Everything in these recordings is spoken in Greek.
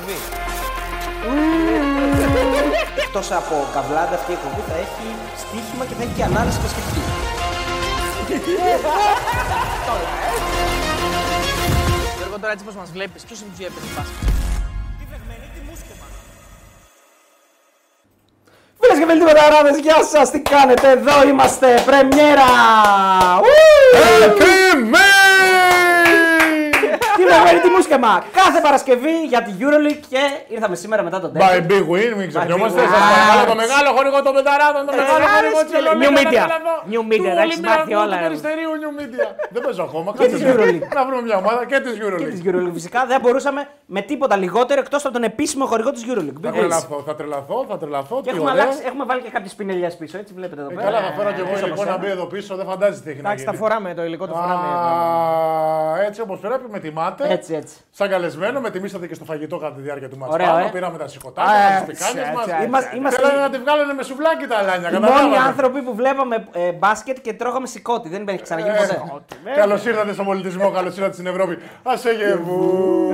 Παρασκευή. Εκτός από καβλάντα αυτή η εκπομπή θα έχει στοίχημα και θα έχει και ανάλυση μπασκετική. Γιώργο, τώρα έτσι πως μας βλέπεις, ποιος είναι που έπαιζε μπάσκετ. Φίλες και φίλοι του γεια σας, τι κάνετε, εδώ είμαστε, πρεμιέρα! Τι με τι μουσκεμα. Κάθε Παρασκευή για τη Euroleague και ήρθαμε σήμερα μετά τον By τέλο. big win, μην ξεχνιόμαστε. By big Σας win. παρακαλώ το μεγάλο χορηγό των Πενταράδων, το μεγάλο χορηγό της Ελλάδας. New media. New media, τα έχεις μάθει όλα, Του ε. Περιστερίου New Media. Δεν παίζω ακόμα. Και της Euroleague. Να βρούμε μια ομάδα και της Και Euroleague. της Euroleague φυσικά δεν μπορούσαμε με τίποτα λιγότερο εκτός από τον επίσημο χορηγό της Euroleague. Θα Big Wins. τρελαθώ, θα τρελαθώ, θα τρελαθώ. Και τι έχουμε, ωραία. αλλάξει, έχουμε βάλει και κάποιες πινελιές πίσω, έτσι βλέπετε εδώ Ε, πέρα. Καλά, θα φέρω και εγώ Πίσω υλικό από να σένα. μπει εδώ πίσω, δεν φαντάζεσαι τι έχει να Εντάξει, τα γίνει. φοράμε το υλικό, το φοράμε. Α, Έτσι όπως πρέπει, με τιμάτε. Έτσι, έτσι. Σαν καλεσμένο, με τιμήσατε και στο φαγητό κατά τη διάρκεια του μάτσα. Ωραίο, Πάνω, ε. πήραμε τα σηκωτάκια, Α, τις πικάνιε έτσι, μας. έτσι, Είμαστε, είμαστε Θέλανε να τη βγάλουν με σουβλάκι τα αλάνια. οι μόνοι καταλάβατε. άνθρωποι που βλέπαμε ε, μπάσκετ και τρώγαμε σηκώτη. Δεν έχει ξαναγίνει ποτέ. Καλώς ήρθατε στον πολιτισμό, καλώς ήρθατε στην Ευρώπη. Α εγεβού.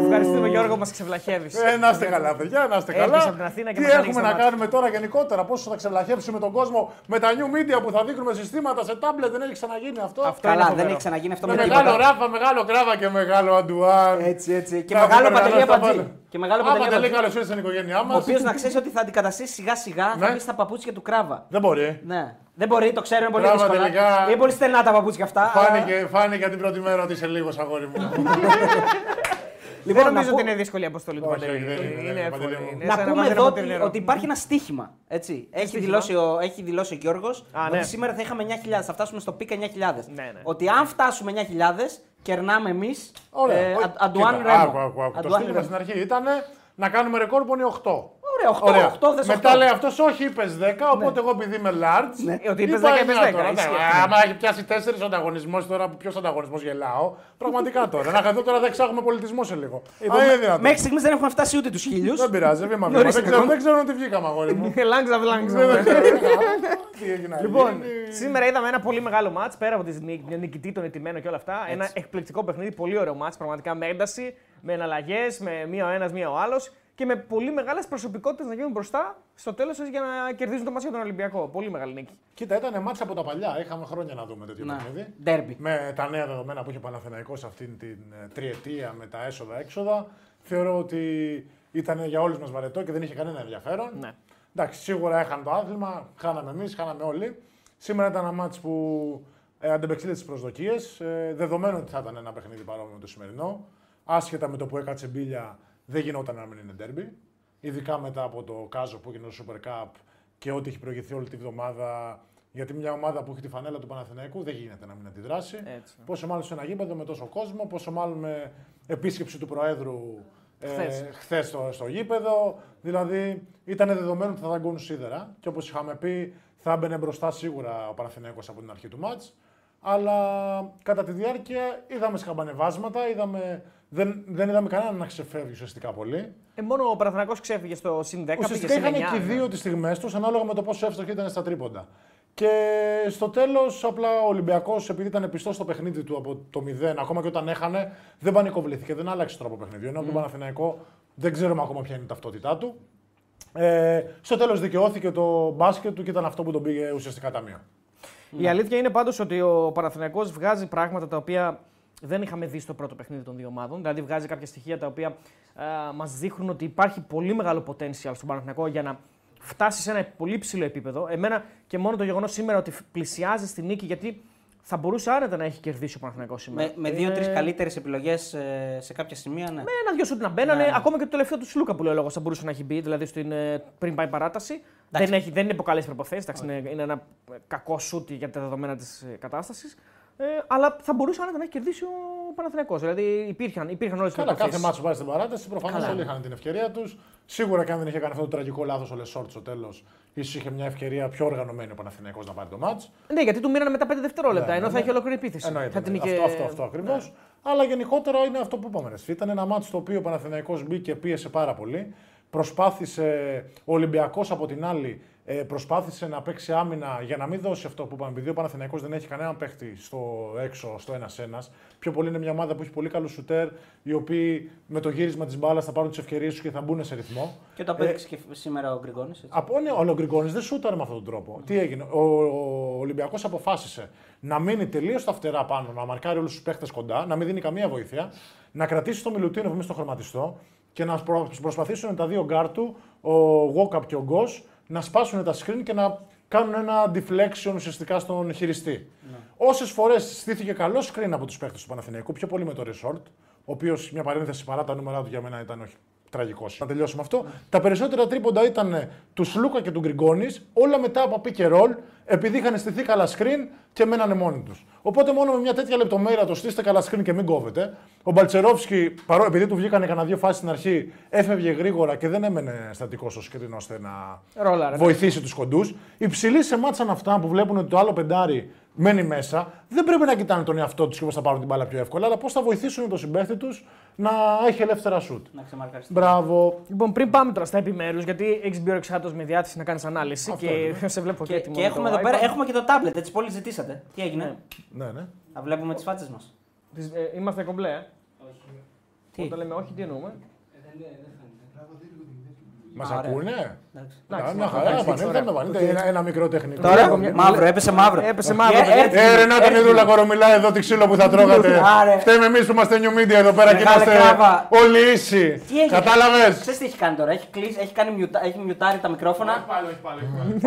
Ευχαριστούμε Γιώργο, μας ξεβλαχεύεις. Ε, να είστε καλά, παιδιά, να είστε Έρχεσαι καλά. από την Αθήνα και Τι μας ανοίγεις έχουμε τα να μάτια. κάνουμε τώρα γενικότερα, πόσο θα ξεβλαχεύσουμε τον κόσμο με τα new media που θα δείχνουμε συστήματα σε tablet, δεν έχει ξαναγίνει αυτό. Αυτό είναι Καλά, δεν φοβερό. έχει ξαναγίνει αυτό Με με μεγάλο τίποτα. Ράφα, μεγάλο κράβα και μεγάλο αντουάν. Έτσι, έτσι. Και Να μεγάλο πούμε, παντελή να τα Αμπατζή. βάλω. Και μεγάλο Α, παντελή Παντελή, Αμπατζή. καλώ ήρθατε στην οικογένειά Ο μας. οποίος να ξέρει ότι θα αντικαταστήσει σιγά σιγά, θα Ναι. μπει στα παπούτσια του κράβα. Δεν μπορεί. Ναι. Δεν μπορεί, το ξέρουμε πολύ Κράβα δύσκολα. τελικά. Είναι πολύ στενά τα παπούτσια αυτά. αλλά- Φάνηκε, φάνηκε την πρώτη μέρα ότι είσαι λίγος αγόρι μου. Δεν Λοιπόν, νομίζω να ότι πω- είναι δύσκολη η αποστολή του Όχι, Παντελή. όχι, δεν είναι, δεν Είναι είναι, εύκολη. Παντελή μου. Είναι Να σαν πούμε βάζει εδώ ένα ότι, ποτήρι νερό. ότι υπάρχει ένα στίχημα. Έτσι. Έχει, στοίχημα; δηλώσει ο, έχει δηλώσει ο Γιώργος ότι ναι. σήμερα θα είχαμε 9.000. Θα φτάσουμε στο πίκα 9.000. Ναι, ναι. Ότι αν φτάσουμε 9.000, κερνάμε εμείς. Ωραία. Ε, Όχι, Α- Αντουάν κοίτα, Ρέμο. άκου, άκου, άκου. Το Αντουάν στίχημα Ρέμο. στην αρχή ήταν να κάνουμε ρεκόρ που είναι 8. Ωραία, 8, Ωραία. 8 δες Μετά 8. λέει αυτός, όχι, είπες 10, οπότε εγώ επειδή είμαι large. Ναι. Ε, ότι είπες είπα 10, είπες 9 10, τώρα. ισχύει Ναι, αυτό. Άμα έχει πιάσει 4 ανταγωνισμός τώρα, ποιος ανταγωνισμός γελάω. Πραγματικά τώρα. Να εδώ τώρα δεν εξάγουμε πολιτισμό σε λίγο. Α, είναι δυνατόν. Μέχρι στιγμής δεν έχουμε φτάσει ούτε τους χίλιους. Δεν πειράζει, βήμα βήμα. Νωρίς Δεν ξέρω, ακόμα. δεν ξέρω ότι βγήκαμε, αγόρι μου. Λάγκζα, λάγκζα. Δεν ξέρω. Τι έγινε να Λοιπόν, γίνει. σήμερα είδαμε ένα πολύ μεγάλο μάτ πέρα από τη νικητή, τον ηττημένο και όλα αυτά. Ένα εκπληκτικό παιχνίδι, πολύ ωραίο μάτ, πραγματικά με ένταση, με εναλλαγές, με μία ο ένας, μία ο άλλος και με πολύ μεγάλες προσωπικότητες να γίνουν μπροστά στο τέλος για να κερδίζουν το μάτι για τον Ολυμπιακό. Πολύ μεγάλη νίκη. Κοίτα, ήταν μάτσα από τα παλιά. Είχαμε χρόνια να δούμε τέτοιο Να, παιχνίδι. ντέρμπι. Με τα νέα δεδομένα που είχε ο Παναθηναϊκός αυτήν την ε, τριετία με τα έσοδα-έξοδα, θεωρώ ότι ήταν για όλους μας βαρετό και δεν είχε κανένα ενδιαφέρον. Ναι. Εντάξει, σίγουρα έχανε το άθλημα, χάναμε εμείς, χάναμε όλοι. Σήμερα ήταν ένα μάτς που ε, αντεπεξήλθε τις προσδοκίες. Ε, δεδομένου ότι θα ήταν ένα παιχνίδι παρόμοιο με το σημερινό. Άσχετα με το που έκατσε μπίλια, δεν γινόταν να μην είναι ντέρμπι. Ειδικά μετά από το κάζο που έγινε στο Super Cup και ό,τι έχει προηγηθεί όλη τη βδομάδα. Γιατί μια ομάδα που έχει τη φανέλα του Παναθηναϊκού δεν γίνεται να μην αντιδράσει. Έτσι. Πόσο μάλλον σε ένα γήπεδο με τόσο κόσμο, πόσο μάλλον με επίσκεψη του Προέδρου ε, Χθες. χθες στο, στο γήπεδο. Δηλαδή ήταν δεδομένο ότι θα δαγκώνουν σίδερα και όπως είχαμε πει θα έμπαινε μπροστά σίγουρα ο Παναθηναϊκός από την αρχή του μάτς. Αλλά κατά τη διάρκεια είδαμε σκαμπανεβάσματα, είδαμε, δεν, δεν είδαμε κανέναν να ξεφεύγει ουσιαστικά πολύ. Ε, μόνο ο Παναθηναϊκός ξέφυγε στο συν 10. πήγε Ουσιαστικά συν είχαν 9, και οι ναι. δύο τις στιγμές τους ανάλογα με το πόσο εύστοχοι ήταν στα τρίποντα. Και στο τέλος, απλά ο Ολυμπιακός, επειδή ήταν πιστός στο παιχνίδι του από το 0, ακόμα και όταν έχανε, δεν πανικοβλήθηκε, δεν άλλαξε τρόπο παιχνιδιού. Ενώ mm. τον Παναθηναϊκό δεν ξέρουμε ακόμα ποια είναι η ταυτότητά του. Ε, στο τέλος δικαιώθηκε το μπάσκετ του και ήταν αυτό που τον πήγε ουσιαστικά ταμείο. Η αλήθεια είναι πάντως ότι ο Παναθηναϊκός βγάζει πράγματα τα οποία δεν είχαμε δει στο πρώτο παιχνίδι των δύο ομάδων. Δηλαδή, βγάζει κάποια στοιχεία τα οποία μας δείχνουν ότι υπάρχει πολύ μεγάλο potential στον Παναθηναϊκό για να φτάσει σε ένα πολύ ψηλό επίπεδο. Εμένα και μόνο το γεγονός σήμερα ότι πλησιάζει στη νίκη, γιατί θα μπορούσε άνετα να έχει κερδίσει ο Παναθηναϊκός σήμερα. Με, με Είναι- δύο-τρει καλύτερες επιλογές σε κάποια σημεία, ναι. Με ένα-δυο σουτ να μπαίνανε. Ναι, ναι. Ακόμα και το τελευταίο του Σλούκα που λέει ο λόγος θα μπορούσε να έχει μπει, δηλαδή στην, ε, πριν πάει παράταση. Δεν, έχει, δεν είναι υπό καλές προϋποθέσεις. Είναι, είναι ένα ε, κακό σουτ για τα δεδομένα της κατάστασης. Ε, αλλά θα μπορούσε άνετα να έχει κερδίσει ο Παναθηναϊκός. Δηλαδή υπήρχαν, υπήρχαν όλες τις Καλά, κάθε προϋποθέσεις. ματς πάει στην παράταση. Προφανώς Καλά. όλοι είχαν την ευκαιρία τους. Σίγουρα και αν δεν είχε κάνει αυτό το τραγικό λάθος ο Λεσόρ στο τέλος, ίσως είχε μια ευκαιρία πιο οργανωμένη ο Παναθηναϊκός να πάρει το ματς. Ναι, γιατί του μείνανε μετά 5 δευτερόλεπτα, Ναι, ενώ ναι, θα ναι. είχε ολόκληρη επίθεση. Εννοείται. Θα την ναι. είχε- Αυτό, αυτό, αυτό ακριβώς. Ναι. Αλλά γενικότερα είναι αυτό που είπαμε. ρε. Ήταν ένα ματς το οποίο ο Παναθηναϊκός μπήκε, πίεσε πάρα πολύ. Προσπάθησε ο Ολυμπιακός από την άλλη ε, προσπάθησε να παίξει άμυνα για να μην δώσει αυτό που είπαμε. Επειδή ο Παναθηναϊκός δεν έχει κανέναν παίχτη στο έξω, στο 1-1. Πιο πολύ είναι μια ομάδα που έχει πολύ καλούς σουτέρ, οι οποίοι με το γύρισμα της μπάλας θα πάρουν τις ευκαιρίες τους και θα μπουν σε ρυθμό. Και το απέδειξε και σήμερα ο Γκριγκόνης. Από ναι, ο Γκριγκόνης δεν σούταρε με αυτόν τον τρόπο. Τι έγινε, ο, ο Ολυμπιακός αποφάσισε να μείνει τελείως στα φτερά πάνω, να μαρκάρει όλους τους παίχτες κοντά, να μην δίνει καμία βοήθεια, να κρατήσει το Μιλουτίνο μέσα στο χρωματιστό και να προσπαθήσουν τα δύο γκαρ του, ο Γόκαπ και ο Γκος, να σπάσουν τα screen και να κάνουν ένα deflection ουσιαστικά στον χειριστή. Ναι. Όσες φορές στήθηκε καλό screen από τους παίχτες του Παναθηναϊκού, πιο πολύ με το Λεσόρ, ο οποίος μια παρένθεση παρά τα νούμερα του για μένα ήταν όχι τραγικός. Να τελειώσουμε αυτό. Ναι. Τα περισσότερα τρίποντα ήταν του Σλούκα και του Γκριγκόνης, όλα μετά από pick and roll, επειδή είχαν στηθεί καλά screen και μένανε μόνοι τους. Οπότε μόνο με μια τέτοια λεπτομέρεια το στήστε καλά screen και μην κόβετε. Ο Μπαλτσερόφσκι, παρό, επειδή του βγήκανε κανένα δύο φάσεις στην αρχή, έφευγε γρήγορα και δεν έμενε στατικός στο screen ώστε να Ρόλα, βοηθήσει τους κοντούς. Οι ψηλοί σε μάτσαν αυτά που βλέπουν ότι το άλλο πεντάρι μένει μέσα, δεν πρέπει να κοιτάνε τον εαυτό τους και πώς θα πάρουν την μπάλα πιο εύκολα, αλλά πώς θα βοηθήσουν τον συμπέχτη τους να έχει ελεύθερα σουτ. Να Μπράβο. Λοιπόν, πριν πάμε τώρα στα επιμέρους, γιατί έχεις μπει ο με διάθεση να κάνεις ανάλυση Αυτό και είναι. σε βλέπω και, Και, έτοιμο. και με έχουμε το εδώ πέρα iPad. έχουμε και το tablet, έτσι πολύ ζητήσατε. Τι έγινε, Ναι, ναι. θα βλέπουμε τις φάτσες μας. Τις- ε, Είμαστε κομπλέ. ε. Τι; Όταν λέμε όχι, τι εννοούμε; Μα Ωραία. ακούνε. Εντάξει. Α, Μια χαρά, επανήλθαμε. επανήλθαμε. Ένα- Ένα μικρό τεχνικό. Τώρα έχω μια- Μαύρο, έπεσε μαύρο. Έπεσε Όχι, μαύρο, ε, παιδιά. έρθει- Ε, ρε, να τον έρθει- Ιδούλα κορομιλά εδώ τη ξύλο που θα τρώγατε. Άρε. Φταίμε εμείς που είμαστε new media εδώ πέρα και Μεγάλε είμαστε κράβα. όλοι ίσοι. Τι έγινε. Κατάλαβες; Ξέρεις τι έχει κάνει τώρα, έχει, κλείσει, έχει, κάνει μιουτα, έχει μιουτάρει τα μικρόφωνα. Πάλι, όχι πάλι.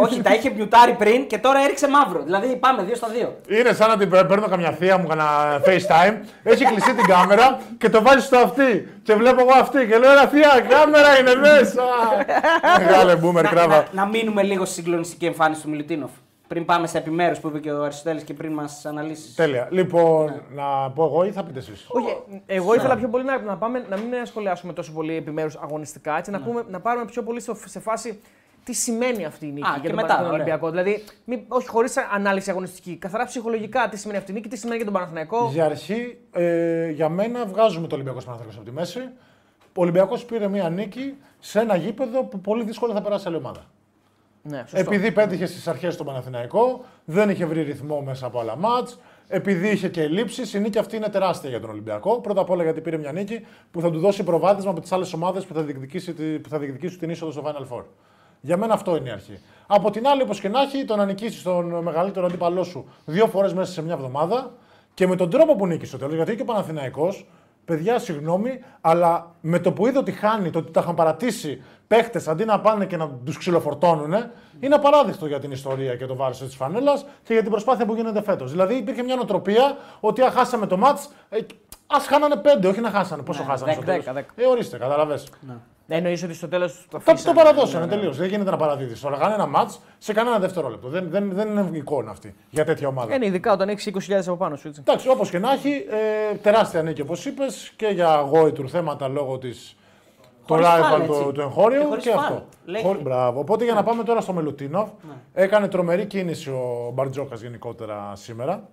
Όχι, τα είχε μιουτάρει πριν και τώρα έριξε μαύρο. Δηλαδή πάμε δύο στα δύο. Είναι σαν να την παί- παίρνω καμιά θεία μου, κανένα FaceTime, έχει κλειστεί την κάμερα και το βάζει στο αυτή. Και βλέπω εγώ αυτή και λέω: Ρε θεία, κάμερα είναι μέσα. Μεγάλε boomer να, κράβα. να, να μείνουμε λίγο στη συγκλονιστική εμφάνιση του Μιλουτίνοφ. Πριν πάμε σε επιμέρους που είπε και ο Αριστοτέλης και πριν μας αναλύσεις. Τέλεια. Λοιπόν, να πω εγώ ή θα πείτε εσείς; Όχι, εγώ ήθελα πιο πολύ να, να, πάμε, να μην σχολιάσουμε τόσο πολύ επιμέρους αγωνιστικά, έτσι, να, πούμε, να πάρουμε πιο πολύ στο, σε φάση τι σημαίνει αυτή η νίκη Α, για και τον, μετά, τον ωραία. Ολυμπιακό. Δηλαδή, μη, όχι χωρίς ανάλυση αγωνιστική, καθαρά ψυχολογικά τι σημαίνει αυτή η νίκη, τι σημαίνει για τον Παναθηναϊκό. Για αρχή, ε, για μένα βγάζουμε το Ολυμπιακό Παναθηναϊκός από τη μέση. Ο Ολυμπιακός πήρε μία νίκη σε ένα γήπεδο που πολύ δύσκολα θα περάσει άλλη ομάδα. Ναι, σωστό. Επειδή πέτυχε στις αρχές τον Παναθηναϊκό, δεν είχε βρει ρυθμό μέσα από άλλα μάτς. Επειδή είχε και ελλείψεις, η νίκη αυτή είναι τεράστια για τον Ολυμπιακό. Πρώτα απ' όλα γιατί πήρε μια νίκη που θα του δώσει προβάδισμα από τις άλλες ομάδες που, θα διεκδικήσει τη- που θα διεκδικήσουν την είσοδο στο Final Four. Για μένα αυτό είναι η αρχή. Από την άλλη, όπως και να έχει, το να νικήσεις τον μεγαλύτερο αντίπαλό σου δύο φορές μέσα σε μια εβδομάδα και με τον τρόπο που νίκησε στο τέλος. Γιατί και ο Παναθηναϊκός, παιδιά, συγγνώμη, αλλά με το που είδε ότι χάνει, το ότι τα είχαν παρατήσει παίχτες αντί να πάνε και να τους ξυλοφορτώνουν, είναι απαράδεκτο για την ιστορία και το βάρος της φανέλας και για την προσπάθεια που γίνεται φέτος. Δηλαδή υπήρχε μια νοοτροπία ότι αν χάσαμε το μάτς, ας χάνανε πέντε, όχι να χάσανε. Πόσο Ναι, χάσανε στο δέκα, τέλος. δέκα. Ε, ορίστε, καταλαβέ. Ναι, εννοείς ότι στο τέλος το Το, αφήσανε. το παραδώσανε Ναι, ναι. τελείως. Δεν γίνεται να παραδίδει. Τώρα κάνει ένα μάτς σε κανένα δευτερόλεπτο. Δεν, δεν, δεν είναι εικόνα αυτή για τέτοια ομάδα. Είναι ειδικά όταν έχεις 20.000 από πάνω σου. Έτσι. Εντάξει, όπως και να έχει, ε, τεράστια νίκη όπως είπες και για γόητρου θέματα λόγω τη. Το Χωρίς rival φάουλ, του, έτσι. του εγχώριου Και και, χωρίς αυτό. φάουλ. Λέει. Χωρί- Μπράβο. Οπότε για να πάμε τώρα στο Μελουτίνοφ, έκανε τρομερή κίνηση ο Μπαρτζόκας γενικότερα σήμερα.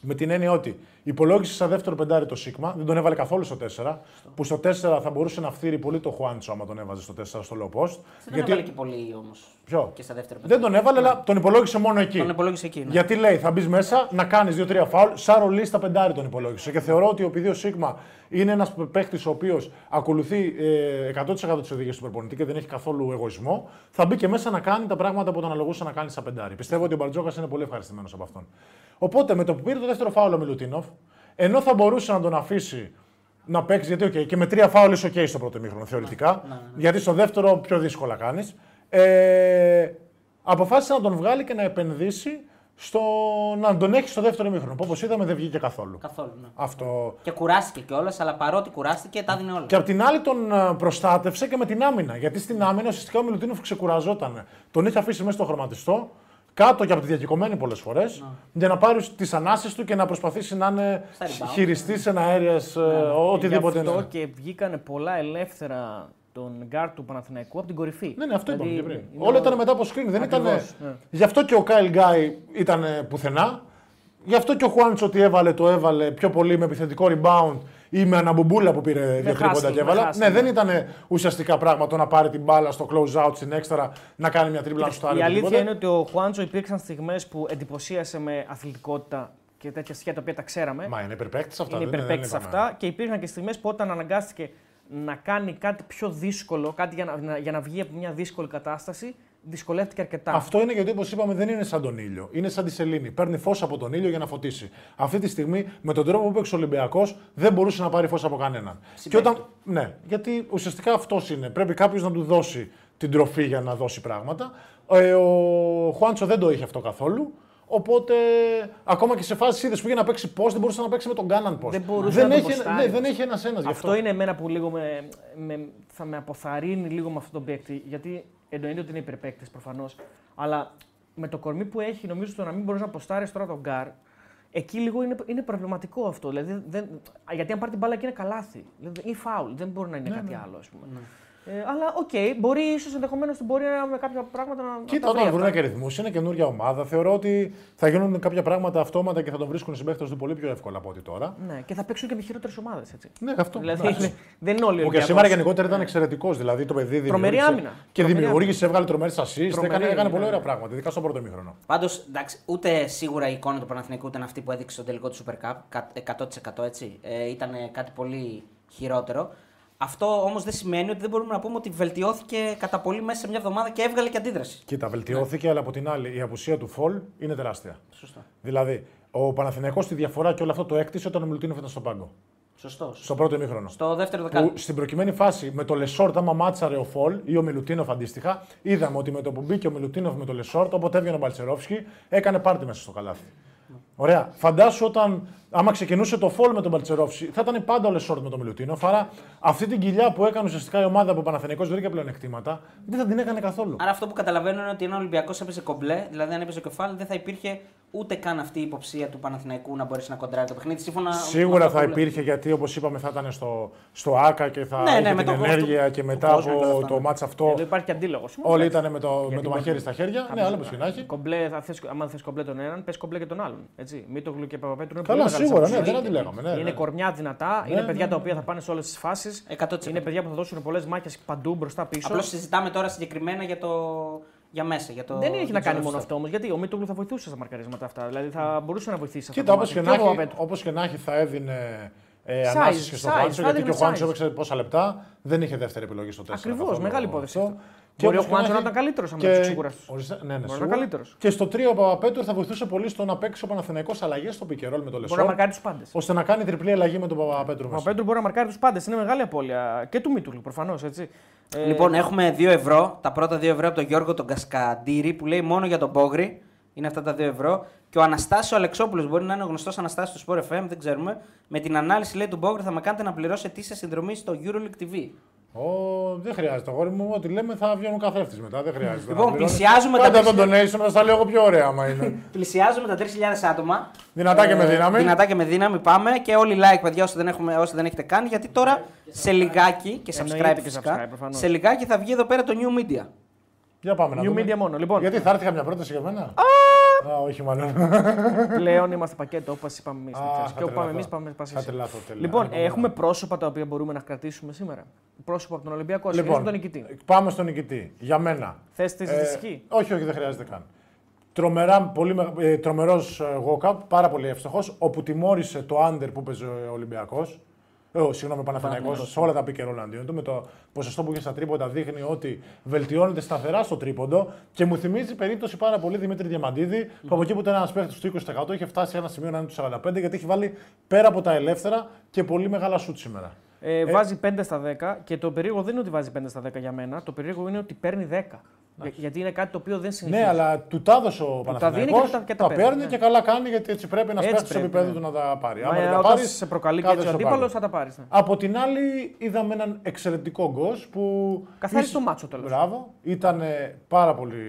Με την έννοια ότι υπολόγισε σαν δεύτερο πεντάρι το Σίγμα, δεν τον έβαλε καθόλου στο 4. Που στο 4 θα μπορούσε να φθείρει πολύ το Χουάντσο άμα τον έβαζε στο 4 στο low post. Δεν έβαλε και πολύ όμως. Ποιο; Και στα δεύτερα Δεν τον έβαλε, αλλά τον υπολόγισε μόνο εκεί. Τον υπολόγισε εκεί. ναι. Γιατί λέει, θα μπεις μέσα να κάνεις 2-3 φάουλ. Σαν ρολί στα πεντάρι τον υπολόγισε. Και θεωρώ ότι επειδή ο Σίγμα είναι ένας παίχτη ο οποίος ακολουθεί ε, 100% τις οδηγίες του προπονητή και δεν έχει καθόλου εγωισμό, θα μπει και μέσα να κάνει τα πράγματα που τον αναλογούσε να κάνει στα πεντάρι. Πιστεύω ότι ο Μπαρτζόκας είναι πολύ ευχαριστημένος από αυτόν. Οπότε με το που πήρε το δεύτερο φάουλ ο Μιλουτίνοφ, ενώ θα μπορούσε να τον αφήσει να παίξει, γιατί okay, και με τρία φάουλ είσαι OK στο πρώτο μήχρονο θεωρητικά, γιατί στο δεύτερο πιο δύσκολα κάνεις. Ε, αποφάσισε να τον βγάλει και να επενδύσει στο να τον έχει στο δεύτερο μήχρονο. Που όπως είδαμε δεν βγήκε καθόλου. Καθόλου. Ναι. Αυτό. Και κουράστηκε κιόλας, αλλά παρότι κουράστηκε, τα δίνει όλα. Και απ' την άλλη τον ε, προστάτευσε και με την άμυνα. Γιατί στην άμυνα ουσιαστικά ο Μιλουτίνοφ ξεκουραζόταν. Τον είχε αφήσει μέσα στο χρωματιστό, κάτω και από τη διακεκομένη πολλές φορές, για να πάρει τις ανάσει του και να προσπαθήσει να είναι Στα rebound. χειριστής αέρια, οτιδήποτε Γι' αυτό είναι. και βγήκανε πολλά ελεύθερα τον γκάρ του Παναθηναϊκού από την κορυφή. Ναι, ναι, αυτό είπαμε Δηλαδή, και πριν. είναι Όλα ο- ήταν μετά από screen. Δεν ήταν... Ακριβώς, ναι. Γι' αυτό και ο Κάιλ Γκάι ήταν πουθενά. Γι' αυτό και ο Χουάντσο ότι έβαλε, το έβαλε πιο πολύ με επιθετικό rebound ή με αναμπομπούλα που πήρε δύο χάσιλ, τρίποντα και με έβαλα. χάσιλ, Ναι, ναι. δεν ήταν ουσιαστικά πράγμα το να πάρει την μπάλα στο close out στην έξτρα να κάνει μια τρίπλα στο άλλο. Η αλήθεια είναι ότι ο Χουάντσο υπήρξαν στιγμές που εντυπωσίασε με αθλητικότητα και τέτοια στοιχεία τα οποία τα ξέραμε. Μα είναι υπερπαίκτη αυτά. είναι δεν- δεν υπερπαίκτη είπαμε. αυτά και υπήρχαν και στιγμές που όταν αναγκάστηκε να κάνει κάτι πιο δύσκολο, κάτι για να, να- για να βγει από μια δύσκολη κατάσταση, δυσκολεύτηκε αρκετά. Αυτό είναι γιατί, όπως είπαμε, δεν είναι σαν τον ήλιο. Είναι σαν τη σελήνη. Παίρνει φως από τον ήλιο για να φωτίσει. Αυτή τη στιγμή, με τον τρόπο που παίξει ο Ολυμπιακός, δεν μπορούσε να πάρει φως από κανέναν. Και όταν... Ναι, γιατί ουσιαστικά αυτός είναι. Πρέπει κάποιος να του δώσει την τροφή για να δώσει πράγματα. Ε, ο Χουάντσο δεν το είχε αυτό καθόλου. Οπότε, ακόμα και σε φάσεις είδες που είχε να παίξει πώ, δεν μπορούσε να παίξει με τον Κάναν πώ. Δεν μπορούσε δεν να τον έχει, ποστάρει. ναι, δεν έχει ένα-ένα. γι' Αυτό είναι εμένα που λίγο με, με- θα με αποθαρρύνει λίγο με αυτόν τον παίκτη. Γιατί εννοείται ότι είναι υπερπαίκτης προφανώς. Αλλά με το κορμί που έχει, νομίζω το να μην μπορείς να ποστάρεις τώρα τον γκάρ, εκεί λίγο είναι, είναι προβληματικό αυτό. Δηλαδή, δεν, γιατί αν πάρει την μπάλα και είναι καλάθι δηλαδή, ή φάουλ, δεν μπορεί να είναι κάτι άλλο, ας πούμε. Ε, αλλά οκ, μπορεί ίσως ενδεχομένως μπορεί να, με κάποια πράγματα να. να Κοίτα, τα βρει όταν βρουν αυτά. και ρυθμού, είναι καινούργια ομάδα. Θεωρώ ότι θα γίνουν κάποια πράγματα αυτόματα και θα τον βρίσκουν οι συμπαίχτες του πολύ πιο εύκολα από ό,τι τώρα. Ναι, και θα παίξουν και με χειρότερες ομάδες. Ναι, αυτό. Δηλαδή, εντάξει. είναι- δεν είναι όλοι Που και Ολυμπιακός. σήμερα γενικότερα ήταν εξαιρετικός. Δηλαδή το παιδί Τρομερή δημιούργησε άμυνα. Και Τρομερή δημιούργησε, έβγαλε τρομερές assist. Τρομερή, Έκανε, έκανε ναι. πολύ ωραία πράγματα, ειδικά στο πρώτο ημίχρονο. Πάντως, εντάξει, ούτε σίγουρα η εικόνα του Παναθηναϊκού ήταν αυτή που έδειξε στο τελικό του Super Cup. κα- 100% έτσι. Ε, ήταν κάτι πολύ χειρότερο. Αυτό όμως δεν σημαίνει ότι δεν μπορούμε να πούμε ότι βελτιώθηκε κατά πολύ μέσα σε μια εβδομάδα και έβγαλε και αντίδραση. Κοίτα, βελτιώθηκε, αλλά από την άλλη η απουσία του Φολ είναι τεράστια. Σωστό. Δηλαδή, ο Παναθηναϊκός τη διαφορά και όλο αυτό το έκτισε όταν ο Μιλουτίνοφ ήταν στον πάγκο. Σωστό. Στο πρώτο ημίχρονο. Στο δεύτερο δεκάλεπτο. Που στην προκειμένη φάση με το Λεσόρτ, άμα μάτσαρε ο Φολ ή ο Μιλουτίνοφ αντίστοιχα, είδαμε ότι με το που μπήκε ο Μιλουτίνοφ με το Λεσόρτ, όποτε έβγαινε ο Μπαλτσερόφσκι, έκανε πάρτι μέσα στο καλάθι. Ωραία. Φαντάσου όταν, άμα ξεκινούσε το Φολ με τον Μπαλτσερόφσκι, θα ήταν πάντα ο Λεσόρτ με τον Μιλουτίνοφ. Άρα αυτή την κοιλιά που έκανε ουσιαστικά η ομάδα από Παναθενικό βρήκε πλεονεκτήματα, δεν θα την έκανε καθόλου. Άρα αυτό που καταλαβαίνω είναι ότι αν ο Ολυμπιακός έπαιζε κομπλέ, δηλαδή αν έπαιζε κεφάλι, δεν θα υπήρχε ούτε καν αυτή η υποψία του Παναθηναϊκού να μπορέσει να κοντράρει το παιχνίδι. Σύμφωνα Σίγουρα με αυτό θα που λέει. υπήρχε γιατί όπως είπαμε θα ήταν στο, στο ΟΑΚΑ και θα Ναι, ναι, είχε με την τον κόσμο ενέργεια του- και του μετά κόσμου και όλα από αυτά, το ναι. ματς αυτό Εδώ υπάρχει και αντίλογο. όλοι ήταν με το, με Γιατί το μαχαίρι μπορεί- στα χέρια. Ναι, άλλο πώ και να έχει. Κομπλέ, θα θες, άμα θες κομπλέ τον έναν, πες κομπλέ και τον άλλον. Έτσι. Μήτογλου και Παπαπέτρου είναι Καλά, πολύ μεγάλες σίγουρα, ναι, απουσίες. δεν αντιλέγαμε, ναι, είναι ναι. κορμιά δυνατά, είναι ναι, παιδιά ναι, τα οποία θα πάνε σε όλες τις φάσεις. 100%. Είναι παιδιά που θα δώσουν πολλές μάχες παντού μπροστά πίσω. Απλώς συζητάμε τώρα συγκεκριμένα για, το... για μέσα. Για το... Δεν έχει για να το κάνει ζώστο. μόνο αυτό όμως, γιατί ο Μήτογλου θα βοηθούσε στα μαρκαρίσματα αυτά. Δηλαδή θα μπορούσε να βοηθήσει. σε Κοίτα, αυτό όπως το και, κομμάτι. να ο έχει, Παπαπέτρου. όπως και να έχει θα έδινε ε, Size, ανάσες και στο size, Χουάντσο, θα γιατί και ο έδινε Χουάντσο size. έπαιξε πόσα λεπτά, δεν είχε δεύτερη επιλογή στο 4. Ακριβώς, μεγάλη υπόθεση αυτό. Και Μπορείς ο όπως και Χουάντσο να έχει- ήταν καλύτερος άμα και- τους ξεκουράστους. ορίστε, Ναι, ναι, Μπορεί να σίγουρα. ήταν καλύτερος. Και στο 3 ο Παπαπέτρου θα βοηθούσε πολύ στο να παίξει ο Παναθηναϊκός αλλαγές στο πικερόλ με το Μπορεί να Λεσόρ, μαρκάρει του πάντες. ώστε να κάνει τριπλή αλλαγή με τον Παπαπέτρου Ο μέσα. Παπαπέτρου μπορεί να μαρκάρει του πάντες. Είναι μεγάλη απώλεια και του Μήτογλου προφανώς. Ε, Λοιπόν, έχουμε 2 ευρώ. Τα πρώτα 2 ευρώ από τον Γιώργο τον Κασκαντήρη που λέει μόνο για τον Πόγρη. Είναι αυτά τα 2 ευρώ. Και ο Αναστάσιο Αλεξόπουλος μπορεί να είναι ο γνωστός Αναστάσιος του Sport FM, δεν ξέρουμε. Με την ανάλυση λέει του Μπόγκρη θα με κάνετε να πληρώσω ετήσια συνδρομή στο Euroleague TV. Ω, δεν χρειάζεται, αγόρι μου. Ό,τι λέμε θα βγαίνουν καθρέφτη μετά. Δεν χρειάζεται. Λοιπόν, να πληρώνεις. πλησιάζουμε τα Κάντε τον πλησια- donation, θα στα λέω εγώ πιο ωραία άμα είναι. Πλησιάζουμε τα 3.000 άτομα. Δυνατά και με δύναμη. Δυνατά και με δύναμη πάμε και όλοι like, παιδιά, όσοι δεν, έχουμε, όσοι δεν έχετε κάνει. Γιατί τώρα σε λιγάκι και Εννοείται subscribe και φυσικά. subscribe, προφανώς. σε λιγάκι θα βγει εδώ πέρα το New Media. Για πάμε να New δούμε. media μόνο. Λοιπόν, Γιατί θα έρθει καμιά πρόταση για μένα; Α, όχι μάλλον. πλέον είμαστε πακέτο όπως είπαμε εμείς. Α, θα Και όπου πάμε εμείς, τρελαθώ. πάμε πας Θα εσύ. τρελαθώ, τέλεια. Λοιπόν, Ανυπομονώ. έχουμε πρόσωπα τα οποία μπορούμε να κρατήσουμε σήμερα. Πρόσωπα από τον Ολυμπιακό. Λοιπόν, Λοιπόν, τον νικητή. πάμε στον νικητή. Για μένα. Θες τη Ε, ισχύ. όχι, όχι, δεν χρειάζεται καν. Τρομερά, πολύ, με- ε, τρομερός ε, walk-up, πάρα πολύ εύστοχος, όπου τιμώρησε το under που παίζει ο Ολυμπιακός. Ε, ο, συγγνώμη, ο Παναθηναϊκός, σε όλα τα pick and roll αντίον του. Με το ποσοστό που είχε στα τρίποντα δείχνει ότι βελτιώνεται σταθερά στο τρίποντο και μου θυμίζει περίπτωση πάρα πολύ Δημήτρη Διαμαντίδη, που από εκεί που ήταν ένας παίχτης του 20% είχε φτάσει σε ένα σημείο να είναι του 45% γιατί έχει βάλει πέρα από τα ελεύθερα και πολύ μεγάλα σουτ σήμερα. Ε, βάζει 5 στα 10 και το περίεργο δεν είναι ότι βάζει 5 στα 10 για μένα. Το περίεργο είναι ότι παίρνει 10. Για- γιατί είναι κάτι το οποίο δεν συνηθίζει. Ναι, αλλά του τα έδωσε ο δίνει Παναθηναϊκός, και τα- και τα τα παίρνει, παίρνει ναι. και καλά κάνει γιατί έτσι πρέπει να Έτσι σπέσει στο πρέπει, επίπεδο ναι. του να τα πάρει. Μα, Άμα δεν τα όταν πάρεις, σε προκαλεί και κάθεσαι έτσι ο στο αντίπαλο, πάλι. θα τα πάρεις. Ναι. Από την άλλη, είδαμε έναν εξαιρετικό γκος που. Καθάρισε ίσως- το μάτσο, τέλος. Μπράβο. Ήταν πάρα πολύ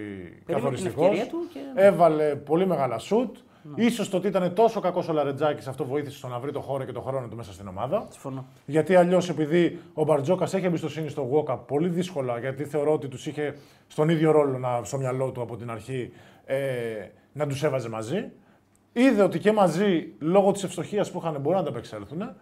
την καθοριστικός. ευκαιρία του και- Έβαλε πολύ μεγάλα σουτ. Ναι. Ίσως το ότι ήταν τόσο κακός ο Λαρετζάκης, αυτό βοήθησε στο να βρει το χώρο και το χρόνο του μέσα στην ομάδα. Συμφωνώ. Γιατί αλλιώς, επειδή ο Μπαρτζόκας έχει εμπιστοσύνη στο Walkup πολύ δύσκολα, γιατί θεωρώ ότι τους είχε στον ίδιο ρόλο να, στο μυαλό του από την αρχή ε, να τους έβαζε μαζί. Είδε ότι και μαζί, λόγω της ευστοχίας που είχαν, μπορούν να τα απεξέλθουν.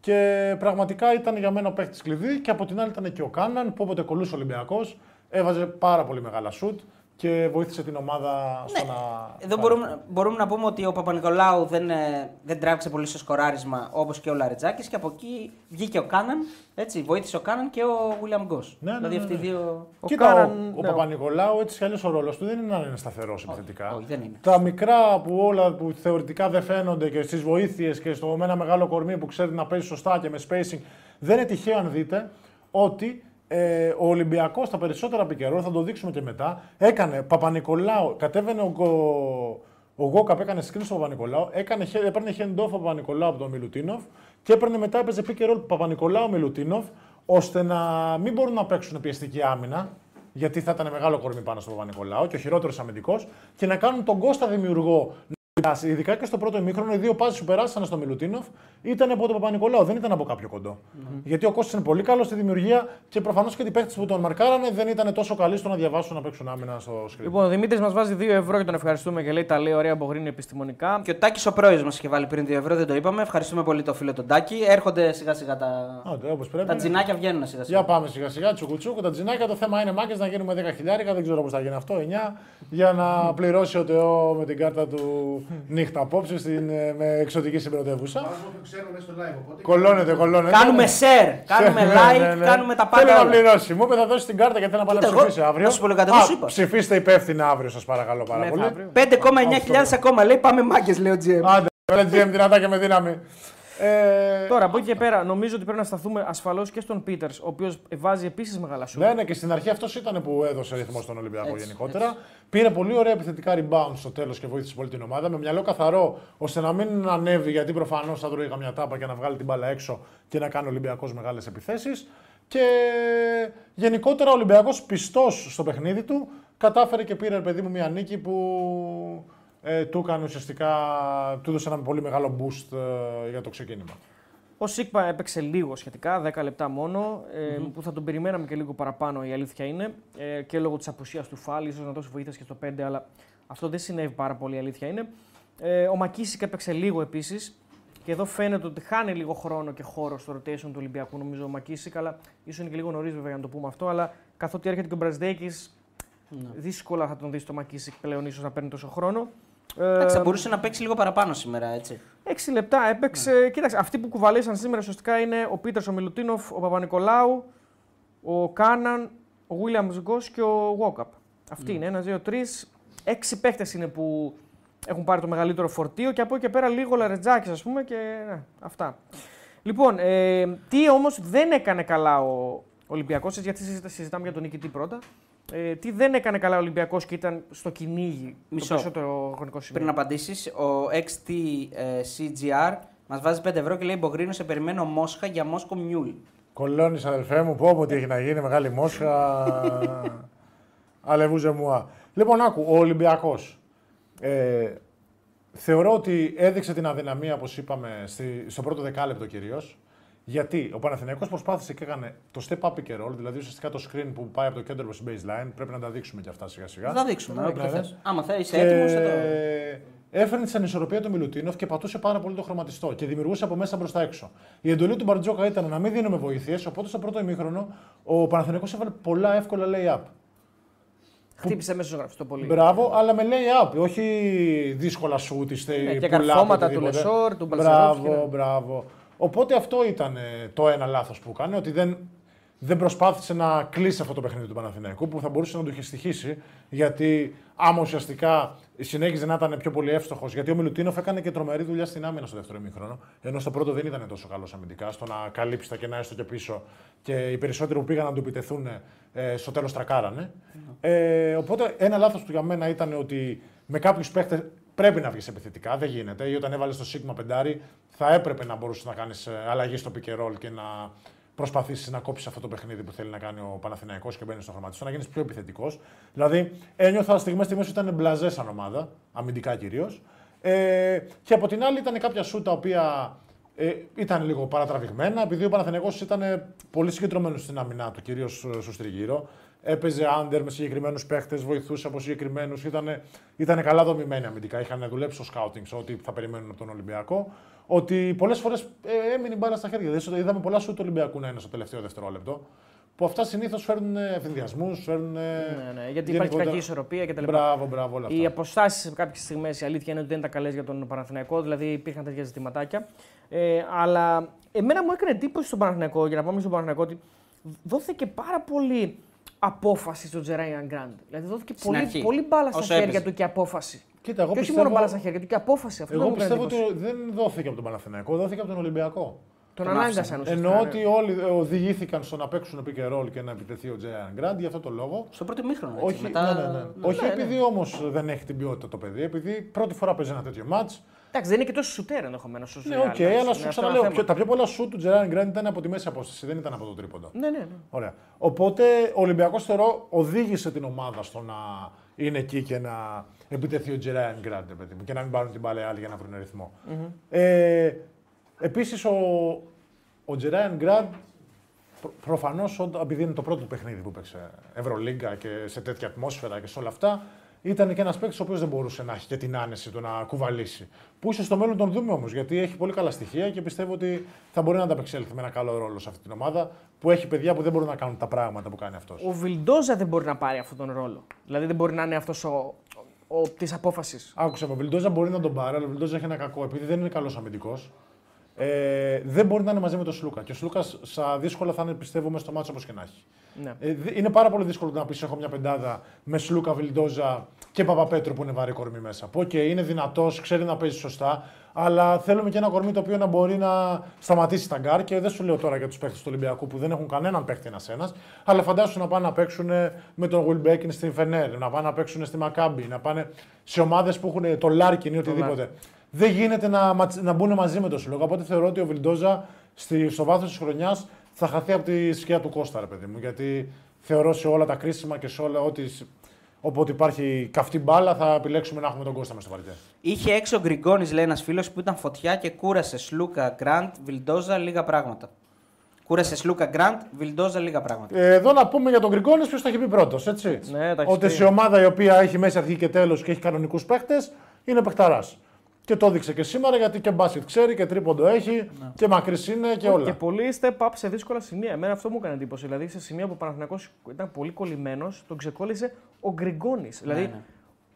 Και πραγματικά ήταν για μένα ο παίχτη κλειδί. Και από την άλλη ήταν και ο Κάναν που όποτε κολούσε ο Ολυμπιακός έβαζε πάρα πολύ μεγάλα σουτ και βοήθησε την ομάδα στο Ναι. να. Εδώ πάρει μπορούμε, μπορούμε να πούμε ότι ο Παπα-Νικολάου δεν, ε, δεν τράβηξε πολύ στο σκοράρισμα όπως και ο Λαρετζάκης και από εκεί βγήκε ο Κάναν. Έτσι, βοήθησε ο Κάναν και ο Βίλιαμ Γκος. Ναι, ναι, δηλαδή ναι, αυτοί οι ναι. δύο. Ο Κοίτα, Κάναν, ο, ο ναι, Παπα-Νικολάου έτσι κι αλλιώς ο ρόλος του δεν είναι να είναι σταθερός επιθετικά. όχι, δεν είναι. Τα μικρά που όλα που θεωρητικά δεν φαίνονται και στις βοήθειες και στο με ένα μεγάλο κορμί που ξέρει να παίζει σωστά και με spacing. Δεν είναι τυχαίο αν δείτε ότι ε, ο Ολυμπιακός τα περισσότερα επικαιρό, θα το δείξουμε και μετά, έκανε Παπα-Νικολάου, κατέβαινε ο, Γκο- ο Γκόκαπ, έκανε screen στο Παπα-Νικολάου, έκανε, χε- έπαιρνε hand off ο Παπα-Νικολάου από τον Μιλουτίνοφ και έπαιρνε μετά, έπαιζε pick and roll Παπα-Νικολάου Μιλουτίνοφ, ώστε να μην μπορούν να παίξουν πιεστική άμυνα, γιατί θα ήταν μεγάλο κορμί πάνω στον Παπα-Νικολάου και ο χειρότερος αμυντικός, και να κάνουν τον Κώστα δημιουργό να περάσει. Ειδικά και στο πρώτο ημίχρονο, οι δύο πάσει που περάσαν στο Μιλουτίνοφ ήταν από τον Παπα-Νικολάου, δεν ήταν από κάποιο κοντό. Γιατί ο Κώστας είναι πολύ καλός στη δημιουργία και προφανώς και οι παίχτες που τον μαρκάρανε δεν ήταν τόσο καλοί στο να διαβάσουν να παίξουν άμυνα στο screen. Λοιπόν, ο Δημήτρης μας βάζει 2 ευρώ και τον ευχαριστούμε και λέει τα λέει ωραία Μπογρίνη επιστημονικά. Και ο Τάκης ο πρώην μας είχε βάλει πριν 2 ευρώ, δεν το είπαμε. Ευχαριστούμε πολύ το φίλο τον Τάκη. Έρχονται σιγά σιγά τα. Άντε, όπως πρέπει. Τα τζινάκια βγαίνουν σιγά σιγά. Για πάμε σιγά σιγά, τσουκουτσούκου, τα τζινάκια. Το θέμα είναι μάκε να γίνουμε 10 χιλιάρικα, δεν ξέρω πώς θα γίνει αυτό, 9, για να πληρώσει ο Τεό με την κάρτα του νύχτα απόψε στην, ε, με εξωτική συμπρωτεύουσα. Βάζουμε που ξέρουν μέσα στο live. Οπότε Κολώνεται, κολώνεται. Κάνουμε share, κάνουμε Ναι, like, ναι, ναι. κάνουμε τα Θέλει πάντα. να όλα. πληρώσει. Μου είπε θα δώσει την κάρτα γιατί θέλει να πάει να Κοίτα, εγώ- ψηφίσει αύριο. να σου πω λίγο κάτι, εγώ Α, σου είπα. Ψηφίστε υπεύθυνα αύριο, σας παρακαλώ πάρα Ναι, πολύ. αύριο. 5,9 ακόμα λέει πάμε μάγκες, λέει ο GM. Άντε, ρε GM, δυνατά και με δύναμη. Ε, Τώρα από εκεί και πέρα νομίζω ότι πρέπει να σταθούμε ασφαλώς και στον Πίτερς, ο οποίος βάζει επίσης μεγάλα σου. Ναι, ναι, και στην αρχή αυτός ήταν που έδωσε ρυθμό στον Ολυμπιακό Έτσι, γενικότερα. Πήρε πολύ ωραία επιθετικά rebound στο τέλος και βοήθησε πολύ την ομάδα με μυαλό καθαρό ώστε να μην ανέβει γιατί προφανώς θα τρώει καμιά τάπα και να βγάλει την μπάλα έξω και να κάνει ο Ολυμπιακός μεγάλες επιθέσεις. Και γενικότερα ο Ολυμπιακός πιστός στο παιχνίδι του κατάφερε και πήρε, ρε παιδί μου, μια νίκη που ε, του έκανε ουσιαστικά, του έδωσε ένα πολύ μεγάλο boost ε, για το ξεκίνημα. Ο Σίκπα έπαιξε λίγο σχετικά, 10 λεπτά μόνο, ε, που θα τον περιμέναμε και λίγο παραπάνω η αλήθεια είναι. Ε, και λόγω της απουσίας του Φάλ, ίσως να δώσει βοήθεια και στο 5, αλλά αυτό δεν συνέβη πάρα πολύ η αλήθεια είναι. Ε, ο Μακίσικ έπαιξε λίγο επίσης. Και εδώ φαίνεται ότι χάνει λίγο χρόνο και χώρο στο rotation του Ολυμπιακού, νομίζω ο Μακίσικ, αλλά ίσως είναι και λίγο νωρίς βέβαια για να το πούμε αυτό. Αλλά καθότι έρχεται και ο Μπραζδέκης, δύσκολα θα τον δεις στο Μακίσικ πλέον ίσως να παίρνει τόσο χρόνο. Ε, Εντάξει, θα μπορούσε να παίξει λίγο παραπάνω σήμερα, έτσι. 6 λεπτά έπαιξε. Ναι. Κοίταξε, αυτοί που κουβαλήσαν σήμερα ουσιαστικά είναι ο Πίτερς, ο Μιλουτίνοφ, ο Παπα-Νικολάου, ο Κάναν, ο Βίλιαμ Γκο και ο Βόκαπ. Αυτοί Ναι. είναι. Ένα, δύο, τρεις. Έξι παίχτες είναι που έχουν πάρει το μεγαλύτερο φορτίο και από εκεί και πέρα λίγο λαρετζάκι, ας πούμε. Και ναι, αυτά. Λοιπόν, ε, τι όμως δεν έκανε καλά ο Ολυμπιακός, γιατί συζητά- συζητάμε για τον νικητή πρώτα. Ε, τι δεν έκανε καλά ο Ολυμπιακός και ήταν στο κυνήγι Μισό. το περισσότερο χρονικό σημείο. Πριν απαντήσεις, ο XTCGR μας βάζει 5 ευρώ και λέει Μπογρίνο, σε περιμένω Μόσχα για Μόσκο Μιούλ. Κολώνεις, αδελφέ μου, πω πω τι έχει να γίνει, μεγάλη μόσχα. Αλεβούζε μουά. Λοιπόν, άκου, ο Ολυμπιακός. Ε, θεωρώ ότι έδειξε την αδυναμία, όπως είπαμε, στη, στο πρώτο δεκάλεπτο κυρίως. Γιατί ο Παναθηναϊκός προσπάθησε και έκανε το step up pick and roll, δηλαδή ουσιαστικά το screen που πάει από το κέντρο προς baseline. Πρέπει να τα δείξουμε και αυτά σιγά σιγά. Θα τα δείξουμε. Ναι, όποιο ναι. θες. Άμα θε, είσαι έτοιμος. Και Το... έφερνε την ανισορροπία του Μιλουτίνοφ και πατούσε πάρα πολύ το χρωματιστό και δημιουργούσε από μέσα προς τα έξω. Η εντολή του Μπαρτζόκα ήταν να μην δίνουμε βοήθειες, οπότε στο πρώτο ημίχρονο ο Παναθηναϊκός έβαλε πολλά εύκολα lay-up. Χτύπησε μέσα στο γραφιστό πολύ. Μπράβο, αλλά με lay-up, όχι δύσκολα σουτ, είστε Ναι, και pull-up, καρφώματα του οτιδήποτε. Λεσόρ, του Μπαλτσερόφσκι, ναι. Μπράβο, μπράβο. Οπότε αυτό ήταν ε, το ένα λάθος που έκανε, ότι δεν, δεν προσπάθησε να κλείσει αυτό το παιχνίδι του Παναθηναϊκού που θα μπορούσε να του είχε στοιχήσει. Γιατί άμα ουσιαστικά συνέχιζε να ήταν πιο πολύ εύστοχος, γιατί ο Μιλουτίνοφ έκανε και τρομερή δουλειά στην άμυνα στο δεύτερο ημίχρονο. Ενώ στο πρώτο δεν ήταν τόσο καλός αμυντικά, στο να καλύψει τα κενά έστω και πίσω. Και οι περισσότεροι που πήγαν να του επιτεθούν ε, στο τέλος τρακάρανε. Ε, οπότε ένα λάθος του για μένα ήταν ότι με κάποιους παίχτε πρέπει να βγεις επιθετικά, δεν γίνεται. Ή όταν έβαλες το Σίγμα πεντάρι, θα έπρεπε να μπορούσες να κάνεις αλλαγή στο pick and roll και να προσπαθήσεις να κόψεις αυτό το παιχνίδι που θέλει να κάνει ο Παναθηναϊκός και μπαίνεις στο χρωματιστό, να γίνεις πιο επιθετικός. Δηλαδή, ένιωθα στιγμές στιγμές ότι ήταν μπλαζές σαν ομάδα, αμυντικά κυρίως. Ε, και από την άλλη ήταν κάποια σου τα οποία ε, ήταν λίγο παρατραβηγμένα, επειδή ο Παναθηναϊκός ήταν πολύ συγκεντρωμένος στην άμυνά του, κυρίως στο στριγύρο. Έπαιζε άντερ με συγκεκριμένους παίχτες, βοηθούσε από συγκεκριμένους. Ήταν, ήταν καλά δομημένοι αμυντικά. Είχαν δουλέψει στο σκάουτινγκ σε ό,τι θα περιμένουν από τον Ολυμπιακό. Ότι πολλές φορές ε, έμεινε η μπάλα στα χέρια. Δηλαδή, είδαμε πολλά σου του Ολυμπιακού να είναι στο τελευταίο δευτερόλεπτο. Που αυτά συνήθως φέρνουν ευθυνδιασμού, φέρνουν. Ναι, ναι, γιατί υπάρχει κακή ισορροπία κτλ. Μπράβο, μπράβο, όλα αυτά. Οι αποστάσεις σε κάποιες στιγμές η αλήθεια είναι ότι δεν ήταν καλές για τον Παναθηναϊκό, δηλαδή υπήρχαν τέτοια ζητηματάκια. Ε, αλλά εμένα μου έκανε εντύπωση στον Παναθηναϊκό, για να πάμε στον Παναθηναϊκό, ότι δόθηκε πάρα πολύ απόφαση στον Τζεράιαν Γκραντ. Δηλαδή δόθηκε πολύ, αρχή. πολύ μπάλα στα Όσο χέρια έπαιζε. του και απόφαση. Κοίτα, εγώ και όχι πιστεύω, μόνο μπάλα στα χέρια του και απόφαση. Αυτό εγώ μου έκανε πιστεύω εντύπωση. ότι δεν δόθηκε από τον Παναθηναϊκό, δόθηκε από τον Ολυμπιακό. Τον τον ανάγκασαν ουσιαστικά. Εννοώ ναι. ότι όλοι οδηγήθηκαν στο να παίξουν pick and roll και να επιτεθεί ο Τζέαν Γκραντ για αυτό το λόγο. Στο πρώτο μήχρονο. Έτσι. Όχι, Μετά... ναι, ναι, ναι. Όχι επειδή όμως δεν έχει την ποιότητα το παιδί, επειδή πρώτη φορά παίζει ένα τέτοιο match. Εντάξει, δεν είναι και τόσο σουτέρ ενδεχομένως. Ναι, οκ, αλλά σου ξαναλέω. πιο- Τα πιο πολλά σουτ του Τζεράν Γκραντ ήταν από τη μέση απόσταση, δεν ήταν από το τρίποντο. Ναι, ναι, ναι. Ωραία. Οπότε ο Ολυμπιακός θεωρώ οδήγησε την ομάδα στο να είναι εκεί και να επιτεθεί ο Τζεράν Γκραντ παιδί μου, και να μην πάρουν την μπάλα οι άλλοι για να βρουν ρυθμό. Ε, Επίσης ο, ο Τζεράν Γκραντ προφανώς επειδή είναι το πρώτο του παιχνίδι που παίξε Ευρωλίγκα και σε τέτοια ατμόσφαιρα και σε όλα αυτά, ήταν και ένας παίκτης ο οποίος δεν μπορούσε να έχει και την άνεση του να κουβαλήσει. Που ίσως στο μέλλον τον δούμε όμως, γιατί έχει πολύ καλά στοιχεία και πιστεύω ότι θα μπορεί να ανταπεξέλθει με ένα καλό ρόλο σε αυτή την ομάδα που έχει παιδιά που δεν μπορούν να κάνουν τα πράγματα που κάνει αυτός. Ο Βιλντόζα δεν μπορεί να πάρει αυτόν τον ρόλο. Δηλαδή δεν μπορεί να είναι αυτός ο, ο, ο της απόφασης. Άκουσα με, ο Βιλντόζα μπορεί να τον πάρει, αλλά ο Βιλντόζα έχει ένα κακό. Επειδή δεν είναι καλός αμυντικός, ε, δεν μπορεί να είναι μαζί με τον Σλούκα. Και ο Σλούκας στα δύσκολα θα είναι, πιστεύω, μέσα στο μάτσο όπως και να έχει. Ναι. Ε, δε- είναι πάρα πολύ δύσκολο να πεις: Έχω μια πεντάδα με Σλούκα, Βιλντόζα και Παπαπέτρου που είναι βαρύ κορμί μέσα. Που, οκ, είναι δυνατός, ξέρει να παίζει σωστά, αλλά θέλουμε και ένα κορμί το οποίο να μπορεί να σταματήσει τα γκάρ. Και δεν σου λέω τώρα για τους παίχτες του Ολυμπιακού που δεν έχουν κανέναν παίχτη ένα-ένα, αλλά φαντάσου να πάνε να παίξουν με τον Γουίλμπεκιν στην Φενέρ, να πάνε να παίξουν στη Μακάμπι, να πάνε σε ομάδες που έχουν το Λάρκιν ή οτιδήποτε. Δεν γίνεται να, ματ- να μπουν μαζί με τον Σλούκα. Οπότε θεωρώ ότι ο Βιλντόζα στη, στο βάθος της χρονιάς θα χαθεί από τη σκιά του Κώστα, ρε παιδί μου. Γιατί θεωρώ σε όλα τα κρίσιμα και σε όλα ό,τι. σ- Όποτε υπάρχει καυτή μπάλα, θα επιλέξουμε να έχουμε τον Κώστα μες στο παρκέ. Είχε έξω ο Γκριγκόνης, λέει ένας φίλος που ήταν φωτιά και κούρασε Σλούκα, Γκραντ, Βιλντόζα, λίγα πράγματα. Κούρασε Σλούκα, Γκραντ, Βιλντόζα, λίγα πράγματα. Ε, εδώ να πούμε για τον Γκριγκόνης ποιος το έχει πει πρώτος. Έτσι. Ναι, τα έχεις ότι πει. σε ομάδα η οποία έχει μέση αρχή και τέλος και έχει κανονικούς παίχτε είναι παιχταρά. Και το έδειξε και σήμερα γιατί και μπάσκετ ξέρει και τρίποντο έχει και μακρύς είναι και όλα. Και πολύ step up σε δύσκολα σημεία. Εμένα αυτό μου έκανε εντύπωση. Δηλαδή σε σημεία που ο Παναθηναϊκός ήταν πολύ κολλημένος, τον ξεκόλλησε ο Γκριγκόνης. Δηλαδή ναι.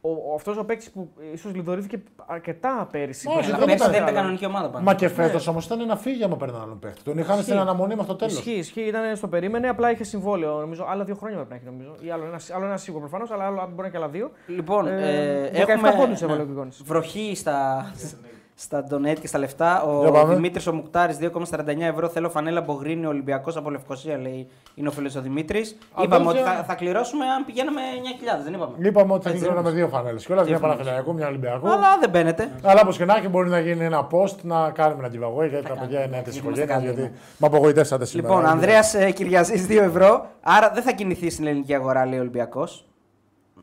Ο, ο, αυτός ο παίκτης που ίσως λιδωρήθηκε αρκετά πέρυσι. Όχι, που δεν Αλλά ήταν πέρσι δεν καλά. ήταν κανονική ομάδα πάντα. Μα και φέτος όμως ήταν ένα φύγει άμα παίρνει άλλον παίχτη. Τον είχαν στην αναμονή με το τέλος. Ισχύει, ισχύει. Ήταν στο περίμενε, απλά είχε συμβόλαιο. Νομίζω άλλα δύο χρόνια πρέπει να έχει. Νομίζω. Ή άλλο ένα, άλλο ένα σίγουρο προφανώς, αλλά άλλο, μπορεί να είναι και άλλα δύο. Λοιπόν, Ε, ε, 17 έχουμε πόντους έβαλε ο Γκριγκόνης. βροχή στα, στα donate και στα λεφτά. Για Ο πάμε. Δημήτρης ο Μουκτάρης 2,49 ευρώ. Θέλω φανέλα Μπογρίνη Ολυμπιακός από Λευκοσία, λέει. Είναι ο φίλος ο Δημήτρης. Είπαμε ότι θα, θα κληρώσουμε αν πηγαίνουμε 9.000, δεν είπαμε. Είπαμε ότι θα Έτσι, κυκλώναμε δύο φανέλες. Και όλα μια φανέλες. Παναθηναϊκού, μια Ολυμπιακού. Αλλά δεν μπαίνετε. Αλλά όπως και να έχει, μπορεί να γίνει ένα post να κάνουμε ένα giveaway γιατί τα παιδιά είναι τη Είμαστε οικογένεια. καλοί, Γιατί ναι. με απογοητεύσατε σήμερα. Λοιπόν, Ανδρέας Κυριαζής 2 ευρώ. Άρα δεν θα κινηθεί στην ελληνική αγορά, λέει ο Ολυμπιακός.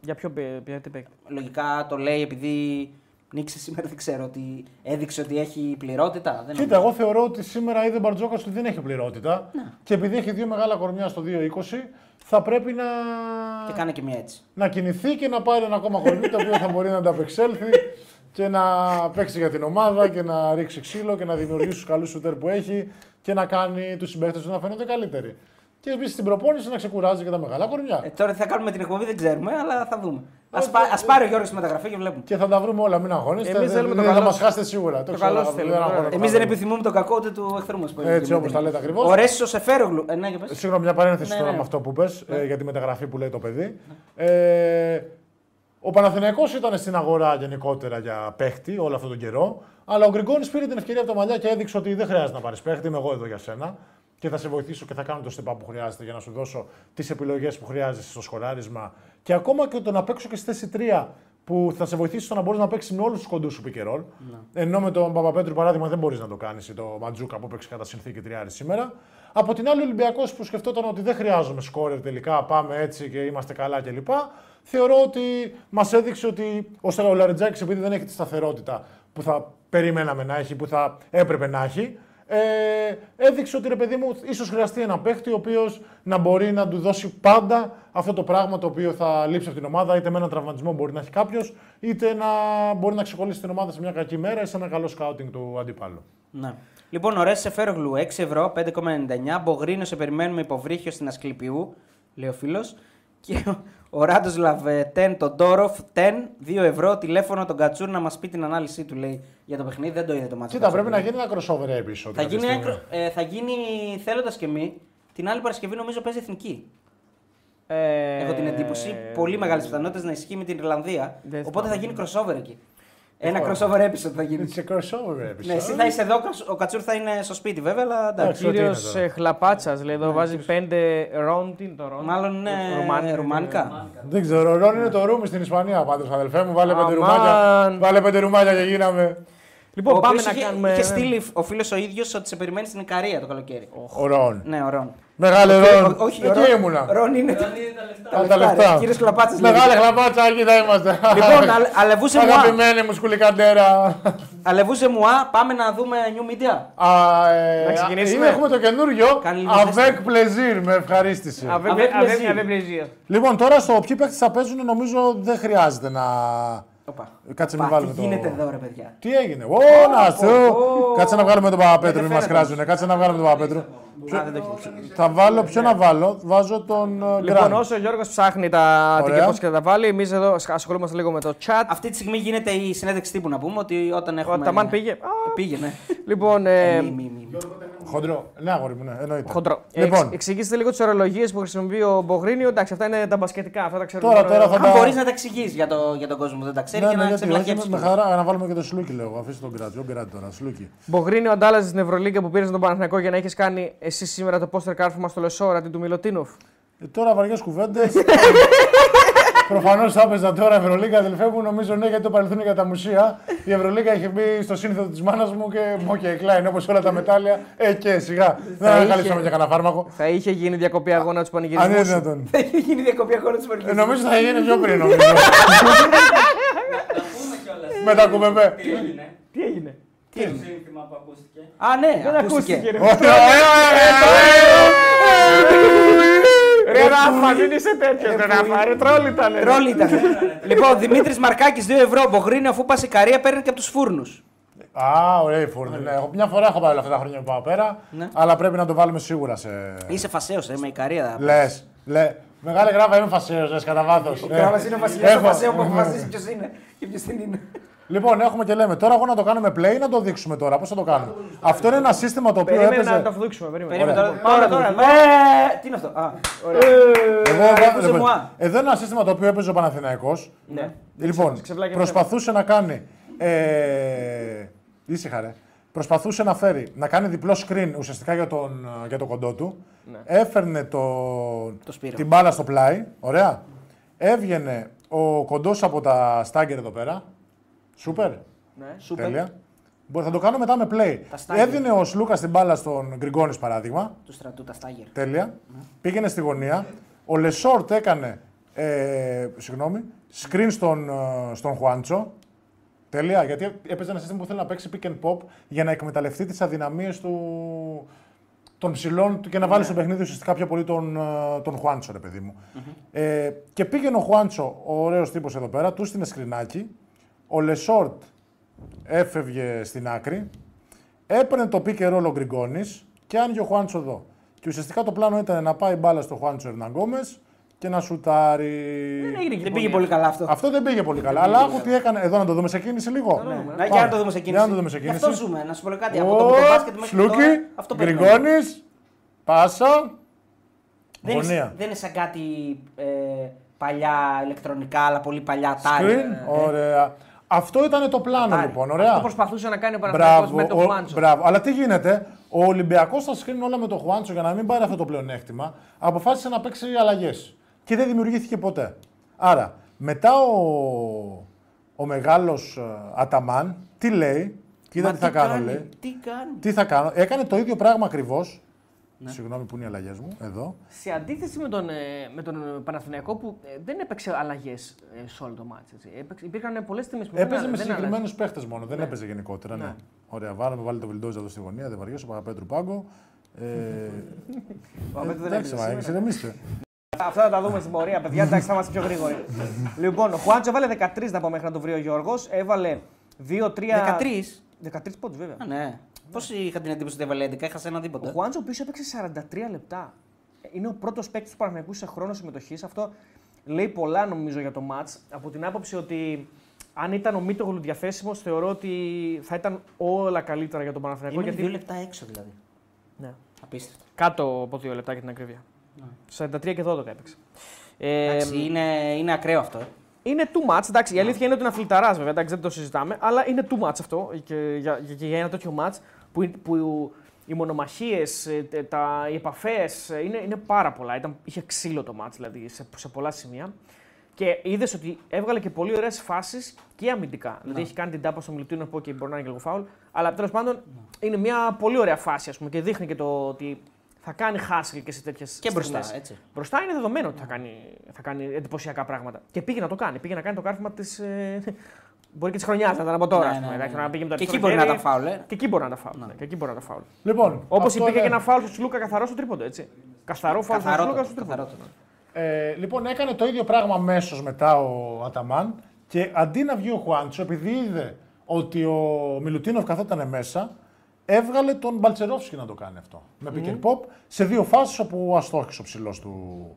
Για ποιο παι- ποια- τι παίκτη; Λογικά το λέει επειδή νίξε σήμερα, δεν ξέρω, ότι έδειξε ότι έχει πληρότητα. Δεν Κοίτα, εγώ θεωρώ ότι σήμερα είδε Μπαρτζόκα ότι δεν έχει πληρότητα. Ναι. Και επειδή έχει δύο μεγάλα κορμιά στο 2-20, θα πρέπει να, Και κάνε και μια έτσι. να κινηθεί και να πάρει ένα ακόμα κορμί το οποίο θα μπορεί να ανταπεξέλθει και να παίξει για την ομάδα και να ρίξει ξύλο και να δημιουργήσει τους καλούς σουτέρ που έχει και να κάνει τους συμπαίχτες του να φαίνονται καλύτεροι. Και επίση στην προπόνηση να ξεκουράζει και τα μεγάλα κορμιά. Ε, τώρα τι θα κάνουμε με την εκπομπή δεν ξέρουμε, αλλά θα δούμε. Α Όχι, ας πάρει ο Γιώργος τη μεταγραφή και βλέπουμε. Και θα τα βρούμε όλα, μην αγχώνεστε. Εμείς δεν, θέλουμε το δεν θα καλό μας σας. χάσετε σίγουρα. Το ξέρω, καλό δεν σας θέλουμε, αγχώνομαι. τώρα. Εμείς δεν επιθυμούμε το κακό ούτε του εχθρού μας. Έτσι όπως τα λέτε ακριβώς. Ο Ρέσος Σεφέρογλου. Ε, ναι, για πες. Συγγνώμη, μια παρένθεση Ναι, τώρα ναι. με αυτό που πες, ε, για τη μεταγραφή που λέει το παιδί. Ε, ο Παναθηναϊκός ήταν στην αγορά γενικότερα για παίχτη όλο αυτόν τον καιρό. Αλλά ο Γκριγκόνης πήρε την ευκαιρία από τα μαλλιά και έδειξε ότι δεν χρειάζεται να πάρεις παίχτη. Είμαι εγώ εδώ για σένα. Και θα σε βοηθήσω και θα κάνω το step up που χρειάζεται για να σου δώσω τις επιλογές που χρειάζεσαι στο σκοράρισμα. Και ακόμα και το να παίξω και στη θέση 3 που θα σε βοηθήσει στο να μπορείς να παίξεις με όλους τους κοντούς σου pick and roll. Ενώ με τον Παπαπέτρου παράδειγμα δεν μπορείς να το κάνεις ή το Ματζούκα που παίξει κατά συνθήκη τριάρι σήμερα. Από την άλλη, ο Ολυμπιακός που σκεφτόταν ότι δεν χρειάζομαι σκόρερ τελικά, πάμε έτσι και είμαστε καλά κλπ. Θεωρώ ότι μας έδειξε ότι ο Λαρετζάκη, επειδή δεν έχει τη σταθερότητα που θα περιμέναμε να έχει, που θα έπρεπε να έχει, Ε, έδειξε ότι ρε παιδί μου, ίσως χρειαστεί ένα παίχτη ο οποίος να μπορεί να του δώσει πάντα αυτό το πράγμα το οποίο θα λείψει από την ομάδα. Είτε με έναν τραυματισμό μπορεί να έχει κάποιος, είτε να μπορεί να ξεκολλήσει την ομάδα σε μια κακή μέρα ή σε ένα καλό σκάουτινγκ του αντιπάλου. Ναι. Λοιπόν, ωραία σε Φέρογλου 6 ευρώ, 5,99. Μπογρίνο σε περιμένουμε υποβρύχιο στην Ασκληπιού, λέει ο φίλος. Και ο- ο Ράντοσλαβ 10, τον Ντόροφ 10, 2 ευρώ. Τηλέφωνο τον Κατσούρ να μας πει την ανάλυση του, λέει για το παιχνίδι. Δεν το είδε το μάτι. Κοίτα, πρέπει να γίνει ένα crossover episode. Θα κάποια γίνει, στιγμή. ένα- ε, θα γίνει θέλοντας και μη. Την άλλη Παρασκευή νομίζω παίζει εθνική. Ε, Έχω την εντύπωση. Πολύ μεγάλες πιθανότητες να ισχύει με την Ιρλανδία. Δεν Οπότε θα θυμάμαι. γίνει crossover εκεί. Ένα crossover episode θα γίνει. It's a crossover episode. Ναι, εσύ θα είσαι εδώ, ο Κατσούρ θα είναι στο σπίτι βέβαια, αλλά εντάξει. Εντάξει. Κύριος Ό,τι είναι τώρα. Χλαπάτσας λέει εδώ βάζει 5 ρόν. Τι είναι το ρόν. Μάλλον είναι Ρουμάνι- ρουμανικά. Δεν ξέρω, ο Ρόν είναι το ρούμι στην Ισπανία πάντως, αδελφέ μου. Βάλε πέντε Αμάν. ρουμάκια. Βάλε πέντε ρουμάκια και γίναμε. Λοιπόν, ο πάμε οποίος να είχε, κάνουμε. Είχε στείλει ο φίλος ο ίδιος ότι σε περιμένει στην Ικαρία το καλοκαίρι. Ο Ρόν. Ναι, ο Ρον. Μεγάλε Ο- Ρόν. όχι, ο εκεί Ρον- ήμουνα; Ρον είναι. Τα τα λεφτά. Κύριε Κλαπάτση. Μεγάλε χλαπάτσα, εκεί θα είμαστε. Λοιπόν, αλ- αλεβούσε μου. Αγαπημένη μου σκουλικαντέρα. Αλεβούσε μου, α, πάμε να δούμε new media. Α, ε, Να ξεκινήσουμε. είναι- Έχουμε το καινούριο. Κάνει λίγο Avec ζέστη. plaisir, με ευχαρίστηση. Αβε- Αβε- αβε- πλεζίρ. αβε- πλεζίρ. Λοιπόν, τώρα στο ποιοι παίχτε θα παίζουν, νομίζω δεν χρειάζεται να. Οπα. Κάτσε να Πα, βάλουμε τι το. γίνεται εδώ, ρε παιδιά; Τι έγινε, Ω, να σου! Κάτσε να βγάλουμε τον Παπαπέτρου, μην μας κράζουνε. Κάτσε να βγάλουμε τον Παπαπέτρου. Α, δεν το έχει. Θα βάλω, ποιο να βάλω, βάζω τον ε, Λοιπόν, Γκραντ. όσο ο Γιώργος ψάχνει τα Ωραία. τικεπός και θα τα βάλει, εμείς εδώ ασχολούμαστε λίγο με το chat. Αυτή τη στιγμή γίνεται η συνέντευξη τύπου να πούμε ότι όταν έχουμε. Ο Ταμάν πήγε. Α, Πήγε, ναι. Λοιπόν, ε, Μη, μη, μη. Χοντρό. Ναι, αγόρι μου, ναι, εννοείται. χοντρό. Λοιπόν, Εξ- εξηγήστε λίγο τις ορολογίες που χρησιμοποιεί ο Μπογρίνιο. Εντάξει, αυτά είναι τα μπασκετικά. Αυτά τα ξέρουμε. Τώρα, τώρα θα Αν τα. μπορείς να τα εξηγήσει για, το, για τον κόσμο που δεν τα ξέρει Ναι, και ναι, να γιατί όχι, ξεμπλακέψει. με, με χαρά να βάλουμε και το Σλούκι, λέω. Αφήστε τον Γκραντ. Ο Γκραντ τώρα, Σλούκι. Μπογρίνιο αντάλλαζε στην Ευρωλίγκα που πήρες τον Παναθηναϊκό για να έχεις κάνει εσύ σήμερα το πόστερ κάρφωμα στο Λεσόρα αντί του Μιλωτίνοφ. Ε, τώρα βαριές κουβέντες. Προφανώς θα έπαιζα τώρα Ευρωλίγα, αδελφέ μου. Νομίζω ναι, γιατί το παρελθόν για τα μουσεία. Η Ευρωλίγα είχε μπει στο σύνθετο της μάνας μου και μου και κλάιν όπως όλα τα μετάλλια. Ε, και σιγά. Δεν είχε- ανακαλύψαμε για κανένα φάρμακο. Θα είχε γίνει διακοπή αγώνα του Αν είναι πανηγυρισμού. σου. δυνατόν. Θα έχει γίνει διακοπή αγώνα τη Ε, νομίζω θα γίνει πιο πριν, νομίζω. Με τα κουμπεμπέ. Τι έγινε; Α, ναι, Δεν ακούστηκε. Ρε. Ωραία, Ρε Ράφα, μην είσαι τέτοιος. Ρε Ράφα, ρε τρόλ ήταν. ρε. Ρόλ ήταν. λοιπόν, Δημήτρης Μαρκάκης 2 ευρώ. Μπογρίνιο αφού πας η Καρία παίρνει και από τους φούρνους. Α, ωραία η φούρνη. Ναι, εγώ μια φορά έχω πάει όλα αυτά τα χρόνια που πάω πέρα. Ναι. Αλλά πρέπει να το βάλουμε σίγουρα σε. Είσαι φασαίο, ε, με η Καρία. Λες. Λε. Μεγάλη γράφα είμαι φασαίο, λες κατά βάθος. Γράβα είναι ο βασιλιάς Έχω. του φασαίου που αποφασίζει ποιος είναι και ποιος δεν είναι. Λοιπόν, έχουμε και λέμε τώρα εγώ να το κάνουμε play ή να το δείξουμε τώρα. Πώς θα το κάνουμε; Αυτό είναι ένα σύστημα το οποίο Περίμενε έπαιζε. να το αφδείξουμε. Περίμενε. Περίμενε Ωραία. τώρα. Τώρα, Τώρα, τώρα, τώρα. εδώ. Ε, Τι είναι αυτό; Α, Εδώ, Αρκούσε εδώ, μου, α. εδώ είναι ένα σύστημα το οποίο έπαιζε ο Παναθηναϊκός. Ναι. Λοιπόν, ξεβλάκια προσπαθούσε να κάνει. Ε, ήσυχα ρε. Προσπαθούσε να φέρει, να κάνει διπλό screen ουσιαστικά για τον, για το κοντό του. Ναι. Έφερνε το, Το Σπύρο. την μπάλα στο πλάι. Ωραία. Έβγαινε ο κοντός από τα stagger εδώ πέρα. Σούπερ. Ναι. σούπερ. Τέλεια. Μπορεί, θα το κάνω μετά με play. Τα stagger. Έδινε ο Σλούκας την μπάλα στον Γκριγκόνης παράδειγμα. Του στρατού, τα stagger. Τέλεια. Πήγαινε στη γωνία. Ο Λεσόρτ έκανε ε, συγγνώμη, screen στον, ε, στον Χουάντσο. Τέλεια. Γιατί έπαιζε ένα σύστημα που θέλει να παίξει pick and pop για να εκμεταλλευτεί τις αδυναμίες του, των ψηλών του και να βάλει στο παιχνίδι ουσιαστικά πιο πολύ τον, ε, τον Χουάντσο, ρε παιδί μου. Ε, και πήγαινε ο Χουάντσο, ο ωραίος τύπος εδώ πέρα, του στείλε σκρινάκι. Ο Λεσόρτ έφευγε στην άκρη. Έπαιρνε το pick and roll ο Γκριγκόνης και άνοιγε ο Χουάντσο εδώ. Και ουσιαστικά το πλάνο ήταν να πάει μπάλα στο Χουάντσο Ερναγκόμες και να σουτάρει. Δεν έγινε και Δεν πήγε πολύ καλά αυτό. Αυτό δεν πήγε πολύ καλά. Αλλά άκου τι έκανε. Εδώ να το δούμε σε κίνηση λίγο. Ναι. Πάμε. Να, για να το δούμε σε κίνηση. Για να το δούμε σε Γι' κίνηση. αυτό ζούμε. Να σου πω κάτι. Από το μπάσκετ μέχρι Σλούκι, τώρα, αυτό περιμένω. Γκριγκόνης, πάσα. Δεν είναι, Γωνία. δεν είναι σαν κάτι ε, παλιά ηλεκτρονικά, αλλά πολύ παλιά τάρι. Screen. Ωραία. Αυτό ήταν το πλάνο Τάρι. λοιπόν. Αυτό Ωραία. προσπαθούσε να κάνει ο Παναθηναϊκός Μπράβο, με τον ο- Χουάντσο. μπράβο. Αλλά τι γίνεται, ο Ολυμπιακός θα σκρίνει όλα με τον Χουάντσο για να μην πάρει αυτό το πλεονέκτημα. Αποφάσισε να παίξει αλλαγές. Και δεν δημιουργήθηκε ποτέ. Άρα, μετά ο, ο μεγάλος Αταμάν, τι λέει, κοίτα Μα τι θα κάνω, κάνει, λέει. Τι κάνει. Τι θα κάνω, έκανε το ίδιο πράγμα ακριβώς Συγγνώμη που είναι οι αλλαγές μου. Εδώ. Σε αντίθεση με τον, ε, με τον Παναθηναϊκό που ε, δεν έπαιξε αλλαγές σε όλο το μάτς. Έτσι. Έπαιξε, υπήρχαν πολλές στιγμές που δεν Έπαιζε α- με δεν συγκεκριμένους παίχτες μόνο. Δεν Ναι. έπαιζε γενικότερα. Ναι. Ναι. Ωραία, βάλαμε βάλει το Βιλντόζα εδώ στη γωνία. Δεν βαριέσαι, ο Παπαπέτρου Πάγκο. Ε, Ο Απέτου δεν εντάξει, έπαιζε μα σήμερα. ηρεμήστε. Αυτά θα τα δούμε στην πορεία, παιδιά. Εντάξει, θα είμαστε πιο γρήγοροι. λοιπόν, ο Χουάντσο έβαλε 13 να πω μέχρι να το βρει ο Γιώργος. Έβαλε 2-3. 13. 13 πόντους, βέβαια. Α, ναι. Πώς είχα την εντύπωση ότι έβαλε 11, έχασε ένα Ο τίποτα. Χουάντσο πίσω έπαιξε 43 λεπτά. Είναι ο πρώτος παίκτης του Παναγενικού σε χρόνο συμμετοχής. Αυτό λέει πολλά νομίζω για το ματ. Από την άποψη ότι αν ήταν ο Μίτογλου διαθέσιμος, θεωρώ ότι θα ήταν όλα καλύτερα για τον Παναθηναϊκό. Είναι Γιατί... δύο λεπτά έξω δηλαδή. Ναι. Απίστευτο. Κάτω από δύο λεπτά για την ακρίβεια. 43 και 12 έπαιξε. Ε, Εντάξει, είναι, είναι ακραίο αυτό. ε. είναι too much. Εντάξει, η αλήθεια είναι ότι είναι αφιλταρά βέβαια, εντάξει, δεν το συζητάμε. Αλλά είναι too much αυτό και για, για, και για ένα τέτοιο match που, που οι μονομαχίες, οι επαφές είναι, είναι πάρα πολλά. Ήταν, είχε ξύλο το match δηλαδή σε, σε πολλά σημεία. Και είδες ότι έβγαλε και πολύ ωραίες φάσεις και αμυντικά. Δηλαδή έχει κάνει την τάπα στο Μιλουτίνο που και μπορεί να είναι και λίγο φάουλ. Αλλά τέλος πάντων είναι μια πολύ ωραία φάση ας πούμε, και δείχνει και το ότι θα κάνει χάσιλ και σε τέτοιες Και μπροστά, έτσι. Μπροστά είναι δεδομένο ότι θα κάνει, θα κάνει εντυπωσιακά πράγματα. Και πήγε να το κάνει. Πήγε να κάνει το κάρφωμα της. Ε, μπορεί και της χρονιάς, να ήταν από τώρα. Ναι, ας πούμε, ναι, ναι, εντάξει, ναι. να πήγε με το Και εκεί αριστερό μπορεί να χέρι. τα φάουλ, ε. Και εκεί μπορεί να τα φάουλ. ναι, Και εκεί μπορεί να τα φάουλ. Λοιπόν, Όπως αυτό υπήρχε είναι- και ένα φάουλ στο Σλούκα καθαρός στο τρίποντο, έτσι. Καθαρό φάουλ στο Σλούκα στο τρίποντο. Καθαρότατο. Ε, λοιπόν, έκανε το ίδιο πράγμα αμέσως μετά ο Αταμάν και αντί να βγει ο Χουάντσο, επειδή είδε ότι ο Μιλουτίνοφ καθόταν μέσα, έβγαλε τον Μπαλτσερόφσκι να το κάνει αυτό. Με pick and pop σε δύο φάσεις όπου αστόχησε ο ψηλός του.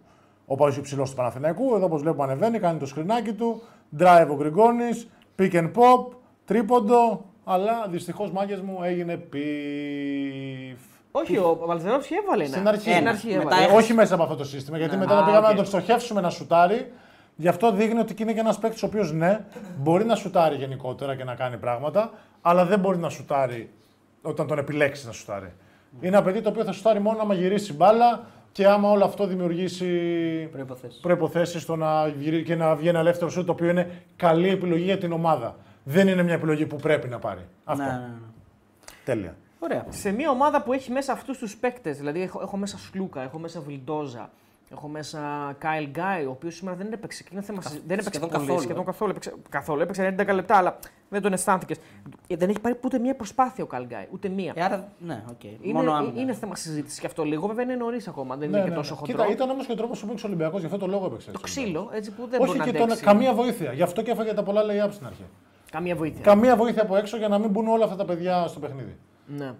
Ο παδί ψηλός του Παναθηναϊκού. Εδώ, όπως βλέπουμε, ανεβαίνει, κάνει το σκρινάκι του. Drive ο Γκριγκόνη. Pick and pop. Τρίποντο. Αλλά δυστυχώς μάγκες μου έγινε πιφ. Όχι, ο Μπαλτσερόφσκι έβαλε ένα. Στην αρχή. Στην αρχή Μετά έβαλε. Ε, έχασε. όχι μέσα από αυτό το σύστημα, γιατί Ναι. μετά Α, το πήγαμε οκ. να τον στοχεύσουμε να σουτάρει. Γι' αυτό δείχνει ότι είναι και ένας παίκτης ο οποίος ναι, μπορεί να σουτάρει γενικότερα και να κάνει πράγματα, αλλά δεν μπορεί να σουτάρει όταν τον επιλέξεις να σουτάρει. Είναι ένα παιδί το οποίο θα σουτάρει μόνο άμα γυρίσει μπάλα και άμα όλο αυτό δημιουργήσει Προϋποθέσεις. προϋποθέσεις στο να γυρί- και να βγει ένα ελεύθερο σουτ, το οποίο είναι καλή επιλογή για την ομάδα. Δεν είναι μια επιλογή που πρέπει να πάρει. Αυτό. Ναι, ναι, ναι. Τέλεια. Ωραία. Σε μια ομάδα που έχει μέσα αυτούς τους παίκτες, δηλαδή έχω, έχω μέσα Σλούκα, έχω μέσα Βιλντόζα, έχω μέσα Κάιλ Γκάι, ο οποίος σήμερα δεν έπαιξε. Και είναι θέμα, συζη- δεν έπαιξε σχεδόν πολύ, καθόλου, Σχεδόν ε. καθόλου. Έπαιξε, καθόλου. Έπαιξε 11 λεπτά, αλλά δεν τον αισθάνθηκες. Δεν έχει πάρει ούτε μία προσπάθεια ο Κάιλ Γκάι. Ούτε μία. Ε, άρα, ναι, οκ. Είναι, Μόνο άμυνα. είναι θέμα συζήτησης και αυτό λίγο. Βέβαια είναι νωρίς ακόμα, δεν Ναι, είναι και ναι, τόσο ναι. χοντρό. Κοίτα, ήταν όμως και ο τρόπος που έπαιξε ο Ολυμπιακός, γι' αυτό το λόγο έπαιξε. Το έτσι. ξύλο, έτσι που δεν Όχι μπορεί και να τον, αντέξει. καμία βοήθεια. Γι' αυτό και έφαγε τα πολλά layups στην αρχή. Καμία βοήθεια. Καμία βοήθεια από έξω για να μην μπουν όλα αυτά τα παιδιά στο παιχνίδι. Ναι.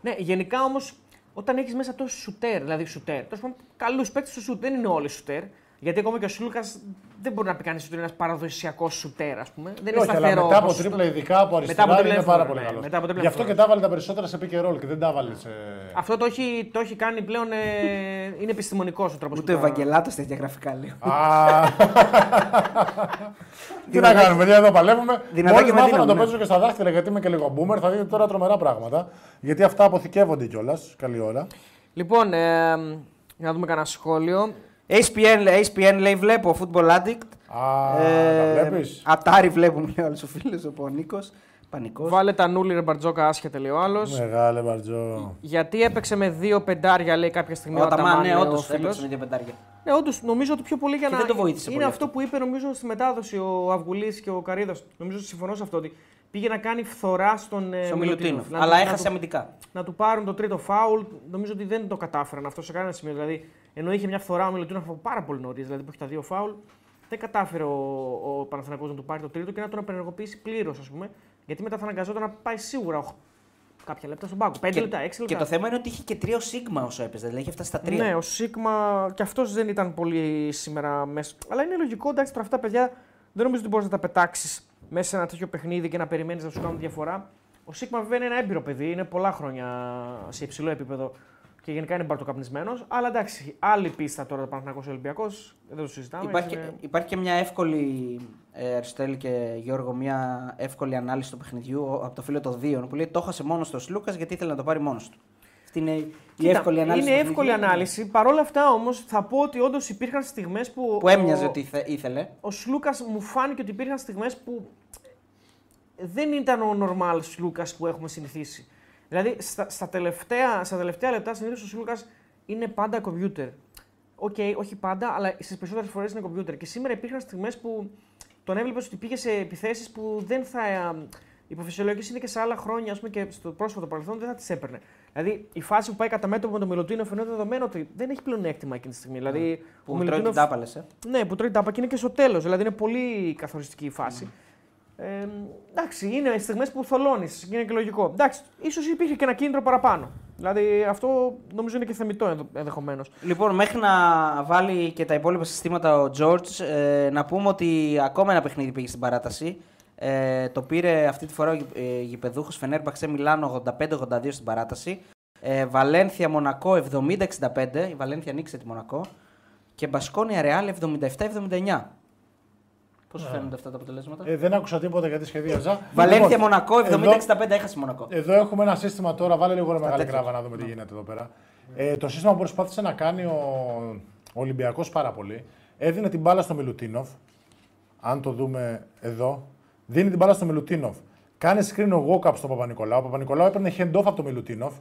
ναι, γενικά όμως όταν έχεις μέσα τόσο σουτέρ, δηλαδή σουτέρ, τέλο πάντων καλούς παίκτες στο σουτ, δεν είναι όλοι σουτέρ. Γιατί ακόμα και ο Σλούκα δεν μπορεί να πει κανείς ότι είναι ένας παραδοσιακός σουτέρ, ας πούμε. Δεν είναι Όχι, αλλά σταθερό. μετά από όπως τρίπλα, ειδικά από αριστερά, από τρίπλα είναι εύκολα, πάρα πολύ ναι. καλός. Μετά από τρίπλα Γι' αυτό εύκολα. και τα έβαλε τα περισσότερα σε pick and roll και δεν τα έβαλε σε. Αυτό το έχει, το έχει κάνει πλέον. Ε, είναι επιστημονικός ο τρόπος Ούτε ο Ευαγγελάτο τέτοια γραφικά λέει. Α, Τι να κάνουμε, παιδιά, εδώ παλεύουμε. Δυνατά Μόλις και με μάθω να δύναμη, το ναι. παίζω και στα δάχτυλα γιατί είμαι και λίγο boomer, θα δείτε τώρα τρομερά πράγματα. Γιατί αυτά αποθηκεύονται κιόλας. Καλή ώρα. Λοιπόν, ε, για να δούμε κανένα σχόλιο. HPN, λέει- HPN λέει βλέπω Football Addict. Α, Ε, τα βλέπεις. Ατάρι βλέπουμε λέει ο άλλος ο φίλος, ο Νίκος. Πανικός. Βάλε τα νούλη ρε Μπαρτζόκα, άσχετε λέει ο άλλος. Μεγάλε μπαρτζό. Γιατί έπαιξε με δύο πεντάρια, λέει κάποια στιγμή Ο ο Αταμάν, Αταμάν, ναι, λέει ο όντως φίλος. έπαιξε με δύο πεντάρια. Ναι, όντως νομίζω ότι πιο πολύ για Και να. δεν το βοήθησε είναι πολύ αυτό αυτό. που είπε νομίζω στη μετάδοση ο Αυγουλής και ο Καρίδας. Νομίζω ότι συμφωνώ σε αυτό. Ότι πήγε να κάνει φθορά στον ε, Στο Μιλουτίνοφ. Μιλουτίνοφ. Να Αλλά του- έχασε να του, αμυντικά. να του πάρουν το τρίτο φάουλ. Νομίζω ότι δεν το κατάφεραν αυτό σε κανένα σημείο. Δηλαδή, ενώ είχε μια φθορά ο Μιλουτίνοφ από πάρα πολύ νωρίς, δηλαδή που έχει τα δύο φάουλ, δεν κατάφερε ο, ο Παναθηναϊκός να του πάρει το τρίτο και να τον απενεργοποιήσει πλήρως, ας πούμε. Γιατί μετά θα αναγκαζόταν να πάει σίγουρα οχ- κάποια λεπτά στον πάγκο. 5 Και- λεπτά, 6 λεπτά. Και το θέμα είναι ότι είχε και τρία σίγμα όσο έπαιζε. Δηλαδή είχε φτάσει στα τρία. Ναι, ο Σίγμα και αυτός δεν ήταν πολύ σήμερα μέσα. Αλλά είναι λογικό, εντάξει, τώρα αυτά τα παιδιά δεν νομίζω ότι μπορείς να τα πετάξεις μέσα σε ένα τέτοιο παιχνίδι και να περιμένεις να σου κάνουν διαφορά. Ο Σίγμα βέβαια είναι ένα έμπειρο παιδί, είναι πολλά χρόνια σε υψηλό επίπεδο και γενικά είναι μπαρτοκαπνισμένος. Αλλά εντάξει, άλλη πίστα τώρα το Παναθηναϊκός Ολυμπιακός, δεν το συζητάμε. Υπάρχει, είναι- υπάρχει και μια εύκολη, ε, Αριστοτέλη και Γιώργο, μια εύκολη ανάλυση του παιχνιδιού ο- από το φίλο των δύο που λέει το έχασε μόνος του ο Λούκα γιατί ήθελε να το πάρει μόνος του. Αυτή είναι η Κοίτα, εύκολη ανάλυση. Είναι του εύκολη παιχνιδιού. ανάλυση. Παρ' όλα αυτά όμως θα πω ότι όντως υπήρχαν στιγμές που. Που έμοιαζε ο- ότι θε- ήθελε. ο Σλούκας μου φάνηκε ότι υπήρχαν στιγμές που δεν ήταν ο νορμάλς Σλούκα που έχουμε συνηθίσει. Δηλαδή στα, στα, τελευταία, στα τελευταία λεπτά συνήθως ο Σλούκα είναι πάντα κομπιούτερ. Οκ, όχι πάντα, αλλά στις περισσότερες φορές είναι κομπιούτερ. Και σήμερα υπήρχαν στιγμές που τον έβλεπες ότι πήγε σε επιθέσεις που δεν θα. Υπό φυσιολογικές είναι και σε άλλα χρόνια, ας πούμε και στο πρόσφατο παρελθόν δεν θα τις έπαιρνε. Δηλαδή η φάση που πάει κατά μέτωπο με τον Μιλουτίνοφ είναι δεδομένο ότι δεν έχει πλεονέκτημα εκείνη τη στιγμή. Δηλαδή, Που τρώει την τάπα, λες, ε. Ναι, που τρώει τάπα και είναι και στο τέλος. Δηλαδή είναι πολύ καθοριστική η φάση. Ε, εντάξει, είναι στιγμές που θολώνεις και είναι και λογικό. Εντάξει, ίσως υπήρχε και ένα κίνητρο παραπάνω. Δηλαδή αυτό νομίζω είναι και θεμητό ενδεχομένως. Λοιπόν, μέχρι να βάλει και τα υπόλοιπα συστήματα ο George, ε, να πούμε ότι ακόμα ένα παιχνίδι πήγε στην παράταση. Ε, το πήρε αυτή τη φορά ο γη- ε, γηπεδούχος Φενέρμπαξε Μιλάνο 85-82 στην παράταση. Ε, Βαλένθια Μονακό 70-65. Η Βαλένθια νίκησε τη Μονακό. Και Μπασκόνια Ρεάλ 77-79. Πώς σου φαίνονται αυτά τα αποτελέσματα; Ε, δεν άκουσα τίποτα γιατί σχεδίαζα. Βαλένθια Λοιπόν, Μονακό εδώ- 70-65 έχασε η Μονακό. Εδώ έχουμε ένα σύστημα τώρα, βάλε λίγο ρε μεγάλη τέτοια. κράβα να δούμε τι γίνεται εδώ πέρα. Ε, το σύστημα που προσπάθησε να κάνει ο, ο Ολυμπιακός πάρα πολύ, έδινε την μπάλα στο Μιλουτίνοφ, αν το δούμε εδώ, δίνει την μπάλα στο Μιλουτίνοφ. Κάνει screen ο Γόκαπ στον Παπα-Νικολάου. Ο Παπα-Νικολάου έπαιρνε hand off από το Μιλουτίνοφ,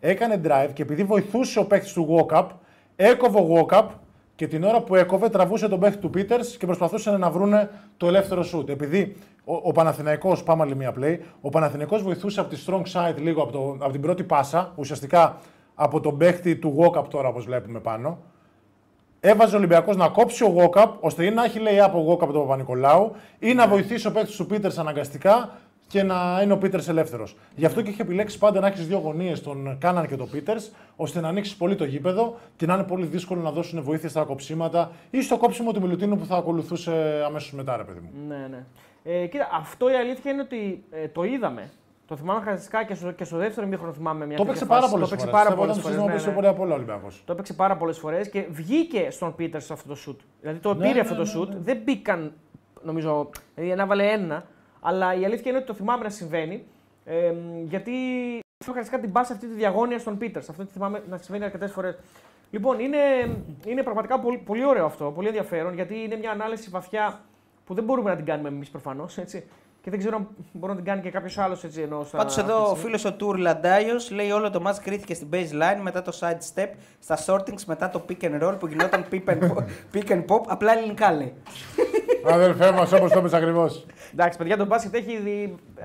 έκανε drive και επειδή βοηθούσε ο παίκτης του Γόκαπ, έκοβε ο Γόκαπ και την ώρα που έκοβε τραβούσε τον παίκτη του Πίτερς και προσπαθούσαν να βρούνε το ελεύθερο σουτ. Επειδή ο, ο Παναθηναϊκός, πάμε άλλη μία play, ο Παναθηναϊκός βοηθούσε από τη strong side λίγο από, το, από την πρώτη πάσα, ουσιαστικά από τον παίκτη του Γόκαπ τώρα όπως βλέπουμε πάνω. Έβαζε ο Ολυμπιακός να κόψει ο Γόκαπ, ώστε ή να έχει λέει από Γόκαπ τον Παπα-Νικολάου ή να βοηθήσει ο παίκτη του Πίτερς αναγκαστικά και να είναι ο Πίτερς ελεύθερος. Γι' αυτό και είχε επιλέξει πάντα να έχεις δύο γωνίες, τον Κάναν και τον Πίτερς, ώστε να ανοίξεις πολύ το γήπεδο και να είναι πολύ δύσκολο να δώσουν βοήθεια στα κοψίματα ή στο κόψιμο του Μιλουτίνου που θα ακολουθούσε αμέσως μετά, ρε παιδί μου. Ναι, ναι. Ε, κοίτα, αυτό η αλήθεια είναι ότι ε, το είδαμε. Το θυμάμαι χαρακτηριστικά και στο, και στο δεύτερο μήχρονο θυμάμαι μια Το τέτοια παίξε πάρα φάση. πολλές Το φορές. παίξε πάρα πολλές φορές. Το Ναι, παίξει ναι. πολύ απ' όλα ο Ολυμπιακό. Το έπαιξε πάρα πολλές φορές και βγήκε στον Πίτερ σε αυτό το σουτ. Δηλαδή το Ναι, πήρε ναι, αυτό το ναι, σουτ. ναι. Δεν μπήκαν, νομίζω, δηλαδή ανάβαλε ένα. Αλλά η αλήθεια είναι ότι το θυμάμαι να συμβαίνει. Ε, γιατί θέλω χαρακτηριστικά την πάση αυτή τη διαγώνια στον Πίτερ. Αυτό τη θυμάμαι να συμβαίνει αρκετές φορές. Λοιπόν, είναι, είναι πραγματικά πολύ, πολύ ωραίο αυτό, πολύ ενδιαφέρον, γιατί είναι μια ανάλυση βαθιά που δεν μπορούμε να την κάνουμε εμείς προφανώς. Και δεν ξέρω αν μπορεί να την κάνει και κάποιος άλλος έτσι ενώ στα. Πάντως αυτή τη εδώ ο στιγμή. φίλος ο Τουρ Λαντάιος λέει όλο το match κρίθηκε στην baseline μετά το side step, στα shortings μετά το pick and roll που γινόταν pick and pop, pick and pop απλά ελληνικά λέει. Αδελφέ μας, όπως το είπες ακριβώς. Εντάξει, παιδιά, το μπάσκετ έχει δει. ε,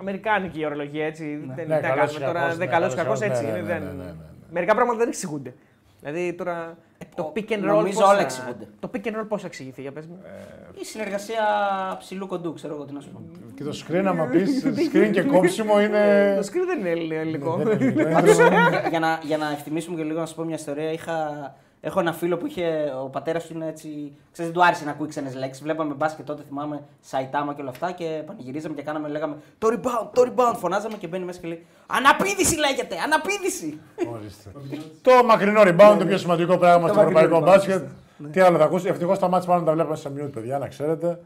Αμερικάνικη ορολογία έτσι. Δεν Ναι, τι να καλός κάνουμε ή τώρα. κακός, Δεν ναι, καλός ή καλός ή κακός κακός, έτσι ναι, είναι. ναι, δεν- ναι, ναι, ναι. Μερικά πράγματα δεν εξηγούνται. Δηλαδή τώρα. Το pick and roll. νομίζω πώς όλα θα- εξηγούνται. Το pick and roll πώς εξηγηθεί, για πες μου. Η συνεργασία ψηλού κοντού, ξέρω εγώ τι να σου πω. Και το screen, άμα πεις, screen και κόψιμο είναι. Το screen δεν είναι ελλη- ελληνικό. Δεν είναι ελληνικό, είναι Πάντως, τρομερό. για, να, για να ευθυμίσουμε και λίγο να σα πω μια ιστορία, είχα, έχω ένα φίλο που είχε. Ο πατέρας του είναι έτσι. Ξέρετε, δεν του άρεσε να ακούει ξένες λέξεις. Βλέπαμε μπάσκετ τότε, θυμάμαι, Σαϊτάμα και όλα αυτά και πανηγυρίζαμε και κάναμε, λέγαμε το rebound, το rebound. Φωνάζαμε και μπαίνει μέσα και λέει Αναπήδηση λέγεται, αναπήδηση. Ορίστε. Το μακρινό rebound, το πιο σημαντικό πράγμα Το στο ευρωπαϊκό μακρινό rebound, μπάσκετ. Τι άλλο θα ακούσει. Ευτυχώς τα μάτια πάνω τα βλέπουμε σε mute, παιδιά, να ξέρετε.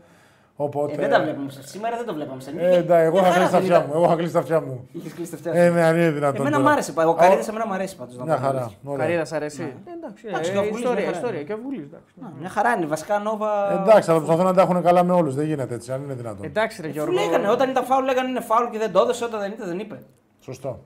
Οπότε. Ε, δεν τα βλέπαμε. σε- Σήμερα δεν το βλέπαμε σε Ε, εντάξει, εγώ Μια είχα χαρά κλείσει τα δεν αυτιά ήταν. μου. Εγώ είχα κλείσει τα αυτιά μου. Είχες κλείσει τα αυτιά Ε, σου. ναι, αν είναι δυνατόν. Εμένα τώρα. μου άρεσε. Ο Καρίδας εμένα μου αρέσει πάντως. Μια χαρά. Ωραία. Καρίδας σ' αρέσει. Ε, Εντάξει, Εντάξει, ε, και ο Βουλής ιστορία, μια χαρά ιστορία. είναι. Και ο Βουλής, εντάξει. Μια χαρά είναι. Βασικά νόβα. Εντάξει, αλλά προσπαθούν να τα έχουν καλά με όλους. Δεν γίνεται έτσι, αν είναι δυνατόν. Εντάξει, ρε Αφού Γιώργο. λέγανε, όταν ήταν φάουλ, λέγανε είναι φάουλ και δεν το έδωσε, όταν δεν ήταν δεν είπε. Σωστό.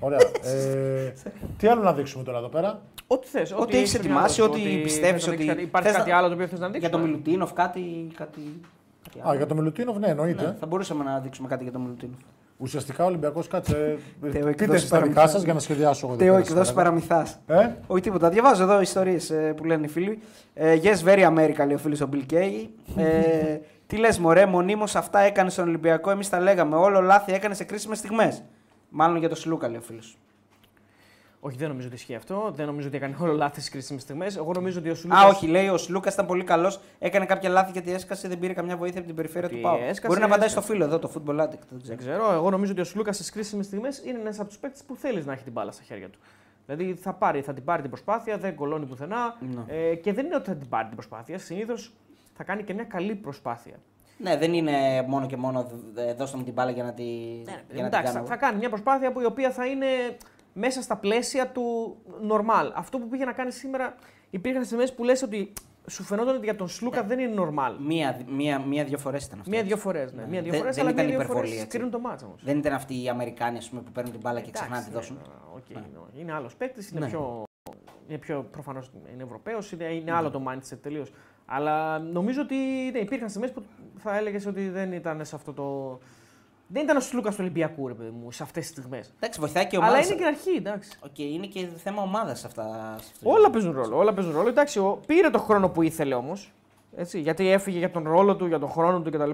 Ωραία. Ε, τι άλλο να δείξουμε τώρα εδώ πέρα; Ό,τι θες. Ό,τι έχεις ετοιμάσει, ό,τι πιστεύεις ότι- Υπάρχει θες κάτι να- άλλο το οποίο θες να δείξει. Για το Μιλουτίνοφ κάτι. κάτι... κάτι Α, άλλο. για το Μιλουτίνοφ, ναι, εννοείται. Ναι, θα μπορούσαμε να δείξουμε κάτι για το Μιλουτίνοφ. Ουσιαστικά ο Ολυμπιακός κάτσε. Θεό, Πείτε εκδόσεις εσείς τα δικά παραμυθάς. σας για να σχεδιάσω εγώ. εδώ Τέο πέρα εκδόσει σήμερα. παραμυθάς. Ε, Όχι τίποτα. Διαβάζω εδώ ιστορίες που λένε οι φίλοι. Ε, yes, very America, λέει ο φίλος ο Bill Kay. Ε, τι λες, Μωρέ, μονίμως αυτά έκανε στον Ολυμπιακό. Εμείς τα λέγαμε. Όλο λάθη έκανε σε κρίσιμες στιγμές. Μάλλον για το Σλούκα, λέει ο φίλος. Όχι, δεν νομίζω ότι ισχύει αυτό. Δεν νομίζω ότι έκανε όλο λάθη στις κρίσιμες στιγμές. Εγώ νομίζω ότι ο Σουλούκα. Α, όχι, λέει ο Σλούκας ήταν πολύ καλός. Έκανε κάποια λάθη γιατί έσκασε, δεν πήρε καμιά βοήθεια από την περιφέρεια Τι του Πάου. έσκασε, Μπορεί να απαντάει έσκασε. στο φίλο εδώ, το Football Addict. Δεν ξέρω. Δεν ξέρω. Εγώ νομίζω ότι ο Σουλούκα στις κρίσιμες στιγμές είναι ένας από τους παίκτες που θέλεις να έχει την μπάλα στα χέρια του. Δηλαδή θα, πάρει, θα την πάρει την προσπάθεια, δεν κολώνει πουθενά. Ναι. Ε, και δεν είναι ότι θα την πάρει την προσπάθεια. Συνήθως θα κάνει και μια καλή προσπάθεια. Ναι, δεν είναι μόνο και μόνο δ- δώστε μου την μπάλα για να, τη, για να την Ε, Εντάξει, κάνω. θα, θα κάνει μια προσπάθεια που η οποία θα είναι μέσα στα πλαίσια του normal. Αυτό που πήγε να κάνει σήμερα, υπήρχαν στιγμές που λες ότι σου φαινόταν ότι για τον Σλούκα δεν είναι normal. Μία, μία, μία-δύο φορές ήταν αυτό. Μία-δύο έτσι. φορές. Ναι. Ναι. Μία-δύο Δεν- φορές, δεν αλλά ήταν μία-δύο υπερβολή, φορές έτσι. κρίνουν το μάτσα όμως. Δεν ήταν αυτοί οι Αμερικάνοι ας πούμε, που παίρνουν την μπάλα και ξεχνάνε να τη δώσουν. Okay, Είναι άλλος παίκτης, είναι, Ναι. πιο, είναι πιο προφανώς είναι Ευρωπαίος, είναι, είναι άλλο το mindset τελείως. Αλλά νομίζω ότι ναι, υπήρχαν στιγμές που θα έλεγες ότι δεν ήταν σε αυτό το. Δεν ήταν ο Σλούκα του Ολυμπιακού, ρε παιδί μου, σε αυτές τις στιγμές. Εντάξει, βοηθάει και η ομάδα. Αλλά είναι και αρχή, εντάξει. Οκ, είναι και θέμα ομάδας αυτά. σε αυτό. Όλα παίζουν ρόλο. Όλα παίζουν ρόλο. Εντάξει, ο, πήρε το χρόνο που ήθελε όμως. Γιατί έφυγε για τον ρόλο του, για τον χρόνο του κτλ.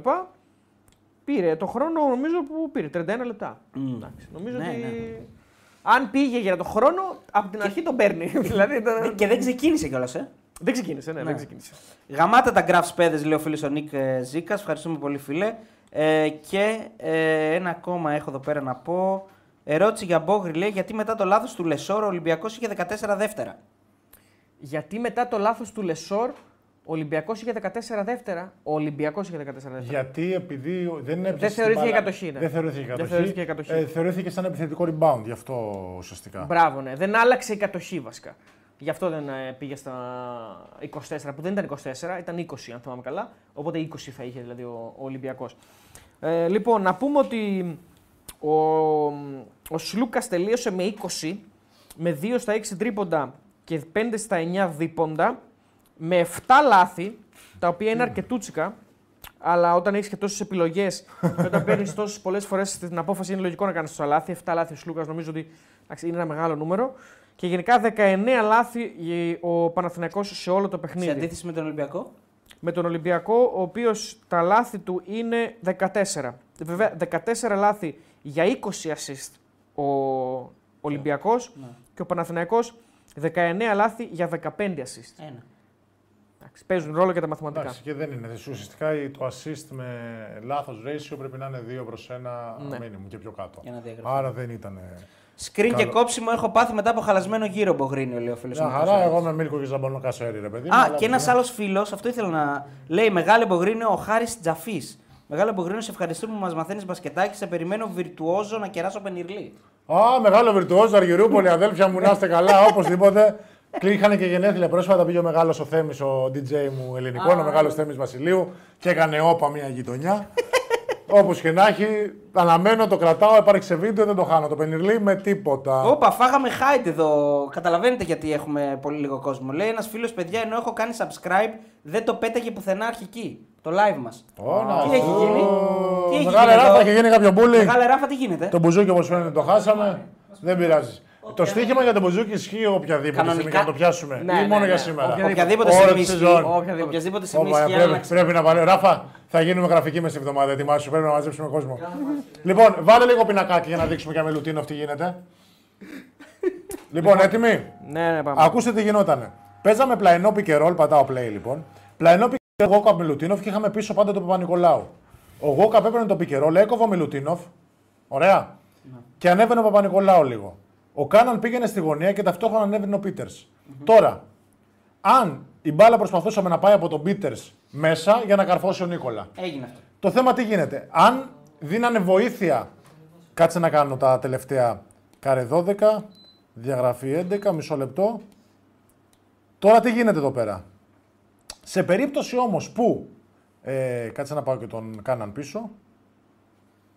Πήρε το χρόνο νομίζω που πήρε. 31 λεπτά. Μμ. Εντάξει, νομίζω Ναι, ότι. ναι. Αν πήγε για τον χρόνο, από την αρχή τον παίρνει. δηλαδή, ήταν- Και δεν ξεκίνησε κιόλας, ε. Δεν ξεκίνησε, ναι, Ναι. δεν ξεκίνησε. Γαμάτα τα graphics, παίδες, λέει ο φίλος ο Νίκ Ζήκας. Ευχαριστούμε πολύ, φίλε. Ε, και ε, ένα ακόμα έχω εδώ πέρα να πω. Ερώτηση για Μπόγρι λέει γιατί μετά το λάθος του Λεσόρ ο Ολυμπιακός είχε 14 δεύτερα. Γιατί μετά το λάθος του Λεσόρ, ο Ολυμπιακός είχε 14 δεύτερα; Ο Ολυμπιακός είχε 14 δεύτερα. Γιατί επειδή δεν έπιασε. Δεν την θεωρήθηκε μπάλα- κατοχή, ναι. Δεν θεωρήθηκε Δεν κατοχή. θεωρήθηκε κατοχή. Ε, θεωρήθηκε σαν επιθετικό rebound, γι' αυτό ουσιαστικά. Μπράβο, ναι. Δεν άλλαξε η κατοχή βασικά. Γι' αυτό δεν ε, πήγε στα 24, που δεν ήταν 24, ήταν 20 αν θυμάμαι καλά. Οπότε 20 θα είχε δηλαδή ο, ο Ολυμπιακός. Ε, λοιπόν, να πούμε ότι ο, ο Σλούκας τελείωσε με 20, με 2 στα 6 τρίποντα και 5 στα 9 δίποντα, με 7 λάθη, τα οποία είναι αρκετούτσικα, αλλά όταν έχεις και τόσες επιλογές και όταν παίρνεις τόσες πολλές φορές την απόφαση, είναι λογικό να κάνεις τόσα λάθη. 7 λάθη ο Σλούκας νομίζω ότι εντάξει, είναι ένα μεγάλο νούμερο. Και γενικά 19 λάθη ο Παναθηναϊκός σε όλο το Σε παιχνίδι. αντίθεση με τον Ολυμπιακό; Με τον Ολυμπιακό, ο οποίος τα λάθη του είναι 14. Βέβαια, 14 λάθη για 20 assist ο Ολυμπιακός Ναι. και ο Παναθηναϊκός 19 λάθη για 15 assist. Ένα. Εντάξει, παίζουν ρόλο και τα μαθηματικά. Εντάξει, και δεν είναι. Ουσιαστικά το assist με λάθος ratio πρέπει να είναι 2 προς 1 Ναι. minimum και πιο κάτω. Για να διαγραφεί. Άρα δεν ήταν. Σκριν και Καλό. κόψιμο έχω πάθει μετά από χαλασμένο γύρο Μπογρίνιο, λέει ο φίλος. Μια χαρά, εγώ με Μίλκο και Ζαμπονό Κασέρι, ρε παιδί. μου, Α, αλλά και ένας παιδιά- άλλος φίλος, αυτό ήθελα να λέει: Μεγάλε Μπογρίνιο, ο Χάρης Τζαφής. Μεγάλε Μπογρίνιο, σε ευχαριστούμε που μας μαθαίνεις μπασκετάκι. Σε περιμένω βιρτουόζο να κεράσω πενιρλί. Α, μεγάλο βιρτουόζο Αργυρούπολη, αδέλφια μου, να είστε καλά, οπωσδήποτε. Είχαν και γενέθλια πρόσφατα, πήγε ο μεγάλος ο Θέμης, ο DJ μου ελληνικό, ο μεγάλος Θέμης Βασιλείου και έκανε όπα μια γειτονιά. Όπως και να έχει, αναμένω, το κρατάω, έπαρξε βίντεο, δεν το χάνω. Το πενιρλί με τίποτα. Όπα, φάγαμε hide εδώ. Καταλαβαίνετε γιατί έχουμε πολύ λίγο κόσμο. Λέει ένας φίλος, παιδιά, ενώ έχω κάνει subscribe, δεν το πέταγε πουθενά αρχική. Το live μας. Ω, να Τι έχει σου. γίνει; Τι έχει Μεγάλε γίνει ράφα, εδώ; έχει γίνει κάποιο bullying. Μεγάλε ράφα, τι γίνεται; Το μπουζούκι όπως φαίνεται το χάσαμε. Δεν πειράζει. Το στοίχημα για το μπουζούκι ισχύει οποιαδήποτε Κανονικά. στιγμή για να το πιάσουμε. Ναι, ή ναι, μόνο ναι. για σήμερα. Οποιαδήποτε. Οποιαδήποτε Όλη στιγμή τη ισχύει. σεζόν. Οποιαδήποτε. Οποιαδήποτε στιγμή Ωπα, ισχύει. αλλά πρέπει, να πρέπει να βάλει. Ράφα, θα γίνουμε γραφική μες στη εβδομάδα. Ετοιμάσου, πρέπει να μαζέψουμε κόσμο. λοιπόν, βάλε λίγο πινακάκι για να δείξουμε και Μιλουτίνοφ τι γίνεται. λοιπόν, έτοιμοι; Ναι, ναι, πάμε. Ακούστε τι γινότανε. Παίζαμε πλαϊνό pick and roll, πατάω play λοιπόν. Πλαϊνό pick and roll, Γουόκαπ Μιλουτίνοφ και είχαμε πίσω πάντα τον Παπανικολάου. Ο Γουόκαπ έπαιρνε το pick and roll, έκοβε ο Μιλουτίνοφ. Ωραία. Και ανέβαινε ο Παπα-Νικολάου λίγο. Ο Κάναν πήγαινε στη γωνία και ταυτόχρονα ανέβαινε ο πιτερ Τώρα, αν η μπάλα προσπαθούσαμε να πάει από τον Πίτερς μέσα για να καρφώσει ο Νίκολα. Έγινε αυτό. Το θέμα τι γίνεται. Αν δίνανε βοήθεια. Κάτσε να κάνω τα τελευταία. Κάρε 12, διαγραφή 11, μισό λεπτό. Τώρα τι γίνεται εδώ πέρα. Σε περίπτωση όμως που. Ε, κάτσε να πάω και τον κάναν πίσω.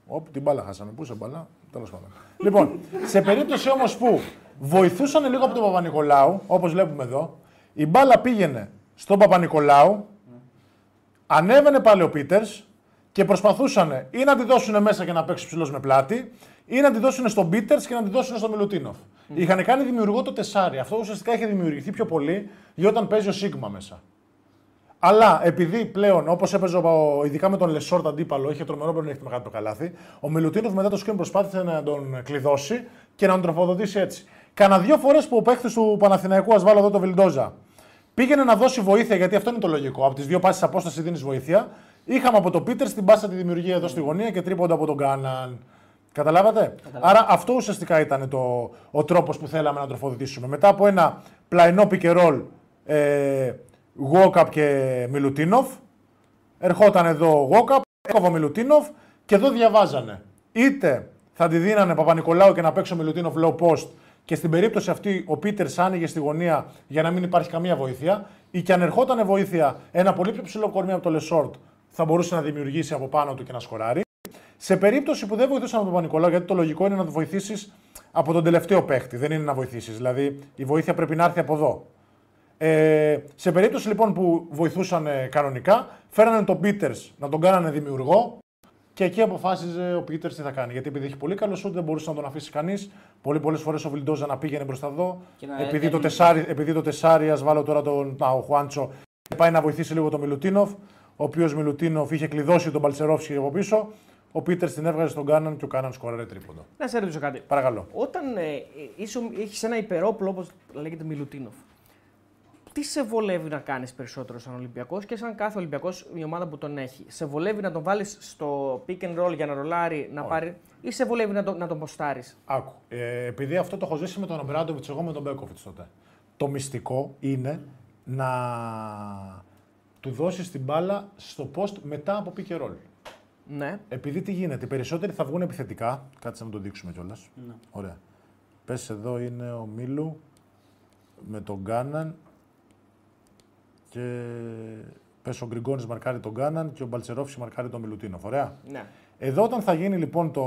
Οπ, την μπάλα χάσαμε. Πού σε μπάλα; Τέλος πάντων. λοιπόν, σε περίπτωση όμως που βοηθούσαν λίγο από τον Παπα-Νικολάου, όπως βλέπουμε εδώ, η μπάλα πήγαινε στον Παπα-Νικολάου, Ανέβαινε πάλι ο Πίτερς και προσπαθούσαν ή να τη δώσουν μέσα και να παίξει ψηλός με πλάτη, ή να τη δώσουν στον Πίτερς και να τη δώσουν στον Μιλουτίνοφ. Είχαν κάνει δημιουργό το τεσάρι. Αυτό ουσιαστικά είχε δημιουργηθεί πιο πολύ για όταν παίζει ο Σίκμα μέσα. Αλλά επειδή πλέον, όπως έπαιζε ο, ειδικά με τον Λεσόρ αντίπαλο, είχε τρομερό πλεονέκτημα κάτω το καλάθι, ο Μιλουτίνοφ μετά το screen προσπάθησε να τον κλειδώσει και να τον τροφοδοτήσει έτσι. Κάνα δύο φορές που ο παίχτη του Παναθηναϊκού, ας βάλω εδώ το Βιλντόζα, πήγαινε να δώσει βοήθεια, γιατί αυτό είναι το λογικό. Από τις δύο πάσες απόσταση δίνεις βοήθεια. Είχαμε από τον Πίτερ την πάσα τη δημιουργία εδώ στη γωνία και τρίποντα από τον Κάναν. Καταλάβατε; Άρα αυτό ουσιαστικά ήταν το, ο τρόπος που θέλαμε να τροφοδοτήσουμε. Μετά από ένα πλαϊνό pick and roll ε, Γουόκαπ και Μιλουτίνοφ, ερχόταν εδώ ο Γουόκαπ, έκοβε ο Μιλουτίνοφ και εδώ διαβάζανε. Είτε θα τη δίνανε Παπανικολάου και να παίξει ο Μιλουτίνοφ low post και στην περίπτωση αυτή ο Πίτερ άνοιγε στη γωνία για να μην υπάρχει καμία βοήθεια, ή και αν ερχόταν βοήθεια ένα πολύ πιο ψηλό κορμί από το Λεσόρ, θα μπορούσε να δημιουργήσει από πάνω του και να σκοράρει. Σε περίπτωση που δεν βοηθούσαν τον Παπανικολάου, γιατί το λογικό είναι να το βοηθήσεις από τον τελευταίο παίχτη, δεν είναι να βοηθήσεις. Δηλαδή η βοήθεια πρέπει να έρθει από εδώ. Ε, σε περίπτωση λοιπόν που βοηθούσαν ε, κανονικά, φέρανε τον Πίτερς να τον κάνανε δημιουργό και εκεί αποφάσιζε ο Πίτερς τι θα κάνει. Γιατί επειδή έχει πολύ καλό σουτ, δεν μπορούσε να τον αφήσει κανείς. Πολύ πολλές φορές ο Βιλντόζα να πήγαινε μπροστά εδώ. να Επειδή, έκανε- το τεσάρι, επειδή το τεσάρι, ας βάλω τώρα τον α, ο Χουάντσο, πάει να βοηθήσει λίγο τον Μιλουτίνοφ, ο οποίος Μιλουτίνοφ είχε κλειδώσει τον Παλτσερόφσκι από πίσω. Ο Πίτερς την έβγαζε στον Κάναν και ο Κάναν σκόραρε τρίποντο. Να σε ρωτήσω κάτι. Παρακαλώ. Όταν ε, έχεις ένα υπερόπλο, όπως λέγεται Μιλουτίνοφ, τι σε βολεύει να κάνεις περισσότερο σαν Ολυμπιακός και σαν κάθε Ολυμπιακός η ομάδα που τον έχει. Σε βολεύει να τον βάλεις στο pick and roll για να ρολάρει, να πάρει, ή σε βολεύει να, τον- να τον ποστάρεις; Άκου. Ε, επειδή αυτό το έχω ζήσει με τον Αμπράντοβιτ, εγώ με τον Μπέκοβιτς τότε. Το μυστικό είναι να του δώσεις την μπάλα στο post μετά από pick and roll. Ναι. Επειδή τι γίνεται, οι περισσότεροι θα βγουν επιθετικά. Κάτσε να το δείξουμε κιόλας. Ναι. Ωραία. Πες εδώ είναι ο Μίλου με τον Γκάναν και πες ο Γκριγκόνης μαρκάρει τον Γκάναν και ο Μπαλτσερόφσκι μαρκάρει τον Μιλουτίνοφ. Ωραία. ναι. Εδώ όταν θα γίνει λοιπόν το,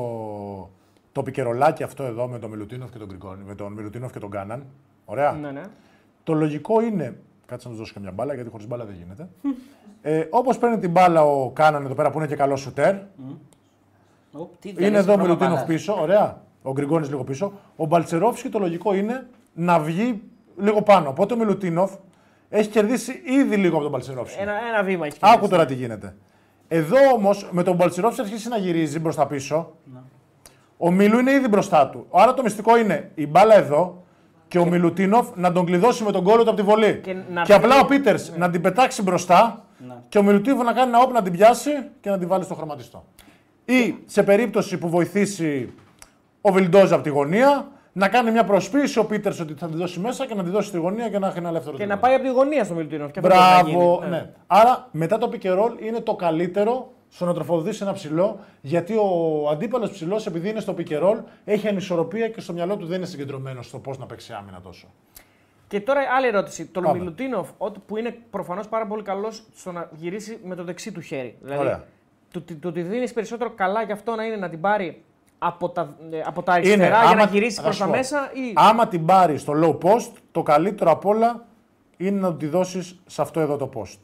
το πικερολάκι αυτό εδώ με τον Μιλουτίνοφ και τον Γκριγκόνη, με τον Μιλουτίνοφ και τον Γκάναν. Ωραία. ναι, ναι. Το λογικό είναι. Κάτσε να τους δώσω και μια μπάλα, γιατί χωρίς μπάλα δεν γίνεται. ε, Όπως παίρνει την μπάλα ο Κάναν εδώ πέρα που είναι και καλός σουτέρ, Οπ, τι είναι διαλύσει εδώ το ο πρόγραμμα Μιλουτίνοφ μπάλας. πίσω, ωραία. Ο Γκριγκόνης λίγο πίσω. Ο Μπαλτσερόφσκι το λογικό είναι να βγει λίγο πάνω. Οπότε ο Μιλουτίνοφ έχει κερδίσει ήδη λίγο από τον Μπαλτσερόφσκι. Ένα, ένα βήμα έχει Άκου κερδίσει. τώρα τι γίνεται. Εδώ όμως με τον Μπαλτσερόφσκι αρχίσει να γυρίζει μπροστά πίσω. Ο Μιλού είναι ήδη μπροστά του. Άρα το μυστικό είναι η μπάλα εδώ και ο Μιλουτίνοφ να τον κλειδώσει με τον κόλλο του από τη βολή. Και Και, να έρθει- απλά ο Πίτερς να την πετάξει μπροστά Ναι. και ο Μιλουτίνοφ να κάνει ένα όπ να την πιάσει και να την βάλει στο χρωματιστό. Ή σε περίπτωση που βοηθήσει ο Βιλντόζα από τη γωνία, να κάνει μια προσποίηση ο Πίτερς ότι θα τη δώσει μέσα και να τη δώσει στη γωνία και να έχει ένα ελεύθερο Και να τρίποντο. πάει από τη γωνία στο Μιλουτίνοφ. Και αυτό μπορεί να Μπράβο, γίνει. ναι. Άρα μετά το pick and roll είναι το καλύτερο στο να τροφοδοτήσει ένα ψηλό, γιατί ο αντίπαλος ψηλός, επειδή είναι στο pick and roll, έχει ανισορροπία και στο μυαλό του δεν είναι συγκεντρωμένος στο πώς να παίξει άμυνα τόσο. Και τώρα άλλη ερώτηση. Τον Πάμε. Μιλουτίνοφ, ό,τι- που είναι προφανώς πάρα πολύ καλός στο να γυρίσει με το δεξί του χέρι. Δηλαδή, Ωραία. το, το, το ότι δίνεις περισσότερο καλά για αυτό να είναι να την πάρει από τα, ε, από τα αριστερά για άμα- να γυρίσει θα προς σου τα πω, μέσα ή. Άμα την πάρει στο low post, το καλύτερο απ' όλα είναι να τη δώσεις σε αυτό εδώ το post.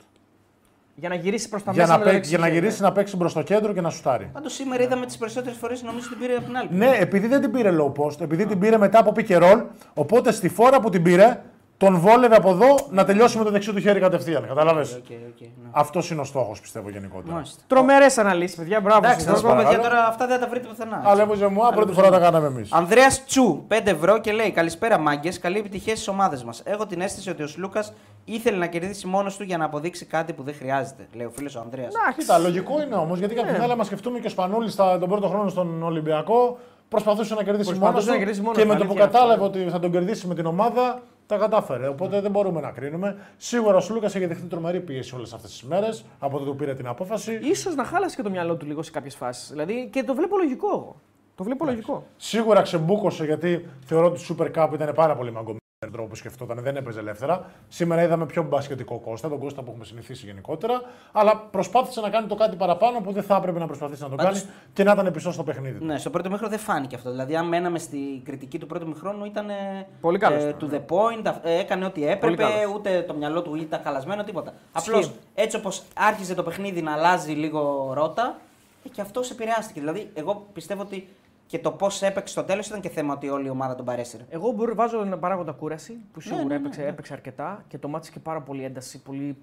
Για να γυρίσει προς τα Για μέσα να, με το παί- δεξί για να χέρι, γυρίσει ναι. να παίξει μπρος στο κέντρο και να σουτάρει. Πάντως σήμερα είδαμε τις περισσότερες φορές νομίζω την πήρε από την άλλη. Ναι, επειδή δεν την πήρε low post, επειδή την πήρε μετά από pick and roll, οπότε στη φόρα που την πήρε, τον βόλευε από εδώ να τελειώσει με το δεξί του χέρι κατευθείαν. Κατάλαβε. OK, OK, ναι. Αυτός είναι ο στόχος, πιστεύω γενικότερα. Μάλιστα. Τρομερές αναλύσεις, παιδιά. Μπράβο Εντάξει, σας, θα σου πω Γιώργο. παιδιά παρακαλώ. τώρα αυτά δεν τα βρείτε πουθενά. Αλλά έμποζε μου, πρώτη φορά τα κάναμε εμείς. Ανδρέας Τσου, 5 ευρώ και λέει: Καλησπέρα, μάγκες. Καλή επιτυχία στις ομάδες μας. Έχω την αίσθηση ότι ο Σλούκας ήθελε να κερδίσει μόνος του για να αποδείξει κάτι που δεν χρειάζεται. Λέει ο φίλος ο Ανδρέας. Κοίτα, λογικό είναι όμως, γιατί κάποια άλλη, άμα σκεφτούμε και ο Σπανούλης τον πρώτο χρόνο στον Ολυμπιακό, προσπαθούσε να κερδίσει μόνος Προσπαθούσε του. να κερδίσει μόνος Και του, με το που αλήθεια αυτό. κατάλαβε ότι θα τον κερδίσει με την ομάδα, τα κατάφερε. Οπότε δεν μπορούμε να κρίνουμε. Σίγουρα ο Σλούκα έχει δεχτεί τρομερή πίεση όλες αυτές τις μέρες από τότε που πήρε την απόφαση. Ίσως να χάλασε και το μυαλό του λίγο σε κάποιες φάσεις. Δηλαδή και το βλέπω λογικό εγώ. Το βλέπω λογικό. Σίγουρα ξεμπούκωσε γιατί θεωρώ ότι η Super Cup ήταν πάρα πολύ μαγκωμένη τρόπο που σκεφτόταν, δεν έπαιζε ελεύθερα. Σήμερα είδαμε πιο μπασκετικό Κώστα, τον Κώστα που έχουμε συνηθίσει γενικότερα. Αλλά προσπάθησε να κάνει το κάτι παραπάνω που δεν θα έπρεπε να προσπαθήσει να το Πάντως- κάνει και να ήταν πιστό στο παιχνίδι. του. Ναι, στο πρώτο μήχρονο δεν φάνηκε αυτό. Δηλαδή, αν μέναμε στη κριτική του πρώτου μηχρόνου, ήταν. ε, Πολύ καλός ε, ήταν, to the point, ε, έκανε ό,τι Πολύ έπρεπε, καλός. ούτε το μυαλό του ήταν χαλασμένο, τίποτα. Ισχύει. Απλώς έτσι όπως άρχιζε το παιχνίδι να αλλάζει λίγο ρότα, ε, και αυτό επηρεάστηκε. Δηλαδή, εγώ πιστεύω ότι και το πώς έπαιξε στο τέλος ήταν και θέμα ότι όλη η ομάδα τον παρέσυρε. Εγώ μπορώ, βάζω ένα παράγοντα κούραση που σίγουρα ναι, ναι, έπαιξε, ναι. έπαιξε αρκετά και το μάτι και πάρα πολύ ένταση. Πολύ,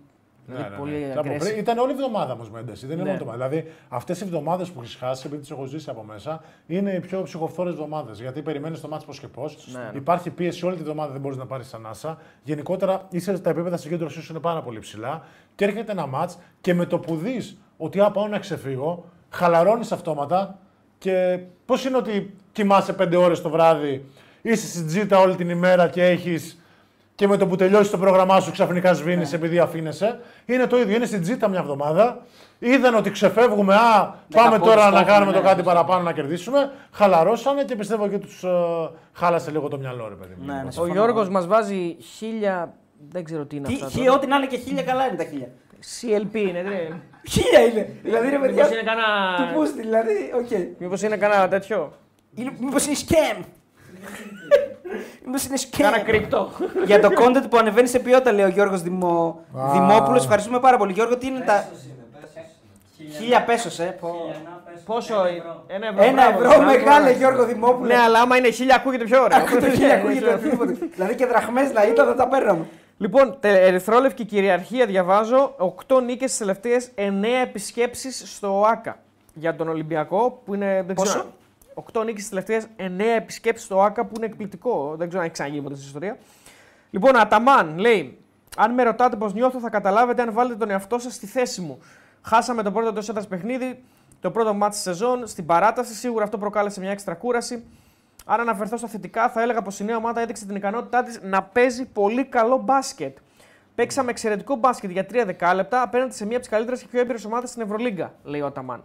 Ναι, δηλαδή, ναι, πολύ ναι. Από aggressive. πριν- Ήταν όλη η εβδομάδα όμως με ένταση. Δεν είναι Ναι. μόνο το μάτι. Δηλαδή, αυτές οι εβδομάδες που έχεις χάσει, επειδή τις έχω ζήσει από μέσα, είναι οι πιο ψυχοφθόρες εβδομάδες. Γιατί περιμένεις το μάτι πώς και πώς. Ναι, ναι. Υπάρχει πίεση όλη τη εβδομάδα, δεν μπορείς να πάρεις ανάσα. Γενικότερα, είσαι τα επίπεδα συγκέντρωσή σου είναι πάρα πολύ ψηλά. Και έρχεται ένα μάτς και με το που δεις ότι α, πάω να ξεφύγω, χαλαρώνεις αυτόματα. Και πώς είναι ότι κοιμάσαι 5 ώρες το βράδυ, είσαι στην τζίτα όλη την ημέρα και έχεις και με το που τελειώσει το πρόγραμμά σου ξαφνικά σβήνεις επειδή αφήνεσαι. Είναι το ίδιο. Είναι στην τζίτα μια εβδομάδα. Είδαν ότι ξεφεύγουμε. Α, πάμε πόντους τώρα το να έχουμε, κάνουμε το ναι, κάτι ναι. παραπάνω να κερδίσουμε. Χαλαρώσανε και πιστεύω και τους χάλασε λίγο το μυαλό, ρε παιδί μου. Ναι, ναι, Ο συμφωνώ. Γιώργος μας βάζει χίλια. Δεν ξέρω τι είναι Τι- αυτά. χι- Ό,τι να είναι και χίλια καλά είναι τα χίλια. CLP είναι, δεν Χίλια είναι. Δηλαδή ρε παιδιά. Μήπως είναι κανένα. Του πούστη, δηλαδή. Οκ. Μήπως είναι κανένα τέτοιο; Είναι- Μήπως είναι scam. Μήπως είναι Κάνα scam. κρυπτό. Για το content που ανεβαίνει σε ποιότητα, λέει ο Γιώργος Δημο... Α. Δημόπουλος. Ευχαριστούμε πάρα πολύ. Γιώργο, τι είναι τα... Χίλια πέσος, ε. πω. Πόσο είναι. Ένα ευρώ. Ένα μπράβο, ευρώ μπράβο. μεγάλε, Γιώργο Δημόπουλο. Ναι, αλλά άμα είναι χίλια ακούγεται πιο ωραίο. Ακούτε χίλια, ακούγεται οτιδήποτε. Δηλαδή και δραχμές να ήταν, θα τα παίρναμε. Λοιπόν, τε- ερυθρόλευκη κυριαρχία διαβάζω. 8 νίκες στις τελευταίες 9 επισκέψεις στο ΟΑΚΑ για τον Ολυμπιακό. Που είναι, δεν Πόσο; Ξέρω, 8 νίκες στις τελευταίες 9 επισκέψεις στο ΟΑΚΑ που είναι εκπληκτικό. Δεν ξέρω αν έχει ξαναγίνει ποτέ στην ιστορία. Λοιπόν, Αταμάν λέει: Αν με ρωτάτε πώς νιώθω, θα καταλάβετε αν βάλετε τον εαυτό σας στη θέση μου. Χάσαμε το πρώτο εντός έδρα παιχνίδι, το πρώτο μάτι της σεζόν, στην παράταση. Σίγουρα αυτό προκάλεσε μια έξτρα κούραση. Αν αναφερθώ στα θετικά, θα έλεγα πως η νέα ομάδα έδειξε την ικανότητά της να παίζει πολύ καλό μπάσκετ. Παίξαμε εξαιρετικό μπάσκετ για 3 δεκάλεπτα απέναντι σε μία από τις καλύτερες και πιο έμπειρες ομάδες στην Ευρωλίγκα, λέει ο Αταμάν.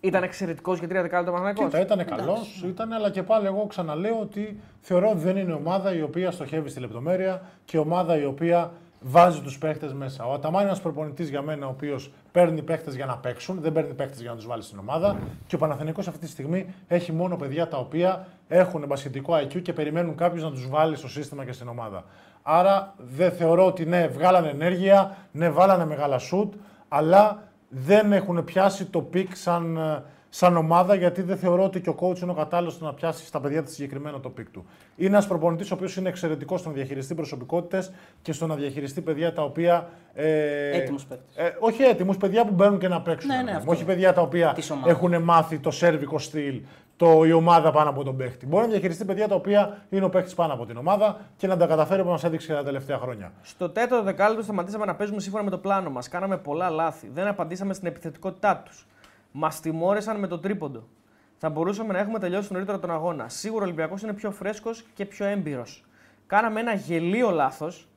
Ήταν εξαιρετικός για 3 δεκάλεπτα ο Παναγενικό. Κοίτα, ήταν καλός, ήταν, αλλά και πάλι εγώ ξαναλέω ότι θεωρώ ότι δεν είναι ομάδα η οποία στοχεύει στη λεπτομέρεια και ομάδα η οποία βάζει τους παίχτες μέσα. Ο Αταμάν είναι ένας προπονητής για μένα, ο οποίος παίρνει παίχτε για να παίξουν, δεν παίρνει παίχτε για να τους βάλει στην ομάδα. Και ο Παναθηναϊκός αυτή τη στιγμή έχει μόνο παιδιά τα οποία έχουν μπασκετικό IQ και περιμένουν κάποιος να τους βάλει στο σύστημα και στην ομάδα. Άρα δεν θεωρώ ότι ναι, βγάλανε ενέργεια, ναι, βάλανε μεγάλα σουτ, αλλά δεν έχουν πιάσει το peak σαν, ε, σαν ομάδα, γιατί δεν θεωρώ ότι και ο coach είναι ο κατάλληλος να πιάσει στα παιδιά της συγκεκριμένο το peak του. Είναι ένας προπονητής ο οποίος είναι εξαιρετικός στο να διαχειριστεί προσωπικότητες και στο να διαχειριστεί παιδιά τα οποία. Ε, Έτοιμους παίκτες. Ε, όχι έτοιμους, παιδιά που μπαίνουν και να παίξουν. Ναι, ναι, ρε παιδί μου. αυτό. όχι παιδιά τα οποία Της ομάδας. έχουν μάθει το σερβικό στυλ, το, η ομάδα πάνω από τον παίχτη. Μπορεί να διαχειριστεί παιδιά τα οποία είναι ο παίχτη πάνω από την ομάδα και να τα καταφέρει όπως μας έδειξε τα τελευταία χρόνια. Στο τέταρτο δεκάλεπτο σταματήσαμε να παίζουμε σύμφωνα με το πλάνο μας. Κάναμε πολλά λάθη. Δεν απαντήσαμε στην επιθετικότητά τους. Μας τιμώρησαν με το τρίποντο. Θα μπορούσαμε να έχουμε τελειώσει νωρίτερα τον αγώνα. Σίγουρα ο Ολυμπιακός είναι πιο φρέσκος και πιο έμπειρος. Κάναμε ένα γελοίο λάθος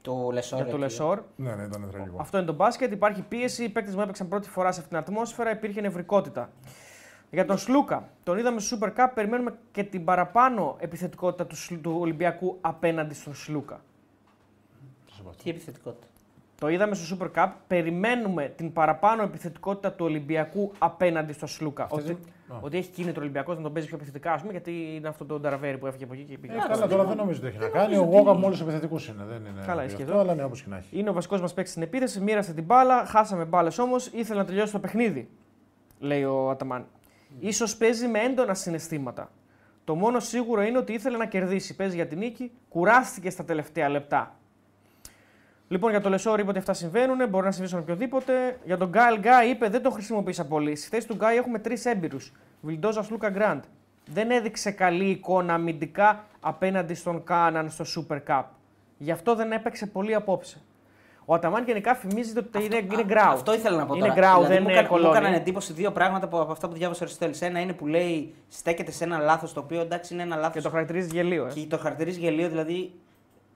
Το Λεσόρ. για το εκεί. Λεσόρ. Ναι, ναι, ήταν τραγικό. Αυτό είναι το μπάσκετ. Υπάρχει πίεση. Οι παίκτες μου έπαιξαν πρώτη φορά σε αυτήν την ατμόσφαιρα. Υπήρχε νευρικότητα. Για τον Σλούκα, τον είδαμε στο Super Cup. Περιμένουμε και την παραπάνω επιθετικότητα του, Σλου- του Ολυμπιακού απέναντι στον Σλούκα. Τι επιθετικότητα. Το είδαμε στο Super Cup. Περιμένουμε την παραπάνω επιθετικότητα του Ολυμπιακού απέναντι στο Σλούκα. Αυτές Ότι, είναι- Α. ότι έχει κίνητρο ο Ολυμπιακός να τον παίζει πιο επιθετικά, ας πούμε, γιατί είναι αυτό το Νταραβέρι που έφυγε από εκεί και πήγε. Ε, καλά, τώρα δεν νομίζω ότι έχει να κάνει. Ο Γόγα με όλου του επιθετικού είναι. Δεν είναι Καλά, γι' ισχύει αυτό, εδώ. αλλά ναι, όπως και να έχει. Είναι ο βασικός μας παίκτης στην επίθεση. Μοίρασε την μπάλα. Χάσαμε μπάλες όμως. Ήθελε να τελειώσει το παιχνίδι, λέει ο Αταμάν. σω παίζει με έντονα συναισθήματα. Το μόνο σίγουρο είναι ότι ήθελε να κερδίσει. Παίζει για την νίκη. Κουράστηκε στα τελευταία λεπτά. Λοιπόν, για το Λεσόρ είπε ότι αυτά συμβαίνουν, μπορεί να συμβεί σε οποιοδήποτε. Για τον Κάιλ Γκάι είπε δεν τον χρησιμοποίησα πολύ. Στη θέση του Γκάι έχουμε τρεις έμπειρους. Βιλντόζα, Σλούκα, Γκραντ. Δεν έδειξε καλή εικόνα αμυντικά απέναντι στον Κάναν στο Super Cup. Γι' αυτό δεν έπαιξε πολύ απόψε. Ο Αταμάν γενικά φημίζεται ότι είναι, είναι γκράου. Αυτό ήθελα να πω Είναι τώρα. γκράου, δηλαδή, δεν μου, είναι έκανα- μου κολόνι. έκαναν εντύπωση δύο πράγματα από, από αυτά που διάβασα ο Αριστοτέλης. Ένα είναι που λέει στέκεται σε ένα λάθος το οποίο εντάξει είναι ένα λάθος. Και το χαρακτηρίζει γελίο. Ε. Και το χαρακτηρίζει γελίο, δηλαδή.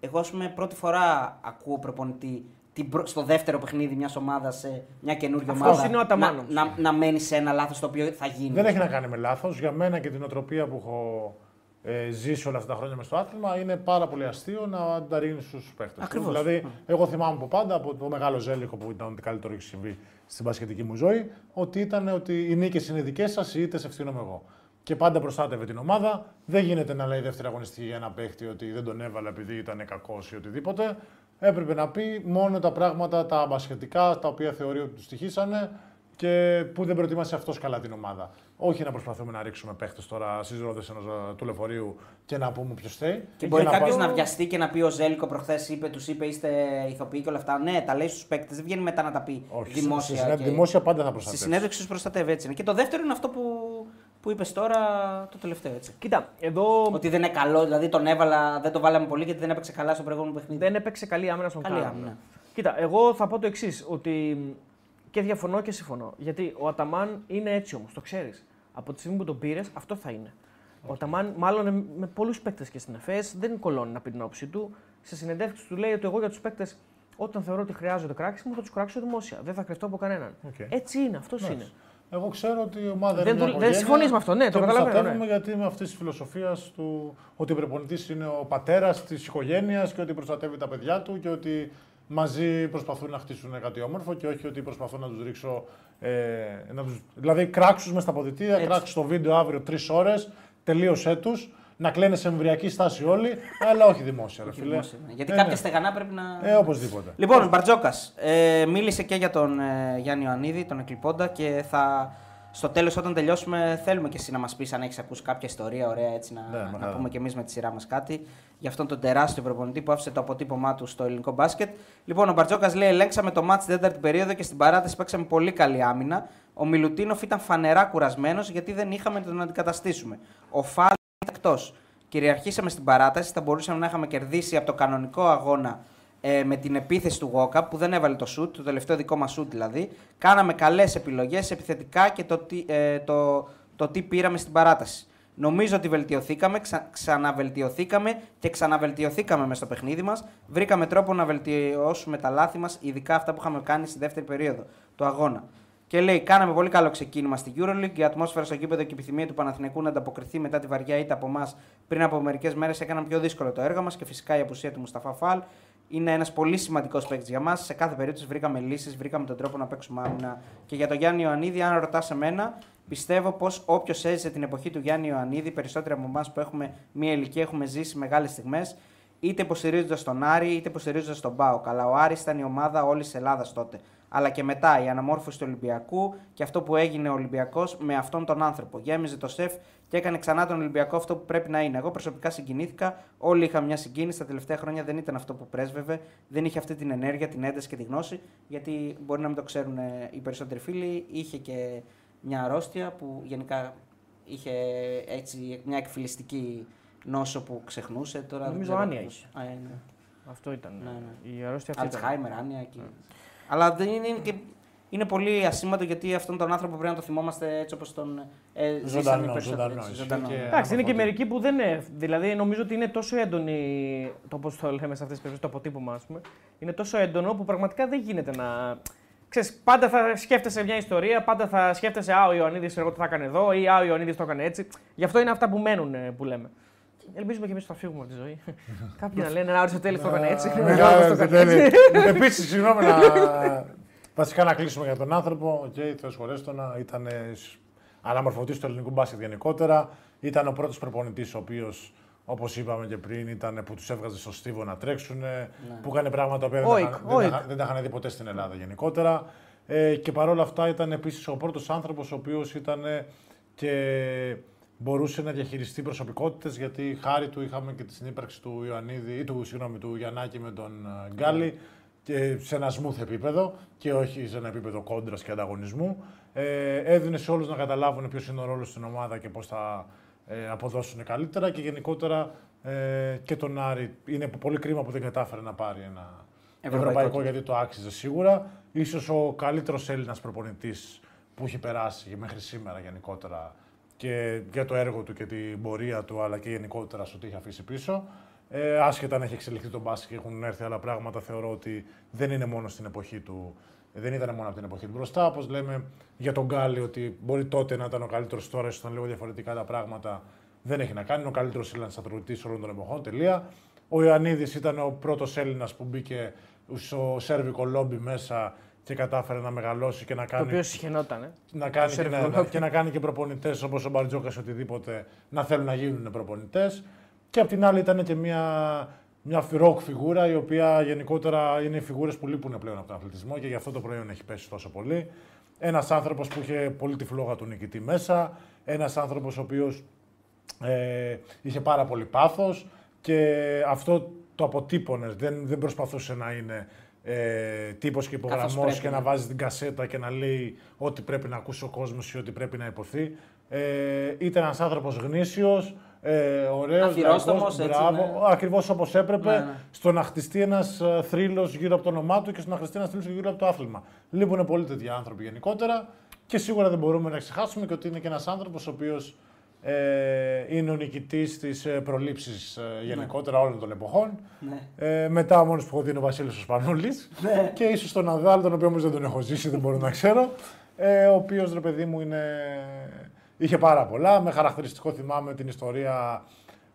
Εγώ, ας πούμε, πρώτη φορά ακούω προπονητή την πρω- στο δεύτερο παιχνίδι μιας ομάδας σε μια καινούργια Αυτός ομάδα. είναι ο Αταμάνος. Να, να, να μένει σε ένα λάθος το οποίο θα γίνει. Δεν έχει να κάνει με λάθος. Για μένα και την οτροπία που έχω ε, ζήσει όλα αυτά τα χρόνια με στο άθλημα είναι πάρα πολύ αστείο να ανταρρύνεις στου παίχτες. Ακριβώς. Δηλαδή, εγώ θυμάμαι από πάντα από το μεγάλο ζέλικο που ήταν ότι καλύτερο έχει συμβεί στην πασχετική μου ζωή, ότι ήταν ότι οι νίκες είναι δικές σας, οι ήττε ευθύνομαι εγώ. Και πάντα προστάτευε την ομάδα. Δεν γίνεται να λέει δεύτερη αγωνιστική για ένα παίχτη ότι δεν τον έβαλε επειδή ήταν κακός ή οτιδήποτε. Έπρεπε να πει μόνο τα πράγματα τα μπασχετικά τα οποία θεωρεί ότι τους στοιχήσανε και που δεν προετοίμασε αυτός καλά την ομάδα. Όχι να προσπαθούμε να ρίξουμε παίχτες τώρα στις ρόδες ενός του λεωφορείου και να πούμε ποιος θέλει. Και μπορεί κάποιος πάμε- να βιαστεί και να πει ο Ζέλικο προχθές είπε, τους είπε είστε ηθοποιοί και όλα αυτά. Ναι, τα λέει στους παίκτες, δεν βγαίνει μετά να τα πει Όχι, δημόσια. στη συνέ- και- δημόσια πάντα θα Στη προστατεύσει. συνέντευξη τους προστατεύει έτσι. είναι. Και το δεύτερο είναι αυτό που, που είπες τώρα το τελευταίο έτσι. Κοίτα, εδώ Ότι δεν είναι καλό, δηλαδή τον έβαλα, δεν το βάλαμε πολύ γιατί δεν έπαιξε καλά στο προηγούμενο παιχνίδι. δεν έπαιξε καλή άμυνα στον Καλή Κάναν. άμυνα. Ναι. Κοίτα, εγώ θα πω το εξής, ότι και διαφωνώ και συμφωνώ. Γιατί ο Αταμάν είναι έτσι όμως, το ξέρεις. Από τη στιγμή που τον πήρες, αυτό θα είναι. Ο Αταμάν, μάλλον με πολλούς παίκτες και στην ΕΦΕΣ, δεν κολώνει να πει την όψη του. σε συνεντεύξεις του λέει ότι εγώ για τους παίκτες, όταν θεωρώ ότι χρειάζονται κράξιμο, θα τους κράξω δημόσια. Δεν θα κρυφτώ από κανέναν. Οκ. Έτσι είναι, αυτός Εντάξει. είναι. Εγώ ξέρω ότι η ομάδα Δεν είναι μια του- δεν οικογένεια συμφωνείς με αυτό, ναι, το και καταλαβαίνω, προστατεύουμε ναι. γιατί είμαι αυτής της φιλοσοφίας του ότι ο προπονητής είναι ο πατέρας της οικογένειας και ότι προστατεύει τα παιδιά του και ότι μαζί προσπαθούν να χτίσουν κάτι όμορφο και όχι ότι προσπαθώ να τους ρίξω. Ε, να τους, δηλαδή, κράξω μες στα αποδυτήρια, Έτσι. κράξω το βίντεο αύριο τρεις ώρες, τελείωσέ τους, να κλαίνε σε εμβριακή στάση όλοι, αλλά όχι δημόσια. Ρε, φίλε. Δημόσια, ναι. Γιατί Ε, κάποια ναι. στεγανά πρέπει να. Ε, οπωσδήποτε. Λοιπόν, ο Μπαρτζόκας ε, μίλησε και για τον ε, Γιάννη Ιωαννίδη, τον εκλειπώντα και θα. Στο τέλος, όταν τελειώσουμε, θέλουμε και εσύ να μας πεις αν έχεις ακούσει κάποια ιστορία ωραία έτσι να, Ναι, με να χαρά. πούμε και εμείς με τη σειρά μας κάτι για αυτόν τον τεράστιο προπονητή που άφησε το αποτύπωμά του στο ελληνικό μπάσκετ. Λοιπόν, ο Μπαρτζόκας λέει: Ελέγξαμε το μάτι στην τέταρτη περίοδο και στην παράταση παίξαμε πολύ καλή άμυνα. Ο Μιλουτίνοφ ήταν φανερά κουρασμένος γιατί δεν είχαμε να τον αντικαταστήσουμε. Ο Φάλ ήταν εκτός. Κυριαρχήσαμε στην παράταση, θα μπορούσαμε να είχαμε κερδίσει από το κανονικό αγώνα ε, με την επίθεση του Γόκα που δεν έβαλε το σουτ, το τελευταίο δικό μας σουτ δηλαδή. Κάναμε καλές επιλογές επιθετικά και το, τι- ε, το, το τι πήραμε στην παράταση. Νομίζω ότι βελτιωθήκαμε, ξα, ξαναβελτιωθήκαμε και ξαναβελτιωθήκαμε μέσα στο παιχνίδι μας. Βρήκαμε τρόπο να βελτιώσουμε τα λάθη μας, ειδικά αυτά που είχαμε κάνει στη δεύτερη περίοδο του αγώνα. Και λέει: Κάναμε πολύ καλό ξεκίνημα στη Euroleague. Η ατμόσφαιρα στο γήπεδο και η επιθυμία του Παναθηναϊκού να ανταποκριθεί μετά τη βαριά ήττα από εμάς πριν από μερικές μέρες έκαναν πιο δύσκολο το έργο μας και φυσικά η απουσία του Μουσταφά Φαλ είναι ένας πολύ σημαντικός παίκτης για μας. Σε κάθε περίπτωση βρήκαμε λύσεις, βρήκαμε τον τρόπο να παίξουμε άμυνα. Και για τον Γιάννη Ιωαννίδη, αν ρωτάς εμένα, πιστεύω πως όποιος έζησε την εποχή του Γιάννη Ιωαννίδη, περισσότεροι από εμάς που έχουμε μία ηλικία, έχουμε ζήσει μεγάλες στιγμές, είτε υποστηρίζοντας τον Άρη, είτε υποστηρίζοντας τον Πάο. Αλλά ο Άρης ήταν η ομάδα όλης τη Ελλάδας τότε. Αλλά και μετά η αναμόρφωση του Ολυμπιακού και αυτό που έγινε ο Ολυμπιακός με αυτόν τον άνθρωπο. Γέμιζε το σεφ και έκανε ξανά τον Ολυμπιακό αυτό που πρέπει να είναι. Εγώ προσωπικά συγκινήθηκα. Όλοι είχαμε μια συγκίνηση. Τα τελευταία χρόνια δεν ήταν αυτό που πρέσβευε. Δεν είχε αυτή την ενέργεια, την ένταση και τη γνώση. Γιατί μπορεί να μην το ξέρουν ε, οι περισσότεροι φίλοι. Είχε και μια αρρώστια που γενικά είχε έτσι μια εκφυλιστική νόσο που ξεχνούσε. Τώρα δεν Νομίζω ξέρω άνοια πώς. είχε. Α, ε, ναι. Αυτό ήταν. Ναι, ναι. Η αρρώστια αυτή ήταν. Αλτσχάιμερ, άνοια. Και... Αλλά δεν είναι, είναι, και, είναι πολύ ασήμαντο γιατί αυτόν τον άνθρωπο πρέπει να το θυμόμαστε έτσι όπως τον ε, ζήσαμε Ζωντανό, οι περισσότεροι, ζωντανό, έτσι, ισχύει ζωντανό. και- Εντάξει, είναι και Αναφορτή. μερικοί που δεν είναι. Δηλαδή, νομίζω ότι είναι τόσο έντονη το πώς το λέμε σε αυτές τις περιπτώσεις, το αποτύπωμα, ας πούμε. Είναι τόσο έντονο που πραγματικά δεν γίνεται να. Ξέρεις, πάντα θα σκέφτεσαι μια ιστορία, πάντα θα σκέφτεσαι Α, ο Ιωαννίδης εγώ τι θα έκανε εδώ ή Α, ο Ιωαννίδης το έκανε έτσι. Γι' αυτό είναι αυτά που μένουν ε, που λέμε. Ελπίζουμε και εμείς θα φύγουμε από τη ζωή. Κάποιοι να λένε Α, ο Αριστοτέλη το έκανε έτσι. ο Γιώργος το έκανε έτσι». Επίση, συγγνώμη να. Βασικά να κλείσουμε για τον άνθρωπο. Οκ, okay, Θεός χωρέσ' τονα. Ήταν αναμορφωτής του ελληνικού μπάσκετ γενικότερα. Ήταν ο πρώτος προπονητής ο οποίος, όπως είπαμε και πριν, ήταν που τους έβγαζε στο στίβο να τρέξουν. Που έκανε πράγματα που δεν, οκ, τα είχαν- δεν, οκ. τα είχαν- δεν τα είχαν δει ποτέ στην Ελλάδα γενικότερα. Ε, και παρόλα αυτά ήταν επίσης ο πρώτος άνθρωπος ο οποίος ήταν και μπορούσε να διαχειριστεί προσωπικότητες γιατί χάρη του είχαμε και τη συνύπαρξη του Ιωαννίδη ή του, συγγνώμη, του Γιαννάκη με τον ε, Γκάλι και σε ένα smooth επίπεδο και όχι σε ένα επίπεδο κόντρας και ανταγωνισμού. Ε, έδινε σε όλους να καταλάβουν ποιος είναι ο ρόλος στην ομάδα και πώς θα ε, αποδώσουν καλύτερα και γενικότερα ε, και τον Άρη. Είναι πολύ κρίμα που δεν κατάφερε να πάρει ένα Ευρωπαϊκό ευρωπαϊκό, τίτλο. γιατί το άξιζε σίγουρα. Ίσως ο καλύτερος Έλληνας προπονητής που έχει περάσει μέχρι σήμερα γενικότερα και για το έργο του και την πορεία του, αλλά και γενικότερα στο τι έχει αφήσει πίσω. Ε, άσχετα αν έχει εξελιχθεί τον μπάσκετ και έχουν έρθει άλλα πράγματα, θεωρώ ότι δεν είναι μόνο στην εποχή του. Δεν ήταν μόνο από την εποχή του μπροστά. Όπως λέμε για τον Γκάλι, ότι μπορεί τότε να ήταν ο καλύτερος, τώρα ίσως ήταν λίγο διαφορετικά τα πράγματα. Δεν έχει να κάνει. Είναι ο καλύτερος Έλληνας αθλητής όλων των εποχών. Τελεία. Ο Ιωαννίδης ήταν ο πρώτος Έλληνας που μπήκε στο σέρβικο λόμπι μέσα και κατάφερε να μεγαλώσει και να Το κάνει οποίο συχαινόταν. Ε. να κάνει, και, σέρβικο να, λόμπι. και να κάνει και προπονητές όπως ο Μπαρτζόκας οτιδήποτε να θέλουν να γίνουν προπονητές. Και απ' την άλλη ήταν και μια, μια ροκ φιγούρα η οποία γενικότερα είναι οι φιγούρες που λείπουν πλέον από τον αθλητισμό και γι' αυτό το προϊόν έχει πέσει τόσο πολύ. Ένας άνθρωπος που είχε πολύ τη φλόγα του νικητή μέσα. Ένας άνθρωπος ο οποίος ε, είχε πάρα πολύ πάθος και αυτό το αποτύπωνες. Δεν, δεν προσπαθούσε να είναι ε, τύπος και υπογραμμός πρέπει, και να ναι. βάζει την κασέτα και να λέει ό,τι πρέπει να ακούσει ο κόσμος ή ό,τι πρέπει να υποθεί. Ε, ήταν ένας άνθρωπος γνήσιος, ε, ωραίος, Αφιρόστομος, λαϊκός, έτσι, μπράβο, ναι. ακριβώς όπως έπρεπε, Ναι, ναι. στο να χτιστεί ένας ε, θρύλος γύρω από το όνομά του και στο να χτιστεί ένας θρύλος γύρω από το άθλημα. Λείπουν πολύ τέτοιοι άνθρωποι γενικότερα και σίγουρα δεν μπορούμε να ξεχάσουμε και ότι είναι και ένας άνθρωπος ο οποίος Ε, είναι ο νικητής της προλήψης ε, γενικότερα όλων των εποχών. Ναι. Ε, μετά ο μόνος που έχω δει είναι ο Βασίλης Σπανούλης. Ναι. Και ίσως τον Ναδάλ, τον οποίο όμως δεν τον έχω ζήσει, δεν μπορώ να ξέρω. Ε, ο οποίος ρε παιδί μου είναι... είχε πάρα πολλά. Με χαρακτηριστικό θυμάμαι την ιστορία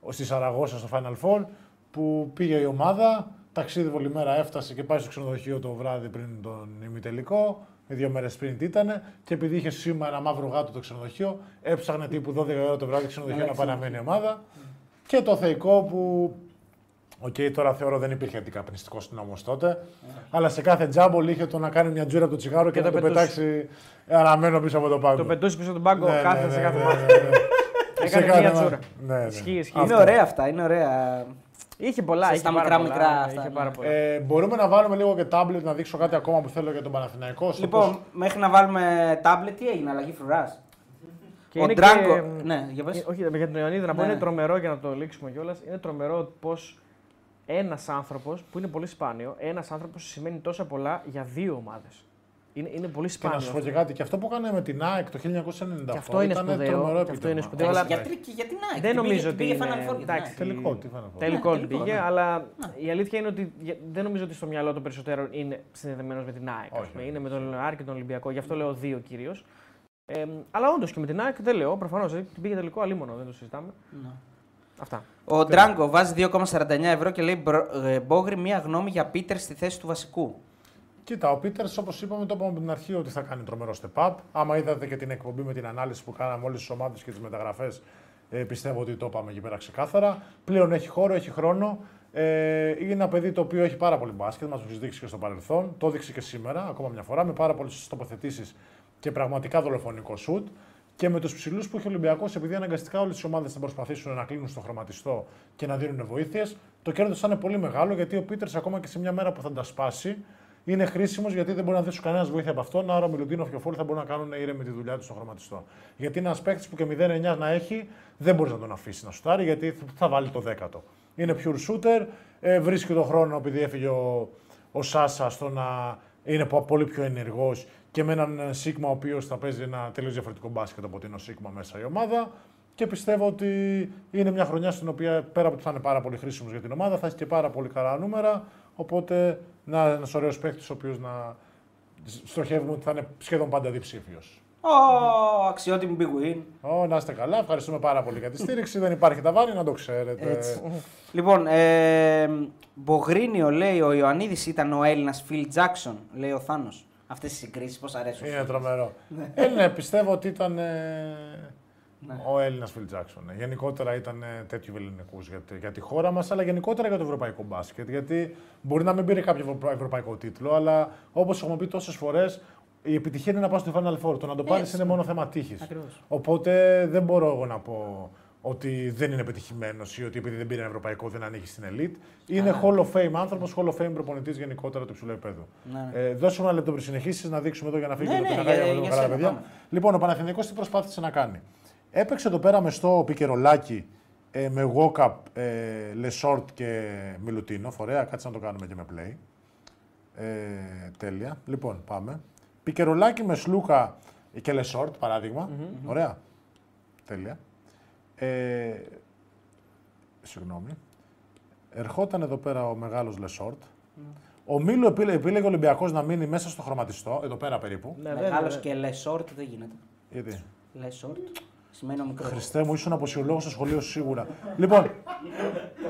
στη Σαραγώσα στο Final Four που πήγε η ομάδα, ταξίδι όλη μέρα έφτασε και πάει στο ξενοδοχείο το βράδυ πριν τον ημιτελικό. Δύο μέρες πριν τι ήταν, και επειδή είχε σήμα ένα μαύρο γάτο το ξενοδοχείο, έψαχνε τύπου 12 ώρα το βράδυ ξενοδοχείο να παραμένει η ομάδα. Και το θεϊκό που οκ, τώρα θεωρώ δεν υπήρχε αντικαπνιστικό νόμο τότε. Αλλά σε κάθε τζάμπολ είχε το να κάνει μια τζούρα από το τσιγάρο και, Και να το το πετούσε. πετάξει αναμμένο πίσω από το πάγκο. Το πετούσε πίσω τον πάγκο Ναι, κάθε ναι, σε ναι, κάθε ναι, μάτι. ναι, ναι. Σε Έκανε κάθε μια μάτι. τζούρα. Ναι, ναι. Ισχύει, ισχύει. Αυτό. Είναι ωραία αυτά, είναι ωραία. Είχε πολλά, Σε είχε στα πάρα μικρά, πολλά, μικρά ναι, αυτά, Είχε ναι. πάρα πολλά. Ε, μπορούμε να βάλουμε λίγο και τάμπλετ να δείξω κάτι ακόμα που θέλω για τον Παναθηναϊκό. στο Λοιπόν, πώς- μέχρι να βάλουμε τάμπλετ, τι έγινε, αλλαγή φρουράς. Και Ο είναι Ντράγκο. και- Ναι, για πες. Ε, Όχι, για τον Ιωαννίδη να πω Ναι, είναι ναι. τρομερό για να το λήξουμε κιόλας. Είναι τρομερό πως ένας άνθρωπος, που είναι πολύ σπάνιο, ένας άνθρωπος σημαίνει τόσα πολλά για δύο ομάδες. Είναι, είναι πολύ Και σπάνιο. να σου πω αυτό. και κάτι, και αυτό που έκανε με την ΑΕΚ το 1998 Και αυτό είναι ήταν σπουδαίο, τρομερό και αυτό είναι επίτευγμα. σπουδαίο, αλλά- Γιατί, και γιατί να, Δεν την νομίζω πήγε- ότι πήγε είναι- Final Four για την εντάξει. ΑΕΚ. Τελικό, τι φάνε αυτό. Τελικό Ναι, την τελικό, πήγε, ναι. αλλά η αλήθεια είναι ότι για- δεν νομίζω ότι στο μυαλό των περισσότερων είναι συνδεδεμένος με την ΑΕΚ. ας Όχι, πούμε. όχι. Είναι με τον ΑΕΚ και τον Ολυμπιακό, γι' αυτό λέω δύο κυρίως. Ε, αλλά όντως και με την ΑΕΚ δεν λέω, προφανώς την πήγε τελικό αλίμονο, δεν το συζητάμε. Ναι. Αυτά. Ο Ντράγκο βάζει 2,49 ευρώ και λέει «Μπρο- ε, Μπόγρι μία γνώμη για Πίτερ στη θέση του βασικού. Κοίτα, ο Πίτερς, όπως είπαμε, το είπαμε από την αρχή ότι θα κάνει τρομερό step up. Άμα είδατε και την εκπομπή με την ανάλυση που κάναμε όλες τις ομάδες και τις μεταγραφές, ε, πιστεύω ότι το είπαμε εκεί πέρα ξεκάθαρα. Πλέον έχει χώρο, έχει χρόνο. Ε, είναι ένα παιδί το οποίο έχει πάρα πολύ μπάσκετ, μας το έχει δείξει και στο παρελθόν. Το έδειξε και σήμερα, ακόμα μια φορά, με πάρα πολλές τοποθετήσεις και πραγματικά δολοφονικό σουτ. Και με τους ψηλούς που έχει ο Ολυμπιακός, επειδή αναγκαστικά όλες τις ομάδες θα προσπαθήσουν να κλείνουν στο χρωματιστό και να δίνουν βοήθειες, το κέρδος θα είναι πολύ μεγάλο γιατί ο Πίτερς ακόμα και σε μια μέρα που θα τα σπάσει, είναι χρήσιμος γιατί δεν μπορεί να δώσει κανένας βοήθεια από αυτόν. Άρα ο Μιλουτίνοφ και ο Φόρη θα μπορούν να κάνουν ήρεμη τη δουλειά τους στο χρωματιστό. Γιατί είναι ένας παίκτης που και 0-9 να έχει, δεν μπορείς να τον αφήσεις να σουτάρει γιατί θα βάλει το δέκατο. Είναι pure shooter, ε, βρίσκει τον χρόνο επειδή έφυγε ο, ο Σάσα στο να είναι πο- πολύ πιο ενεργός και με έναν ε, Σίγμα ο οποίος θα παίζει ένα τελείως διαφορετικό μπάσκετ από ότι είναι ο Σίγμα μέσα η ομάδα. Και πιστεύω ότι είναι μια χρονιά στην οποία πέρα από ότι θα είναι πάρα πολύ χρήσιμος για την ομάδα, θα έχει και πάρα πολύ καλά νούμερα. Οπότε να ένας ωραίος παίκτης ο οποίος να στοχεύουμε ότι θα είναι σχεδόν πάντα διψήφιος. Ω, αξιότιμη big win. Ω, να είστε καλά, ευχαριστούμε πάρα πολύ για τη στήριξη. Δεν υπάρχει ταβάνι, να το ξέρετε. Έτσι. λοιπόν, ε, Μπογρίνιο λέει ο Ιωαννίδης ήταν ο Έλληνας Φιλ Τζάξον, λέει ο Θάνος. Αυτές οι συγκρίσεις πώς αρέσουν. Είναι τρομερό. Ε, ναι, πιστεύω ότι ήταν ε, Ναι. ο Έλληνας Φιλ Τζάξον. Ε, Γενικότερα ήταν ε, τέτοιου ελληνικούς για, τη- για τη χώρα μας, αλλά γενικότερα για το ευρωπαϊκό μπάσκετ. Γιατί μπορεί να μην πήρε κάποιο ευρω- ευρωπαϊκό τίτλο, αλλά όπως έχουμε πει τόσες φορές, η επιτυχία είναι να πας στο Final Four. Το να το πάρεις Έτσι. είναι μόνο θέμα τύχης. Ακριβώς. Οπότε δεν μπορώ εγώ να πω ότι δεν είναι πετυχημένο ή ότι επειδή δεν πήρε ένα ευρωπαϊκό δεν ανήκει στην elite. Είναι Hall of Fame άνθρωπος, Hall of Fame προπονητής γενικότερα του υψηλού επίπεδου. Ναι. Ε, δώσουμε ένα λεπτό πριν συνεχίσεις να δείξουμε εδώ για να φύγει Ναι, το ναι, πινακάκι για- να δούμε για καλά, σένα, παιδιά. πάμε. Λοιπόν, ο Παναθηναϊκός τι προσπάθησε να κάνει. Έπαιξε εδώ πέρα με στο pick and rollάκι ε, με Walkup, ε, Λεσόρτ και Μιλουτίνοφ. Ωραία, κάτσε να το κάνουμε και με play. Ε, τέλεια. Λοιπόν, πάμε. Pick and rollάκι με Σλούκα και Λεσόρτ, παραδειγμα Ωραία. Τέλεια. Ε, συγγνώμη. Ερχόταν εδώ πέρα ο μεγάλος Λεσόρτ. Ο Μίλο επίλε- επίλεγε ο Ολυμπιακός να μείνει μέσα στο χρωματιστό, εδώ πέρα περίπου. Ναι, βέβαια, Μεγάλος βέβαια. και Le short δεν γίνεται. Γιατί; Le short σημαίνει ο μικρό. Χριστέ μου, ήσουν απουσιολόγος στο σχολείο σου σίγουρα. λοιπόν,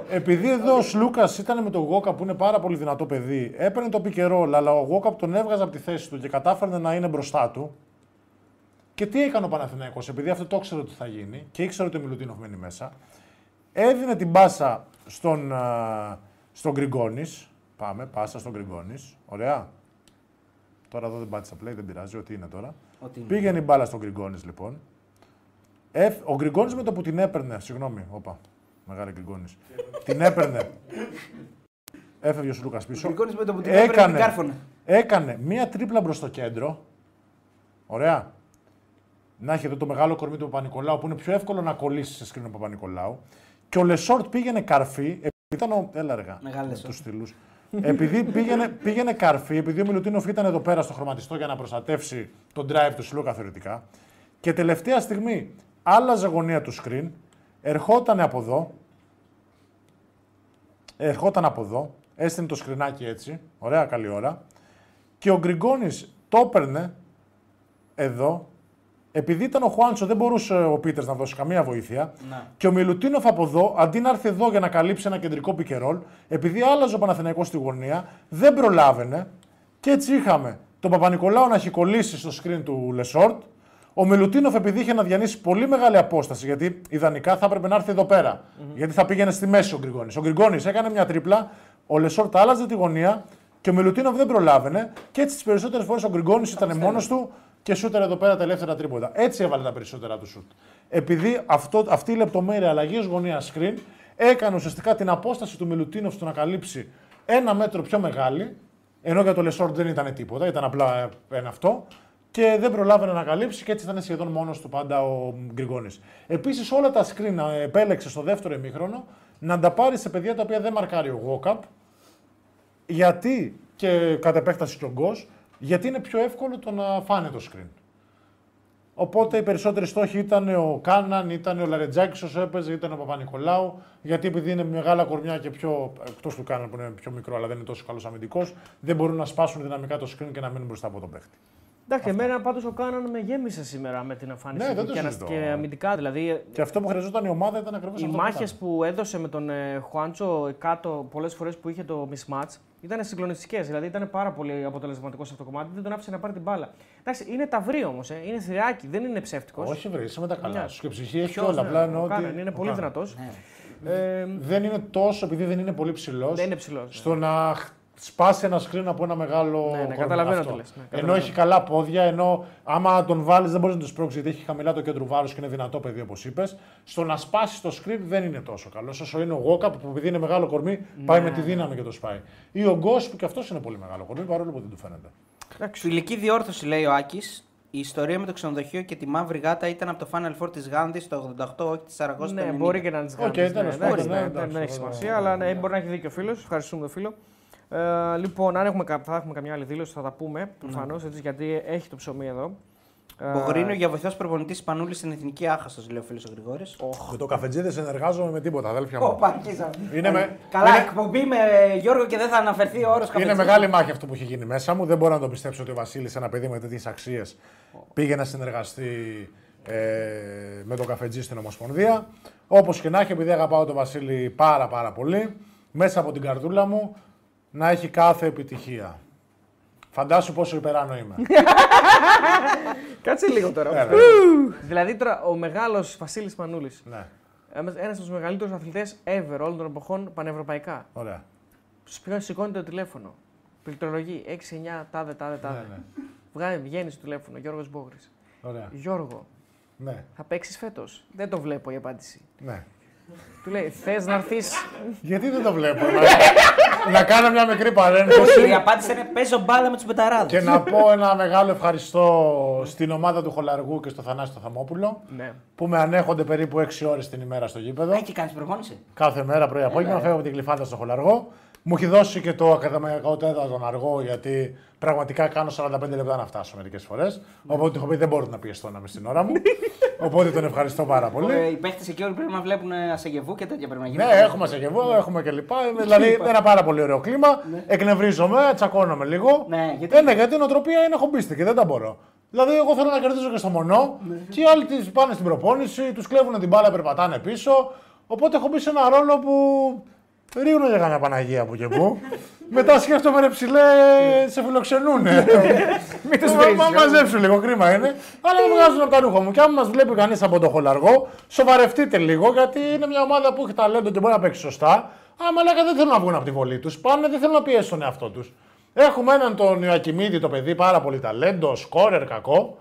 επειδή εδώ ο Σλούκας ήταν με τον Γόκα που είναι πάρα πολύ δυνατό παιδί, έπαιρνε το pick and roll, αλλά ο Γόκα τον έβγαζε από τη θέση του και κατάφερνε να είναι μπροστά του. Και τι έκανε ο Παναθηναϊκός, επειδή αυτό το ήξερε ότι θα γίνει και ήξερε ότι ο Μιλουτίνοφ μένει μέσα, έδινε την πάσα στον, α, στον Γκριγκόνης. Πάμε, πάσα στον Γκριγκόνης. Ωραία. Τώρα εδώ δεν πάτησα play, δεν πειράζει, ό,τι είναι τώρα. Ότι είναι. Πήγαινε η μπάλα στον Γκριγκόνης λοιπόν. Εφ, ο Γκριγκόνης με το που την έπαιρνε, συγγνώμη, όπα, μεγάλη Γκριγκόνης. την έπαιρνε. Έφευγε ο Σλούκας πίσω. Ο Γκριγκόνης με το που την έπαιρνε, την κάρφωνε. έκανε μία τρίπλα μπρο στο κέντρο. Ωραία. Να έχει εδώ το μεγάλο κορμί του Παπα-Νικολάου που είναι πιο εύκολο να κολλήσεις σε σκρίνο Παπα-Νικολάου. Και ο Λεσόρτ πήγαινε καρφί. Επειδή ήταν ο. Έλα, αργά. Μεγάλο με Λεσόρτ. τους στυλούς. επειδή πήγαινε, πήγαινε καρφί, επειδή ο Μιλουτίνοφ ήταν εδώ πέρα στο χρωματιστό για να προστατεύσει τον drive του Σλούκα θεωρητικά. Και τελευταία στιγμή άλλαζε γωνία του screen, ερχόταν από εδώ, ερχόταν από εδώ, έστεινε το screenάκι έτσι, ωραία καλή ώρα, και ο Γκριγκόνης το έπαιρνε εδώ, επειδή ήταν ο Χουάντσο, δεν μπορούσε ο Πίτερς να δώσει καμία βοήθεια. Να. Και ο Μιλουτίνοφ από εδώ, αντί να έρθει εδώ για να καλύψει ένα κεντρικό pick and roll, επειδή άλλαζε ο Παναθηναϊκός στη γωνία, δεν προλάβαινε. Και έτσι είχαμε τον Παπα-Νικολάου να έχει κολλήσει στο screen του Λεσόρτ. Ο Μιλουτίνοφ, επειδή είχε να διανύσει πολύ μεγάλη απόσταση, γιατί ιδανικά θα έπρεπε να έρθει εδώ πέρα, Γιατί θα πήγαινε στη μέση ο Γκριγκόνης. Ο Γκριγκόνης έκανε μια τρίπλα, ο Λεσόρτ άλλαζε τη γωνία και ο Μιλουτίνοφ δεν προλάβαινε. Και έτσι τις περισσότερες φορές ο Γκριγκόνης ήταν μόνος του και σούταρε εδώ πέρα τα ελεύθερα τρίποντα. Έτσι έβαλε τα περισσότερα του σουτ. Επειδή αυτό, αυτή η λεπτομέρεια αλλαγή γωνία screen έκανε ουσιαστικά την απόσταση του Μιλουτίνοφ στο να καλύψει ένα μέτρο πιο μεγάλη, ενώ για το Λεσόρτ δεν ήταν τίποτα, ήταν απλά ένα αυτό, και δεν προλάβαινε να καλύψει και έτσι ήταν σχεδόν μόνος του πάντα ο Γκριγόνη. Επίσης, όλα τα screen ε, επέλεξε στο δεύτερο ημίχρονο να τα πάρει σε παιδιά τα οποία δεν μαρκάρει ο Γόκαπ, γιατί και κατ' επέκταση και ο Γκος, γιατί είναι πιο εύκολο το να φάνε το screen. Οπότε οι περισσότεροι στόχοι ήταν ο Κάναν, ήταν ο Λαρετζάκης όσο έπαιζε, ήταν ο Παπα-Νικολάου. Γιατί επειδή είναι μεγάλα κορμιά και πιο. εκτός του Κάναν που είναι πιο μικρό, αλλά δεν είναι τόσο καλός αμυντικός, δεν μπορούν να σπάσουν δυναμικά το screen και να μείνουν μπροστά από τον παίχτη. Εντάξει, εμένα πάντως ο Κάναν με γέμισε σήμερα με την εμφάνιση Ναι, του δεν το και, συζητώ. και αμυντικά. Δηλαδή, Και αυτό που χρειαζόταν η ομάδα ήταν ακριβώς οι αυτό. μάχε που έδωσε με τον ε, Χουάντσο κάτω πολλές φορές που είχε το mismatch ήταν συγκλονιστικές. Δηλαδή ήταν πάρα πολύ αποτελεσματικός σε αυτό το κομμάτι. Δεν τον άφησε να πάρει την μπάλα. Εντάξει, είναι ταυρί όμως. Ε. Είναι θηράκι, δεν είναι ψεύτικος. Όχι, βρει, είσαι με τα καλά Ναι. σου. Και ψυχή έχει Ποιος, όλα. ναι, Απλά εννοώ ο ότι. Κάναν είναι ο πολύ Κάναν. δυνατός. Ναι. Ε, Δεν είναι τόσο, επειδή δεν είναι πολύ ψηλός. δεν είναι ψηλός. στο να χ- σπάσει ένα screen από ένα μεγάλο. Ναι, ναι, κορμί. καταλαβαίνω Αυτό. τι λες, ναι, ενώ καταλαβαίνω. έχει καλά πόδια, ενώ άμα τον βάλεις δεν μπορείς να τον σπρώξεις γιατί έχει χαμηλά το κέντρο βάρους και είναι δυνατό παιδί όπως είπες. Στο να σπάσει το screen δεν είναι τόσο καλό. Όσο είναι ο Γόκα που επειδή είναι μεγάλο κορμί πάει με τη δύναμη και το σπάει. Ή ο Γκος που και αυτός είναι πολύ μεγάλο κορμί παρόλο που δεν του φαίνεται. Φιλική διόρθωση λέει ο Άκης. Η ιστορία με το ξενοδοχείο και τη μαύρη γάτα ήταν από το Final Four της Γάνδης το 88, όχι της Σαραγώση Ναι, το 90. μπορεί και να τι Οκ, κάνει. τέλος ναι, πάντων, εντάξει, ναι, ναι, εντάξει, δεν έχει ναι, σημασία, ναι, αλλά ναι, ναι, ναι. μπορεί να έχει δίκιο ο φίλος. Ευχαριστούμε τον φίλο. Ε, λοιπόν, αν έχουμε, κα- θα έχουμε καμιά άλλη δήλωση, θα τα πούμε προφανώς, γιατί έχει το ψωμί εδώ. Ε, Μπογρίνο για βοηθός προπονητής Πανούλης στην εθνική άχαστος, λέει ο φίλος ο Γρηγόρης. Με το καφετζί δεν συνεργάζομαι με τίποτα, αδέλφια μου. Όπα, αρχίσαμε. Είναι με- Καλά, είναι- εκπομπή με Γιώργο και δεν θα αναφερθεί ο όρος Είναι μεγάλη μάχη αυτό που έχει γίνει μέσα μου. Δεν μπορώ να το πιστέψω ότι ο Βασίλης, ένα παιδί με τέτοιες αξίες, πήγε να συνεργαστεί ε, με τον καφετζή στην Ομοσπονδία. Όπως και να έχει, επειδή αγαπάω τον Βασίλη πάρα πάρα πολύ, μέσα από την καρδούλα μου να έχει κάθε επιτυχία. Φαντάσου πόσο υπεράνω είμαι. Κάτσε λίγο τώρα. Έλα. δηλαδή τώρα ο μεγάλος Βασίλης Μανούλης. ναι, Ένας από τους μεγαλύτερους αθλητές ever όλων των εποχών πανευρωπαϊκά. ωραία. Στου ποιον σηκώνει το τηλέφωνο. Πληκτρολογεί 6-9 τάδε τάδε τάδε. Ναι, ναι. Βγάζει, βγαίνει στο τηλέφωνο, Γιώργος Μπόγρη. Ωραία. Γιώργο, Ναι, θα παίξεις φέτος; Δεν το βλέπω η απάντηση. ναι. Του λέει, θες να έρθεις. Γιατί δεν το βλέπω. να, να κάνω μια μικρή παρένθεση. Η απάντηση είναι παίζω μπάλα με τους πεταράδε. Και να πω ένα μεγάλο ευχαριστώ στην ομάδα του Χολαργού και στο Θανάση το Θαμόπουλο ναι. που με ανέχονται περίπου 6 ώρες την ημέρα στο γήπεδο. Έχει κάνεις προπόνηση. Κάθε μέρα πρωί απόγευμα φεύγω από την κλειφάδα στο Χολαργό. Μου έχει δώσει και το ακαδημαϊκό τέταρτο τον αργό γιατί πραγματικά κάνω 45 λεπτά να φτάσω μερικές φορές. Οπότε του έχω πει δεν μπορώ να πιεστώ να είμαι στην ώρα μου. Οπότε τον ευχαριστώ πάρα πολύ. Ε, οι παίχτες εκεί όλοι πρέπει να βλέπουν ε, ασεγεβού και τέτοια πρέπει να γίνουν. Ναι, έχουμε Σεγεβό, έχουμε και λοιπά. Δηλαδή ένα πάρα πολύ ωραίο κλίμα. Εκνευρίζομαι, τσακώνομαι λίγο. Ναι, γιατί- Ε, ναι, γιατί η νοοτροπία είναι χομπίστικη, δεν τα μπορώ. Δηλαδή, εγώ θέλω να κερδίζω και στο μονό και οι άλλοι τις πάνε στην προπόνηση, τους κλέβουν την μπάλα, περπατάνε πίσω. Οπότε έχω μπει σε ένα ρόλο που ρίχνω για καμιά Παναγία που και που. Μετά σκέφτομαι ρε ψηλέ, σε φιλοξενούνε. Μην τους Μα, βρίζεις, μα, Γιώργο. μαζέψου λίγο, κρίμα είναι. Αλλά με βγάζουν από τα ρούχα μου. Και αν μας βλέπει κανείς από το χολαργό, σοβαρευτείτε λίγο γιατί είναι μια ομάδα που έχει ταλέντο και μπορεί να παίξει σωστά. Άμα λέγα δεν θέλουν να βγουν από τη βολή τους. Πάνε, δεν θέλουν να πιέσουν τον εαυτό τους. Έχουμε έναν τον Ιωακιμίδη, το παιδί, πάρα πολύ ταλέντο, σκόρερ κακό.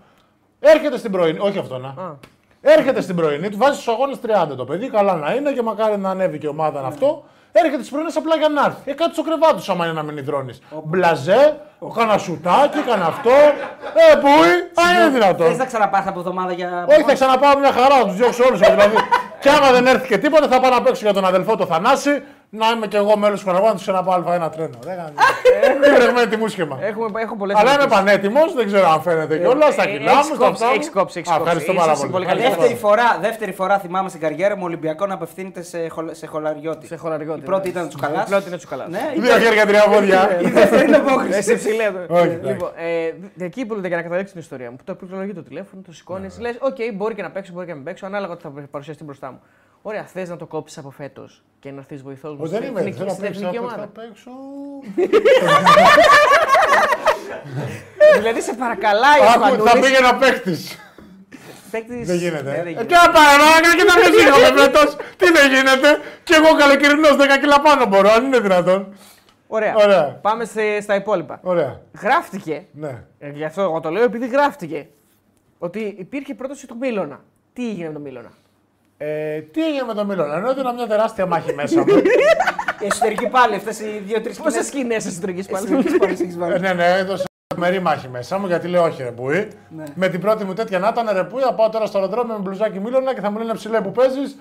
Έρχεται στην πρωινή, όχι αυτό να. Α. Έρχεται στην πρωινή, του βάζει στους αγώνες 30 το παιδί, καλά να είναι και μακάρι να ανέβει και η ομάδα αυτό. Έρχεται στις πρωινές απλά για να έρθει. Ε, κάτι στο κρεβάτι σου άμα είναι να μην υδρώνεις. Μπλαζέ, κάνα σουτάκι, κάνα αυτό. Ε, πούι, α, είναι δυνατόν. Θες να ξαναπάρει από εβδομάδα για. Όχι, θα ξαναπάω μια χαρά, τους διώξω όλους. Δηλαδή, και άμα δεν έρθει και τίποτα, θα πάω να παίξω για τον αδελφό το Θανάση, να είμαι κι εγώ μέλος του Παναγιώτη να του ξαναπάω ένα τρένο. Δεν κάνει. Έχω βρεγμένη τη μουσχεμα. Έχουμε, έχω πολλές Αλλά είμαι ερωτήσεις. πανέτοιμος, δεν ξέρω αν φαίνεται κιόλας. Στα ε, κιλά έχεις μου, στα κόψει, αυτά. έχεις κόψει, έχεις Α, κόψει. Ευχαριστώ Είσαι πάρα πολύ. πολύ Ευχαριστώ καλός. Δεύτερη φορά, δεύτερη φορά θυμάμαι στην καριέρα μου Ολυμπιακό να απευθύνεται σε, χολ, σε χολαριώτη. Σε χολαριώτη. Η πρώτη ναι. ήταν Τσουκαλάς. Η πρώτη είναι Τσουκαλάς. Ναι, η Δύο χέρια, τρία πόδια. η δεύτερη είναι ο Μπόγκρης. Εσύ ψηλέ. Όχι, Λοιπόν, ε, εκεί που για να καταλήξει την ιστορία μου. Που το πληκτρολογεί το τηλέφωνο, το σηκώνεις, Ναι, λες: Οκ, μπορεί και να παίξω, μπορεί και να μην παίξω, ανάλογα ότι θα παρουσιαστεί μπροστά μου. Ωραία, θες να το κόψεις από φέτος και να έρθεις βοηθός μου. Όχι, δεν στην είμαι. εθνική- Θέλω να στην παίξω. εθνική Θα ομάδα. παίξω. Δηλαδή σε παρακαλάει ο Άκου, θα Σπανούλης, πήγαινα παίκτης. παίκτης- Δεν Ναι, γίνεται. δεν Ε, γίνεται. Και να παράγα και να με σήκω φέτο. Τι δεν γίνεται. Και εγώ καλοκαιρινός 10 κιλά πάνω μπορώ, αν είναι δυνατόν. Ωραία. Ωραία. Πάμε σε- στα υπόλοιπα. Ωραία. Γράφτηκε, Ναι. ε, γι' αυτό εγώ το λέω επειδή γράφτηκε, ότι υπήρχε πρόταση του Μίλωνα. Τι έγινε με τον Μίλωνα; Ε, τι έγινε με τον Μίλωνα, ενώ έδινα μια τεράστια μάχη μέσα μου. Η εσωτερική πάλι αυτές οι δύο-τρει Πόσες σκηνές εσωτερική πάλι; Ε, ναι, ναι, έδωσα μερή μάχη μέσα μου γιατί λέω όχι ρε Μπούι. Ναι. Με την πρώτη μου τέτοια να ήταν ρε Μπούι, θα πάω τώρα στο αεροδρόμιο με μπλουζάκι Μίλωνα και θα μου λένε ψηλέ που παίζεις.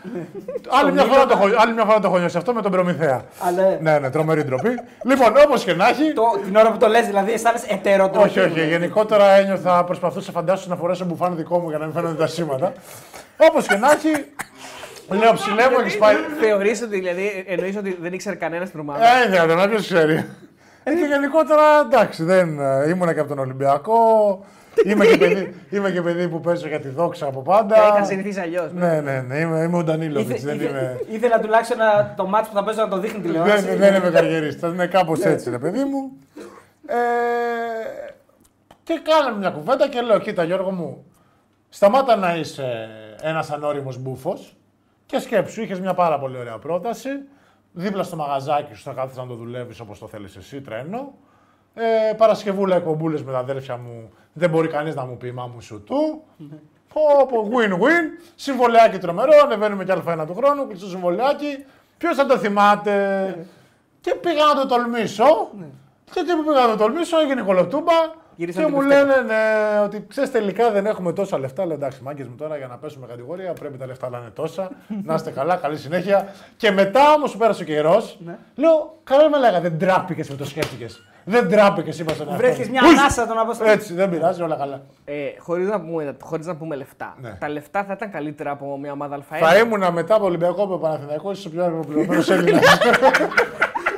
άλλη, μια φορά το έχω- άλλη μια φορά το έχω νιώσει αυτό με τον Προμηθέα. Αλλά ναι, ναι, τρομερή ντροπή. λοιπόν, όπως και να έχει. το, την ώρα που το λες δηλαδή αισθάνεσαι ετεροτροπή. Όχι, όχι. Γενικότερα ένιωθα, προσπαθούσα φαντάσου να φορέσω μπουφάν δικό μου για να μην φαίνονται τα σήματα. Όπως και να έχει. Λέω ψηλέ μου, έχεις πάει. Θεωρείς ότι δηλαδή εννοείς ότι δεν ήξερε κανένας στην ομάδα; Ε, δεν να ποιο ξέρει. Ε, και γενικότερα εντάξει, δεν ε, ήμουνα και από τον Ολυμπιακό. Είμαι και, παιδί, είμαι και παιδί που παίζω για τη δόξα από πάντα. Τα είχα συνηθίσει αλλιώς. Ναι, ναι, ναι, είμαι, είμαι ο Ντανίλοβιτ. Ήθε- Δεν ήθε- είμαι, Ήθελα τουλάχιστον να, το μάτσο που θα παίζω να το δείχνει τηλεόραση. δεν, δεν είμαι καριερίστας. Είναι κάπως έτσι, ρε παιδί μου. Ε, και κάναμε μια κουβέντα και λέω: Κοίτα, Γιώργο μου, σταμάτα να είσαι ένας ανώριμος μπούφος και σκέψου, είχες μια πάρα πολύ ωραία πρόταση. Δίπλα στο μαγαζάκι σου θα κάθεσαι να το δουλεύεις όπως το θέλεις εσύ, τρένο. Ε, Παρασκευούλα εκπομπούλες με τα αδέρφια μου. Δεν μπορεί κανείς να μου πει μα μου σου του. Πω, πω, win-win. Συμβολιάκι τρομερό. Ανεβαίνουμε κι Α1 του χρόνου. Κλειστό συμβολιάκι. Ποιος θα το θυμάται; Και πήγα να το τολμήσω. Και εκεί που πήγα να το τολμήσω έγινε κολοτούμπα. Γυρίσαν και την μου πεφτέκα. λένε ναι, ότι ξέρεις τελικά δεν έχουμε τόσα λεφτά. Λέω εντάξει, μάγκες μου τώρα για να πέσουμε κατηγορία πρέπει τα λεφτά να είναι τόσα. να είστε καλά, καλή συνέχεια. Και μετά όμως που πέρασε ο καιρός, Ναι. λέω καλά με λέγα, δεν τράπηκε με το σκέφτηκες. Δεν τράπηκε, είπα στον εαυτό Βρέθηκε μου. μια Ουις! ανάσα τον Αποστολή. Έτσι, δεν πειράζει, όλα καλά. Ε, Χωρίς να, πούμε- χωρίς να πούμε λεφτά. Ναι. Τα λεφτά θα ήταν καλύτερα από μια ομάδα Α1. Θα ήμουν μετά από Ολυμπιακό από Παναθηναϊκό, ίσω ο πιο αεροπληρωμένο Έλληνας.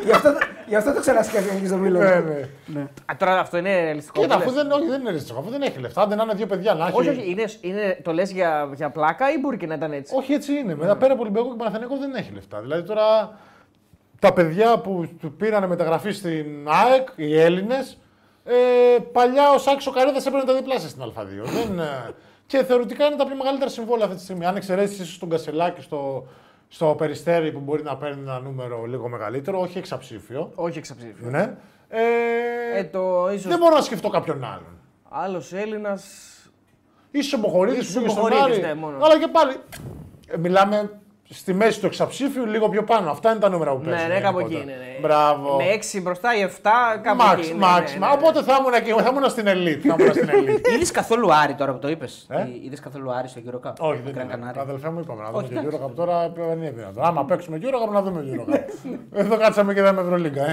Γι' αυτό, γι' αυτό το ξανασκέφτηκε και στο Μίλο. ναι, ναι. Α, τώρα αυτό είναι ρεαλιστικό. Κοίτα, που αφού λες. δεν, όχι, δεν είναι ριστικό, αφού δεν έχει λεφτά, δεν είναι δύο παιδιά να έχει. Όχι, όχι, είναι, είναι, το λες για, για πλάκα ή μπορεί και να ήταν έτσι; Όχι, έτσι είναι. Μετά πέρα από Ολυμπιακό και Παναθηναϊκό δεν έχει λεφτά. Δηλαδή τώρα τα παιδιά που του πήραν μεταγραφή στην ΑΕΚ, οι Έλληνες, ε, παλιά ο Σάκη ο Καρέδα έπαιρνε τα διπλάσια στην Α2. δεν, ε, και θεωρητικά είναι τα πιο μεγαλύτερα συμβόλαια αυτή τη στιγμή. Αν εξαιρέσεις ίσως τον Κασελάκη στο, στο περιστέρι που μπορεί να παίρνει ένα νούμερο λίγο μεγαλύτερο, όχι εξαψήφιο. Όχι εξαψήφιο. Ναι. Ε, Ε, το ίσως δεν μπορώ να σκεφτώ κάποιον άλλον. άλλος Έλληνας. Ίσως ο Μποχορίδης Ίσως που ο πήγε στον Μποχορίδης, Άρη. ναι, μόνο. Αλλά και πάλι. ε, μιλάμε στη μέση του εξαψήφιου, λίγο πιο πάνω. Αυτά είναι τα νούμερα που Ναι, παίζουν. ναι, κάπου γενικότερα. εκεί είναι. Ναι. Μπράβο. Με 6 μπροστά ή 7, κάπου Μαξ, εκεί. μαξ. ναι, Μα ναι, ναι. Οπότε θα ήμουν, εκεί, θα ήμουν στην Elite. Θα ήμουν στην Elite. Είδες καθόλου Άρη τώρα που το είπες; Ε; Είδες καθόλου Άρη στο Euro Cup. Όχι, δεν Gran είναι. Canaria; Τα αδελφέ μου είπαμε να δούμε Όχι, και εντάξει. Eurocup τώρα δεν είναι δυνατόν. Άμα παίξουμε Eurocup να δούμε Eurocup. Εδώ κάτσαμε και είδαμε Ευρωλίγκα.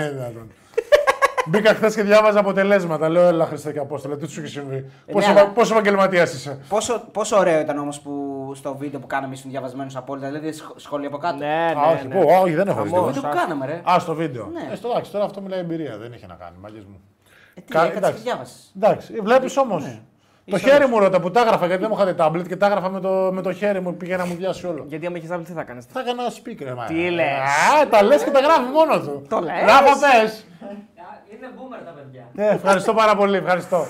Ε, δυνατόν. Μπήκα χθες και διάβαζα αποτελέσματα. Λέω, Ελά, Χριστέ και Απόστολε, τι σου έχει συμβεί; Πόσο, ναι, αλλά- πόσο επαγγελματίας είσαι; Πόσο, πόσο ωραίο ήταν όμως που στο βίντεο που κάναμε ήσουν διαβασμένος απόλυτα. Δηλαδή σχ- σχόλια από κάτω. Ναι, Α, ναι, όχι, ναι. πού, όχι, δεν έχω δει. Χαμός. Το βίντεο που κάναμε, ρε. Α, στο βίντεο. Ναι. Ε, στο εντάξει, τώρα αυτό μιλάει εμπειρία. Δεν είχε να κάνει, μάγκες μου. Ε, τι, Κα- έκατσε και εντάξει. διάβασες. Εντάξει, βλέπεις όμως. Ναι. Το Είσαι χέρι μου ρώτα που τα έγραφα γιατί δεν μου είχατε τάμπλετ και τα έγραφα με το, με το χέρι μου πήγε να μου βιάσει όλο. Γιατί άμα είχε τάμπλετ τι θα κάνεις. Θα έκανα speaker, μα. Τι λες; Α, τα λες και τα γράφει μόνος του. Το λες; Ράφα, πες. Είναι boomer τα παιδιά. Ναι, ευχαριστώ πάρα πολύ, ευχαριστώ.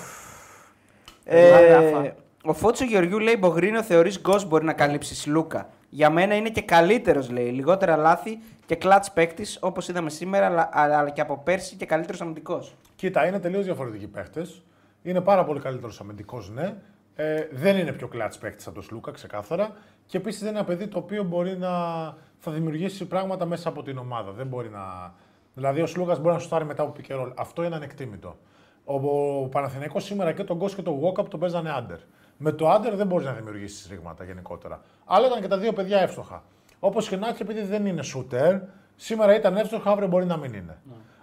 Γράφα. Ε, ο Φώτσο Γεωργιού λέει: Μπογρίνο θεωρείς γκος μπορεί να καλύψεις Σλούκα. Για μένα είναι και καλύτερος, λέει. Λιγότερα λάθη και κλατς παίκτης όπως είδαμε σήμερα, αλλά, αλλά και από πέρσι και καλύτερος αμυντικός. Κοίτα, είναι τελείως διαφορετικοί παίχτε. Είναι πάρα πολύ καλύτερος αμυντικός, ναι. Ε, δεν είναι πιο κλατς παίκτης από τον Σλούκα, ξεκάθαρα. Και επίσης δεν είναι ένα παιδί το οποίο μπορεί να θα δημιουργήσει πράγματα μέσα από την ομάδα. Δεν μπορεί να. Δηλαδή, ο Σλούκα μπορεί να σου μετά από pick and roll. Αυτό είναι ανεκτήμητο. Ο, ο Παναθηναϊκός σήμερα και τον Γκος και τον Walkup τον παίζανε under. Με το under δεν μπορείς να δημιουργήσεις ρήγματα γενικότερα. Αλλά ήταν και τα δύο παιδιά εύστοχα. Όπως και να έχει, επειδή δεν είναι shooter, Σήμερα ήταν εύστοχο, αύριο μπορεί να μην είναι.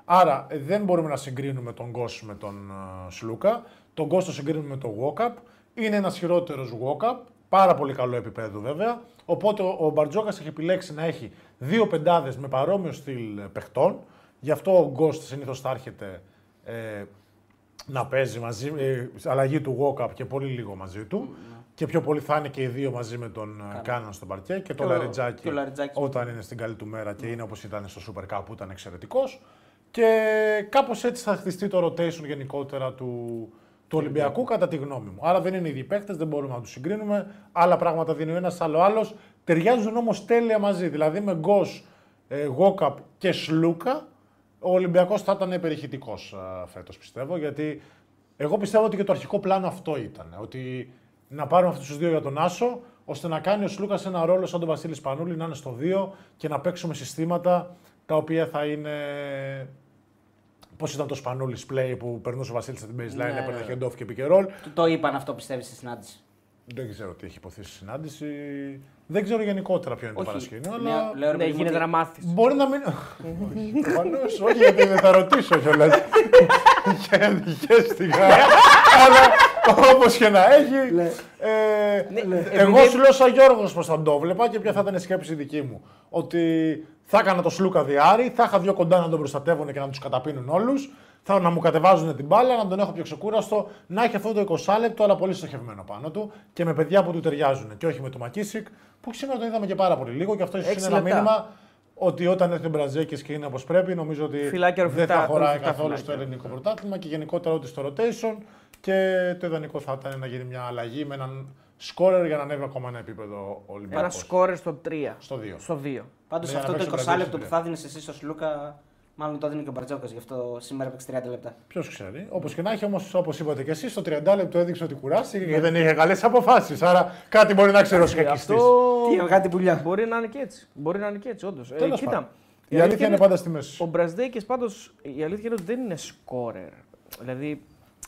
Άρα ε, δεν μπορούμε να συγκρίνουμε τον Γκος με τον ε, Σλούκα. Τον Γκος το συγκρίνουμε με τον Walkup. Είναι ένας χειρότερος Walkup. Πάρα πολύ καλό επίπεδο βέβαια. Οπότε ο, ο Μπαρτζόκας έχει επιλέξει να έχει δύο πεντάδες με παρόμοιο στυλ ε, παιχτών. Γι' αυτό ο Γκος συνήθως θα έρχεται ε, να παίζει μαζί, ε, αλλαγή του Walkup και πολύ λίγο μαζί του. Και πιο πολύ θα είναι και οι δύο μαζί με τον ε, Κάναν στον παρκέ και το ο- Λαριτζάκη και ο Λαριτζάκης. όταν είναι στην καλή του μέρα και είναι όπως ήταν στο Super Cup που ήταν εξαιρετικός. Και κάπως έτσι θα χτιστεί το rotation γενικότερα του, του Ολυμπιακού κατά τη γνώμη μου. Άρα δεν είναι οι ίδιοι παίκτες, δεν μπορούμε να τους συγκρίνουμε. Άλλα πράγματα δίνει ο ένας, άλλο άλλος. Ταιριάζουν όμως τέλεια μαζί. Δηλαδή με Γκος, ε, Γόκαπ και Σλούκα ο Ολυμπιακός θα ήταν περιχητικός ε, φέτος πιστεύω. Γιατί εγώ πιστεύω ότι και το αρχικό πλάνο αυτό ήταν. Ότι να πάρουμε αυτούς τους δύο για τον Άσο, ώστε να κάνει ο Σλούκας ένα ρόλο σαν τον Βασίλης Σπανούλη, να είναι στο 2 και να παίξουμε συστήματα τα οποία θα είναι. Πώς ήταν το Σπανούλης play που περνούσε ο Βασίλης στην baseline, Ναι. έπαιρνε hand off και pick and roll. Του το είπαν αυτό πιστεύεις στη συνάντηση. Δεν ξέρω τι έχει υποθεί στη συνάντηση. Δεν ξέρω γενικότερα ποιο είναι το Όχι. παρασκήνιο, Ναι, αλλά. λέω, ρε Ναι, παιδί μου, γίνεται ότι- να μάθεις. Μπορεί να μην. Προφανώς, όχι, γιατί δεν θα ρωτήσω κιόλας. Χαίστηκα. Αλλά όπως και να έχει. ε, Ναι, εγώ επειδή- σου λέω σαν Γιώργος πώ θα το βλέπα και ποια θα ήταν η σκέψη δική μου. Ότι θα έκανα το Σλούκα Διάρη, θα είχα δύο κοντά να τον προστατεύουν και να τους καταπίνουν όλους. Θα να μου κατεβάζουν την μπάλα, να τον έχω πιο ξεκούραστο, να έχει αυτό το 20 λεπτό, αλλά πολύ στοχευμένο πάνω του και με παιδιά που του ταιριάζουν. Και όχι με το Μακίσικ, που σήμερα τον είδαμε και πάρα πολύ λίγο και αυτό ίσως Έξι είναι ένα λεπτά. μήνυμα ότι όταν έρθει ο Μπραζέκης και είναι όπως πρέπει, νομίζω ότι Φυλάκια δεν ρουφιχτά, θα χωράει ρουφιχτά καθόλου στο φυλάκια. ελληνικό πρωτάθλημα και γενικότερα ότι στο rotation. Και το ιδανικό θα ήταν να γίνει μια αλλαγή με έναν σκόρερ για να ανέβει ακόμα ένα επίπεδο ο Ολυμπιακός. Ένα σκόρερ στο 3. Στο 2. Στο 2. Πάντως Για να αυτό το παίξει ο 20 Μπραζίλης λεπτό που στην θα δίνεις εσύ στο Σλούκα, μάλλον το δίνει και ο Μπαρτζόκα. Γι' αυτό σήμερα έπαιξε 30 λεπτά. Ποιος ξέρει. Όπως και να έχει όμως, όπως είπατε και εσείς, στο 30 λεπτό έδειξε ότι κουράστηκε και δεν είχε καλές αποφάσεις. Άρα κάτι μπορεί να ξέρει ο σκακιστής. Τι, κάτι πουλιά. Μπορεί να είναι και έτσι. Μπορεί να είναι και έτσι, όντως. Ε, Τέλος κοίτα. πάντων. Η αλήθεια είναι πάντα στη μέση. Ο Μπραζδέκης πάντως η αλήθεια είναι ότι δεν είναι σκόρερ. Δηλαδή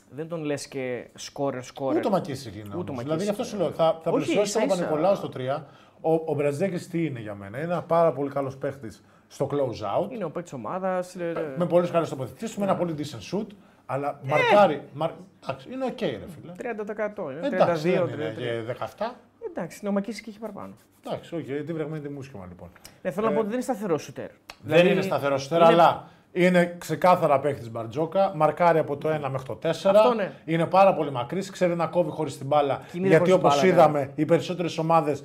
δεν τον λες και σκόρερ σκόρερ. Ούτε ο McKissic είναι. Ούτε ο όμως. McKissic Δηλαδή γι' αυτό σου λέω. Θα, θα Όχι, πλησιώσει τον ίσα-ίσα. Παπα-Νικολάου στο 3. Ο, ο Μπραζδέκης τι είναι για μένα; Είναι ένα πάρα πολύ καλός παίχτης στο close out. Είναι ο παίκτης ομάδας. Με πολύ καλέ τοποθετήσει, με ένα πολύ decent σουτ. Αλλά Ε! μαρκάρει. Μαρ... Εντάξει, είναι οκ, ρε φίλε. 30%. Είναι Εντάξει, 32, δεν 33. είναι και 17. Εντάξει, είναι ο McKissic και έχει παραπάνω. Εντάξει, οκ, τι βρεγμένη τη μουσική λοιπόν. Ναι, θέλω να πω ότι δεν είναι σταθερό σουτέρ. Δεν Δηλαδή, είναι σταθερό σουτέρ, είναι- αλλά είναι ξεκάθαρα παίχτης Μπαρτζόκα. Μαρκάρει από το 1 μέχρι το 4. Αυτό ναι. Είναι πάρα πολύ μακρύς. Ξέρει να κόβει χωρίς την μπάλα. Κινείται γιατί χωρίς την όπως μπάλα, είδαμε, οι περισσότερες ομάδες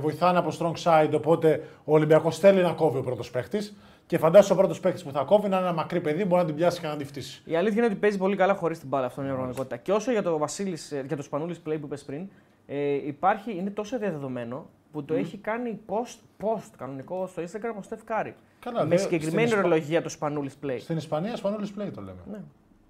βοηθάνε από strong side. Οπότε ο Ολυμπιακός θέλει να κόβει ο πρώτος παίχτης. Και φαντάζομαι ο πρώτος παίχτης που θα κόβει να είναι ένα μακρύ παιδί, μπορεί να την πιάσει και να την φτύσει. Η αλήθεια είναι ότι παίζει πολύ καλά χωρίς την μπάλα. Αυτό είναι η πραγματικότητα. Και όσο για το, Βασίλης, ε, για το Σπανούλης play που είπες πριν, ε, υπάρχει, είναι τόσο διαδεδομένο που το έχει κάνει post, post κανονικό στο Instagram ο Στεφ Κάρη. Καλά, Με δε- συγκεκριμένη στην Ισπα- ορολογία το Σπανούλης play. Στην Ισπανία, Σπανούλης play το λέμε. Ναι.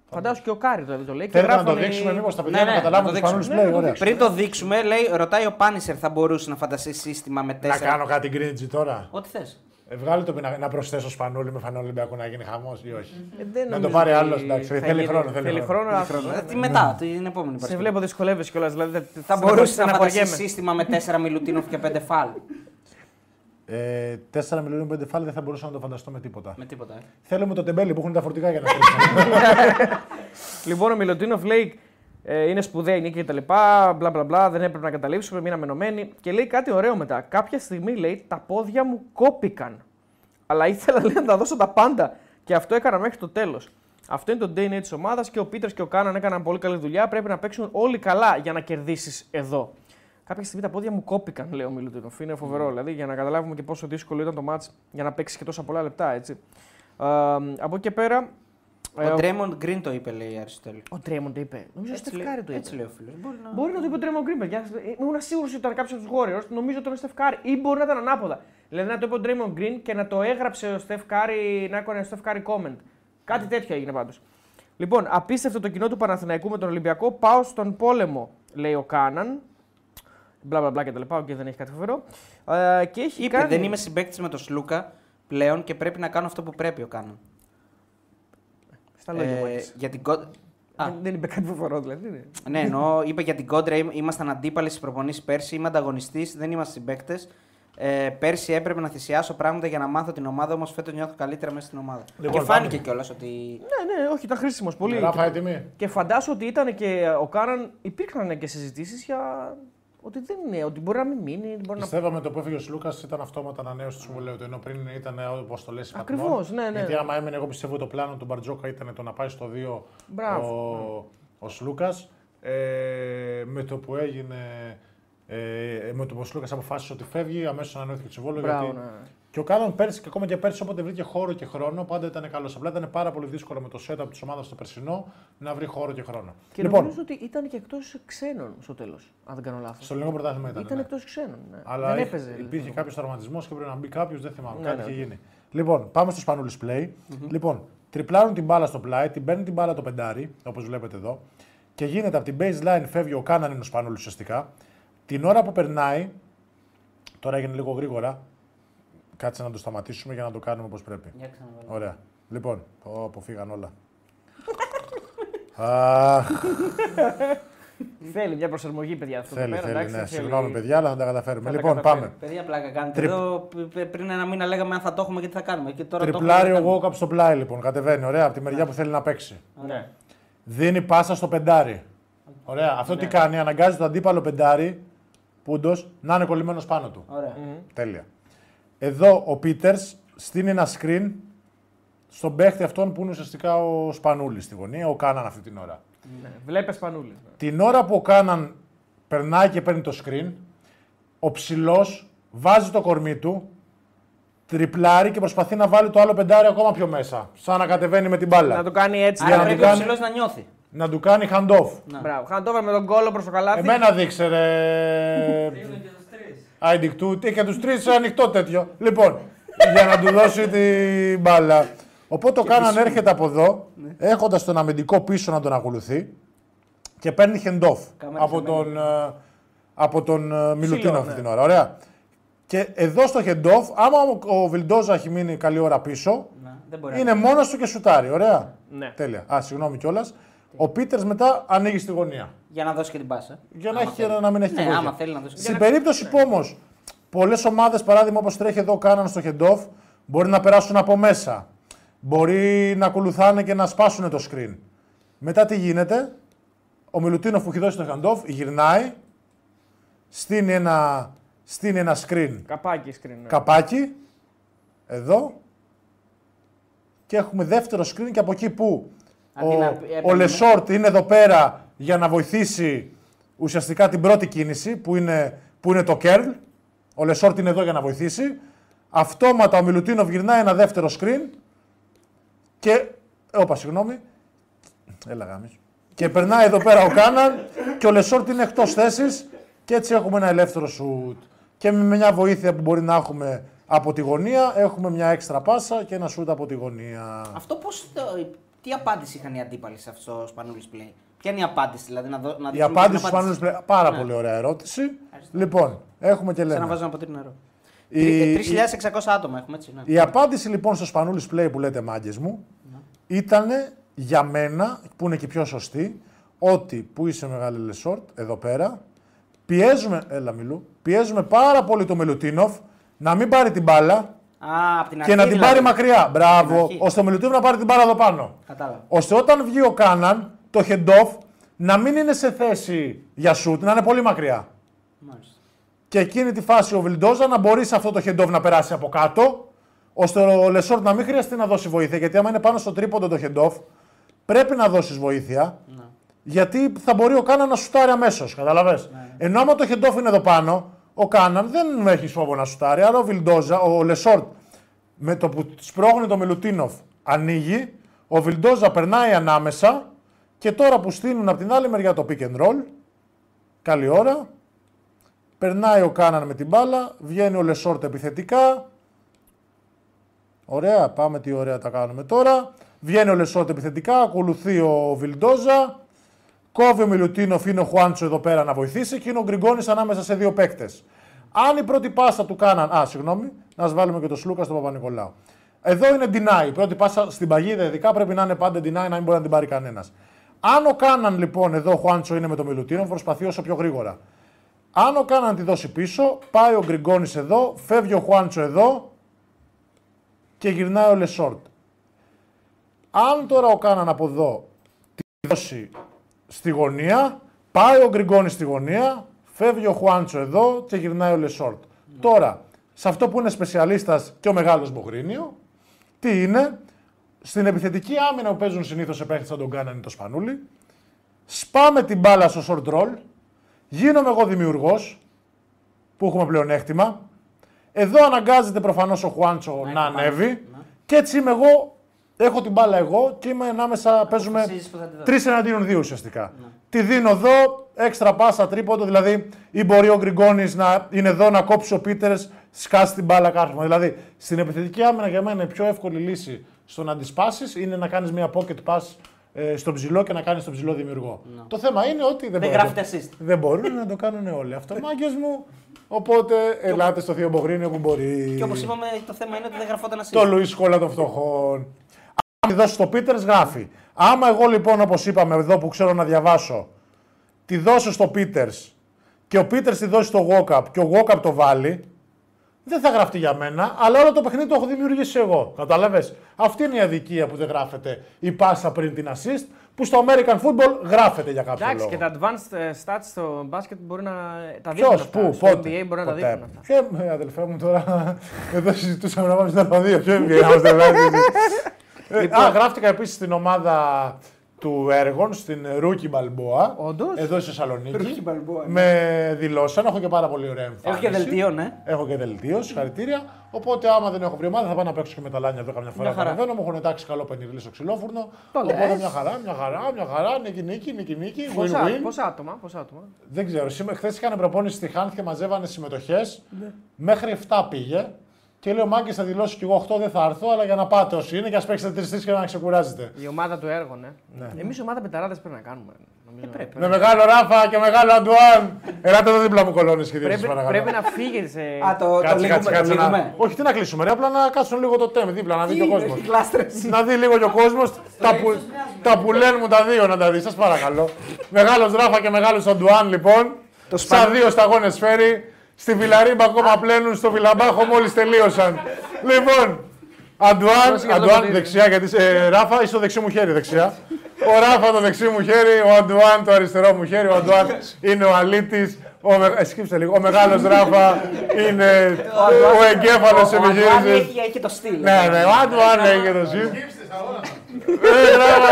Φαντάζομαι και ο Κάρη δηλαδή το λέει. και Θέλετε να το γράφανε- δείξουμε, μήπως τα παιδιά Ναι, να ναι, καταλάβουν να το το Σπανούλη δείξουμε. play. Ναι, να το Ωραία. Πριν το δείξουμε, λέει, ρωτάει ο Πάνισερ, θα μπορούσε να φανταστεί σύστημα με Να τέσσερα. κάνω κάτι γκρίτζι τώρα. Ό,τι θες. Ε, βγάλε το να, να προσθέσω Σπανούλη με φανό Ολυμπιακό να γίνει χαμός ή όχι. Ε, δεν Να το νομίζω πάρει ότι άλλος, εντάξει, θα θέλει γίνει- χρόνο, θέλει Θέλει χρόνο. χρόνο. Θέλει αλλά- Τι μετά, την επόμενη Σε Παρασκευή. βλέπω δυσκολεύεσαι κιόλας. Δηλαδή, Θα μπορούσε να φανταστεί στεναχωριέμαι. σύστημα με 4 Μιλουτίνοφ και 5 φάλ. Ε, 4 μιλίων πέντε φάλ δεν θα μπορούσα να το φανταστώ με τίποτα. Με τίποτα. Ε. Θέλουμε το τεμπέλι που έχουν τα φορτικά για να στρίψουν. Λοιπόν, ο Μιλωτίνοφ λέει ε, είναι σπουδαία η νίκη κτλ. Μπλα μπλα μπλα, δεν έπρεπε να καταλήψουμε, μείναμε ενωμένοι. Και λέει κάτι ωραίο μετά. Κάποια στιγμή λέει τα πόδια μου κόπηκαν. Αλλά ήθελα λέει, να τα δώσω τα πάντα. Και αυτό έκανα μέχρι το τέλος. Αυτό είναι το DNA της ομάδας και ο Πίτερς και ο Κάναν έκαναν πολύ καλή δουλειά. Πρέπει να παίξουν όλοι καλά για να κερδίσεις εδώ. Κάποια στιγμή τα πόδια μου κόπηκαν, λέει ο Μιλουτίνοφ. Είναι φοβερό, δηλαδή, για να καταλάβουμε και πόσο δύσκολο ήταν το μάτς για να παίξει και τόσα πολλά λεπτά, έτσι. Ε, από εκεί και πέρα. ε, Ο Ντρέμοντ Γκριν το είπε, λέει η Αριστοτέλη. ο Τρέμοντ το είπε. Νομίζω ο Έτσι λέει- Στεφκάρη το είπε. Έτσι λέει ο φίλος. Μπορεί να. Μπορεί να το είπε ο Τρέμοντ Γκριν, παιδιά. Ήμουν σίγουρος ότι ήταν κάποιος από τους Warriors. Νομίζω ότι ήταν ο Στεφκάρη. Ή μπορεί να ήταν ανάποδα. Δηλαδή να το είπε ο Τρέμοντ Γκριν και να το έγραψε ο Στεφκάρη, να έκανε ο Στεφκάρη comment. Κάτι τέτοιο έγινε πάντως. Λοιπόν, απίστευτο το κοινό του Παναθηναϊκού με τον Ολυμπιακό. Πάω στον πόλεμο, λέει ο Κάναν. Μπλα μπλα μπλα και τα λοιπά. Οκ, δεν έχει κάτι φοβερό. Ε, και έχει Είπε, κάνει... δεν είμαι συμπέκτη με τον Σλούκα πλέον και πρέπει να κάνω αυτό που πρέπει ο Κάναν. Στα λόγια μου Ε, έτσι. για την κον- Α, Δεν, δεν είπε κάτι φοβερό, δηλαδή. ναι. ναι, εννοώ, είπε για την κόντρα, «Είμαι- ήμασταν αντίπαλοι στις προπονήσεις πέρσι, είμαι ανταγωνιστής, δεν είμαστε συμπαίκτες. Ε, πέρσι έπρεπε να θυσιάσω πράγματα για να μάθω την ομάδα, όμως φέτος νιώθω καλύτερα μέσα στην ομάδα. Λοιπόν, και φάνηκε πάμε. κιόλας ότι. Ναι, ναι, όχι, ήταν χρήσιμος πολύ. Ράφα, Και- έτοιμη. Και φαντάσου ότι ήταν και ο Κάναν, υπήρχαν και συζητήσεις για ότι δεν είναι, ότι μπορεί να μην μείνει. Μπορεί να... Πιστεύαμε το που έφυγε ο Σλούκας ήταν αυτόματα ανανέωση του συμβολαίου του. Ενώ πριν ήταν όπως το λες. Ακριβώς, ναι, ναι. Γιατί άμα έμενε, εγώ πιστεύω το πλάνο του Μπαρτζόκα ήταν το να πάει στο 2 Μπράβο. ο, ο Σλούκας. Ε, με το που έγινε. Ε, με το που ο Σλούκας αποφάσισε ότι φεύγει, αμέσως ανανεώθηκε το συμβόλαιο. Μπράβο, γιατί... ναι. Και ο Κάναν πέρσι και ακόμα και πέρσι, όποτε βρήκε χώρο και χρόνο, πάντα ήταν καλός. Απλά ήταν πάρα πολύ δύσκολο με το setup της ομάδας στο περσινό να βρει χώρο και χρόνο. Και λοιπόν, νομίζω ότι ήταν και εκτός ξένων στο τέλος, αν δεν κάνω λάθος. στο ελληνικό πρωτάθλημα ήταν. Ήταν ναι. εκτός ξένων. Ναι. Αλλά δεν είχε- έπαιζε. υπήρχε λοιπόν. κάποιος τραυματισμός και πρέπει να μπει κάποιος, δεν θυμάμαι. Ναι, κάτι ναι, είχε οκ. γίνει. Λοιπόν, πάμε στο Σπανούλης Play. Λοιπόν, τριπλάρουν την μπάλα στο πλάι, την παίρνει την μπάλα το πεντάρι, όπως βλέπετε εδώ. Και γίνεται από την baseline, φεύγει ο Κάναν είναι ο Σπανούλης ουσιαστικά. Την ώρα που περνάει, τώρα έγινε λίγο γρήγορα, κάτσε να το σταματήσουμε για να το κάνουμε όπως πρέπει. Για ξαναβάλω. Ωραία. Λοιπόν, πω, αποφύγαν όλα. Αχ, Θέλει μια προσαρμογή, παιδιά. Αυτό θέλει, εδώ πέρα, θέλει, εντάξει, ναι. θέλει- Συγγνώμη, παιδιά, αλλά θα τα καταφέρουμε. Θα τα λοιπόν, καταφέρουμε. πάμε. Παιδιά, πλάκα κάνετε. Τρι- Εδώ π- π- πριν ένα μήνα λέγαμε αν θα το έχουμε και τι θα κάνουμε. Και τώρα το Τριπλάρει έχουμε, ο δεν Walkup στο πλάι, λοιπόν. Κατεβαίνει, ωραία, από τη μεριά που θέλει να παίξει. Ναι. Δίνει πάσα στο πεντάρι. Ωραία. Αυτό τι κάνει, αναγκάζει τον αντίπαλο πεντάρι, πούντο, να είναι κολλημένος πάνω του. κάνουμε. Ωραία. Τέλεια. Εδώ ο Πίτερς στείνει ένα screen στον παίχτη αυτόν που είναι ουσιαστικά ο Σπανούλης στη γωνία, ο Κάναν αυτή την ώρα. Ναι. Βλέπε Σπανούλη. Ναι. Την ώρα που ο Κάναν περνάει και παίρνει το screen, ο ψηλός βάζει το κορμί του, τριπλάρει και προσπαθεί να βάλει το άλλο πεντάρι ακόμα πιο μέσα. Σαν να κατεβαίνει με την μπάλα. Να το κάνει έτσι. Για Άρα να πρέπει του ο κάνει- ψηλός να νιώθει. Να του κάνει hand-off. Μπράβο. Χαντόβερ με τον κόλλο προς το καλάθι. Εμένα δείξε ρε. Άιντικτού και τους τρεις ανοιχτό τέτοιο. Λοιπόν, για να του δώσει την μπάλα. Οπότε ο Κάναν έρχεται από εδώ, έχοντας τον αμυντικό πίσω να τον ακολουθεί και παίρνει hand-off Κάμερα από σε τον, ε, από τον ε, Μιλουτίνο αυτή ναι. την ώρα. Ωραία. Και εδώ στο hand-off, άμα ο- ο Βιλντόζα έχει μείνει καλή ώρα πίσω, Να, δεν μπορεί είναι μόνος του και σουτάρει. Ωραία. Ναι. Τέλεια. Α, συγγνώμη κιόλας. Ο Πίτερς μετά ανοίγει στη γωνία. Για να δώσει και την πάσα. Για να, Άμα έχει, θέλει. να μην έχει Ναι, τη βοήθεια. άμα θέλει να δώσει. Στην περίπτωση που όμως πολλές ομάδες, παράδειγμα όπως τρέχει εδώ, κάναν στο head-off, μπορεί να περάσουν από μέσα. Μπορεί να ακολουθάνε και να σπάσουν το screen. Μετά τι γίνεται, ο Μιλουτίνοφ που έχει δώσει το hand-off γυρνάει, στείνει ένα, στείνει ένα screen Καπάκι screen. ναι. καπάκι, εδώ, και έχουμε δεύτερο screen και από εκεί που Αντί ο, να ο έπαιρνε- Λεσόρτ είναι εδώ πέρα για να βοηθήσει ουσιαστικά την πρώτη κίνηση που είναι, που είναι το curl. Ο Λεσόρτ είναι εδώ για να βοηθήσει. Αυτόματα ο Μιλουτίνοφ γυρνάει ένα δεύτερο screen και. Όπα, συγγνώμη. Έλα γάμις. Και περνάει εδώ πέρα ο Κάναν και ο Λεσόρτ είναι εκτός θέσης και έτσι έχουμε ένα ελεύθερο σουτ. Και με μια βοήθεια που μπορεί να έχουμε από τη γωνία, έχουμε μια έξτρα πάσα και ένα σουτ από τη γωνία. Αυτό πώς. Τι απάντηση είχαν οι αντίπαλοι σε αυτό το Σπανούλης Play. Ποια είναι η απάντηση, δηλαδή να, δω, να Η δείξουμε απάντηση την του Σπανούλης Πλε- Πάρα πολύ ωραία ερώτηση. Λοιπόν, έχουμε και Σαν να λέμε. βάζω ένα ποτήρι νερό. Η- 3.600 άτομα έχουμε έτσι. Ναι. Η απάντηση λοιπόν στο Σπανούλης Play που λέτε μάγκες μου ήταν για μένα, που είναι και η πιο σωστή, ότι που είσαι μεγάλη Λεσόρτ, εδώ πέρα, πιέζουμε, έλα μιλού, πιέζουμε πάρα πολύ το Μιλουτίνοφ να μην πάρει την μπάλα Α, από την και αρχή. να την δηλαδή. πάρει μακριά. Μπράβο, αρχή. ώστε ο Μιλουτίνοφ να πάρει την μπάλα εδώ πάνω. Κατάλαβα. Ώστε όταν βγει ο Κάναν, το hand-off, να μην είναι σε θέση για σουτ, να είναι πολύ μακριά. Μάλιστα. Και εκείνη τη φάση ο Βιλντόζα να μπορεί σε αυτό το hand-off να περάσει από κάτω, ώστε ο Λεσόρτ να μην χρειαστεί να δώσει βοήθεια. Γιατί άμα είναι πάνω στο τρίποντο το hand-off, πρέπει να δώσεις βοήθεια. Ναι. Γιατί θα μπορεί ο Κάναν να σουτάρει αμέσως. Καταλαβέ. Ενώ άμα το hand-off είναι εδώ πάνω, ο Κάναν δεν έχει φόβο να σουτάρει. Άρα ο Βιλντόζα, ο Λεσόρτ, με το που σπρώχνει το Μιλουτίνοφ, ανοίγει. Ο Βιλντόζα περνάει ανάμεσα. Και τώρα που στείλουν από την άλλη μεριά το pick and roll, καλή ώρα, Περνάει ο Κάναν με την μπάλα, βγαίνει ο Λεσόρτ επιθετικά. Ωραία, πάμε τι ωραία τα κάνουμε τώρα. Βγαίνει ο Λεσόρτ επιθετικά, ακολουθεί ο Βιλντόζα. Κόβει ο Μιλουτίνοφ, είναι ο Χουάντσο εδώ πέρα να βοηθήσει και είναι ο Γκριγκόνης ανάμεσα σε δύο παίκτες. Αν η πρώτη πάσα του Κάναν. Α, συγγνώμη, να σας βάλουμε και το Σλούκα στον Παπα-Νικολάου. Εδώ είναι deny. Η πρώτη πάσα στην παγίδα ειδικά πρέπει να είναι πάντα deny, να μην μπορεί να την πάρει κανένας. Αν ο Κάναν λοιπόν εδώ ο Χουάντσο είναι με το Μιλουτίνοφ, προσπαθεί όσο πιο γρήγορα Αν ο Κάναν τη δώσει πίσω, πάει ο Γκριγκόνης εδώ, φεύγει ο Χουάντσο εδώ και γυρνάει ο Λεσόρτ. Αν τώρα ο Κάναν από εδώ τη δώσει στη γωνία, πάει ο Γκριγκόνη στη γωνία, φεύγει ο Χουάντσο εδώ και γυρνάει ο Λεσόρτ. Τώρα, σε αυτό που είναι σπεσιαλίστας και ο μεγάλος Μπογρίνιο, τι είναι, στην επιθετική άμυνα που παίζουν συνήθως σε παίχτε σαν τον Κάναν ή το Σπανούλι, σπάμε την μπάλα στο short roll, γίνομαι εγώ δημιουργός, που έχουμε πλεονέκτημα. Εδώ αναγκάζεται προφανώς ο Χουάντσο να, είναι πάνω ανέβει. σου, ναι. Και έτσι είμαι εγώ, έχω την μπάλα εγώ και είμαι ανάμεσα, παίζουμε Αποφασίζεις που θα τη δώσεις. τρεις εναντίον δύο ουσιαστικά. Τη δίνω εδώ, έξτρα πάσα, τρίποντο, δηλαδή ή μπορεί ο Γκριγκόνης να είναι εδώ να κόψει ο Πίτερς, σκάσει την μπάλα κάρφωμα. Δηλαδή στην επιθετική άμυνα για μένα η πιο εύκολη λύση στο να αντισπάσει είναι να κάνεις μια pocket pass ε, στο ψηλό και να κάνεις τον ψηλό δημιουργό. Το θέμα είναι ότι δεν, Δεν μπορεί να γράφεται το- assist. Δεν μπορούν να το κάνουν όλοι. Αυτό μάγκες μου. Οπότε ελάτε στο Θείο Μπογρίνιο που μπορεί. Και όπως είπαμε, το θέμα είναι ότι δεν γραφόταν assist. Το Λουίς Κόλλα των φτωχών. Αν τη δώσει στο Πίτερς, γράφει. Άμα εγώ λοιπόν, όπως είπαμε εδώ που ξέρω να διαβάσω, τη δώσω στο Πίτερς και ο Πίτερς τη δώσει στο Walkup και ο Walkup το βάλει, δεν θα γραφτεί για μένα, αλλά όλο το παιχνίδι το έχω δημιουργήσει εγώ. Κατάλαβες; Αυτή είναι η αδικία που δεν γράφεται η πάσα πριν την assist, που στο American football γράφεται για κάποιο Εντάξει, λόγο. και τα advanced ε, stats στο μπάσκετ μπορεί να τα Ποιος, δείχνουν. αυτά. πού, στο πότε. NBA μπορεί να τα ποτέ. δείχνουν αυτά. Ποιο, ε, αδελφέ μου τώρα, εδώ συζητούσαμε να πάμε στο τερπαδίο. Ποιο NBA να είμαστε βλάβοι. Ε, Λοιπόν. Α, γράφτηκα επίσης στην ομάδα του έργων, στην Ρούκι Μπαλμπόα. Όντως; Εδώ στη Θεσσαλονίκη. Rookie Balboa, ναι. Με δηλώσαν, έχω και πάρα πολύ ωραία εμφάνιση. Έχω και δελτίο, ναι. Έχω και δελτίο, συγχαρητήρια. Οπότε, άμα δεν έχω βρει ομάδα, θα πάω να παίξω και με τα λάνια εδώ καμιά φορά. Μια χαρά. Κατεβαίνω, μου έχουν τάξει καλό πενιρλί στο ξυλόφουρνο. Το Οπότε, λες. μια χαρά, μια χαρά, μια χαρά. Νίκη, νίκη, νίκη, νίκη. Πόσα, Win-win. πόσα άτομα, πόσα άτομα. Δεν ξέρω. Σήμερα χθες είχαν προπόνηση στη Χάνθ και μαζεύανε συμμετοχές. Ναι. Μέχρι 7 πήγε. Και λέει ο Μάγκης θα δηλώσει κι εγώ 8 δεν θα έρθω, αλλά για να πάτε όσοι είναι και ας παίξετε 3-3 και να ξεκουράζετε. Η ομάδα του έργου, ναι. Εμείς η ομάδα πεταράδες πρέπει να κάνουμε. Νομίζω. πρέπει. Με μεγάλο Ράφα και μεγάλο Αντουάν. Ελάτε εδώ δίπλα μου κολόνε και Πρέπει, παρακαλώ. πρέπει να φύγετε σε. Α, το, το Κάτσε, λύγουμε. κάτσε, το κάτσε. Να... λύγουμε. Όχι, τι να κλείσουμε, ρε, απλά να κάτσουν λίγο το τέμ δίπλα, να δει και ο κόσμος. Κλάστρες. να δει λίγο και ο κόσμος. τα, που, τα που λένε μου τα δύο να τα δεις, σας παρακαλώ. μεγάλος Ράφα και μεγάλος Αντουάν, λοιπόν. Το Σαν σπαν- δύο σταγόνες φέρει. Στη Βιλαρίμπα ακόμα πλένουν, στο Βιλαμπάχο μόλις τελείωσαν. λοιπόν, Αντουάν, Δώσε και το Αντουάν ποτήρι. δεξιά, γιατί ε, Ράφα είσαι το δεξί μου χέρι δεξιά. Ο Ράφα το δεξί μου χέρι, ο Αντουάν το αριστερό μου χέρι. Ο Αντουάν είναι ο αλήτης. Ο, με... ε, σκύψτε λίγο. Ο μεγάλος Ράφα είναι ο εγκέφαλος τη Ο Αντουάν επιχείρησης. έχει, έχει το στυλ. Ναι, ναι, ο Αντουάν έχει το σύν. Ε, Ράφα,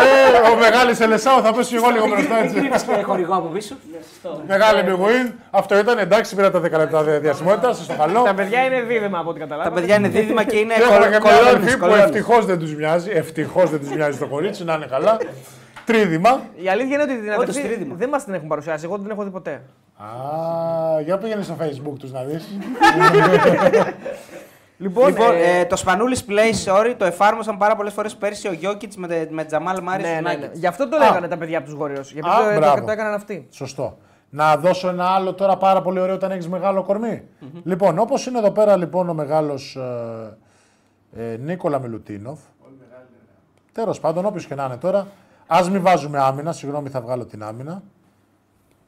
ε, Ο μεγάλης Ελεσάου θα πέσω εγώ λίγο μπροστά Μην έτσι. κρύβεις και χορηγό από πίσω. Μεγάλη big win. Αυτό ήταν εντάξει, πήρα τα 10 λεπτά διασημότητας. Στο καλό. Τα παιδιά είναι δίδυμα από ό,τι Τα καταλάβατε. παιδιά είναι δίδυμα και είναι Και έχουμε και μια κολόνες, αδελφή που κολόνες. ευτυχώς δεν τους μοιάζει. Ευτυχώς δεν τους μοιάζει το κορίτσι, να είναι καλά. Τρίδημα. Η αλήθεια είναι ότι την Όντως, αδερφή τρίδημα. δεν μας την έχουν παρουσιάσει. Εγώ δεν την έχω δει ποτέ. Α, για πήγαινε στο facebook τους να δεις. Λοιπόν, Λοιπόν, ε, ε, το Σπανούλης Play, sorry, το εφάρμοσαν πάρα πολλές φορές πέρσι ο Γιώκητς με, τε- με Τζαμάλ Μάρι ναι, στους ναι, ναι. Nuggets. Γι' αυτό το λέγανε τα παιδιά από τους Γόριους. Γιατί Α, το, το, μπράβο. το έκαναν αυτοί. Σωστό. Να δώσω ένα άλλο τώρα πάρα πολύ ωραίο όταν έχεις μεγάλο κορμί. Λοιπόν, όπως είναι εδώ πέρα λοιπόν ο μεγάλος ε, ε, Νίκολα Μιλουτίνοφ. Τέλος πάντων, όποιος και να είναι τώρα, ας μην βάζουμε άμυνα. Συγγνώμη, θα βγάλω την άμυνα.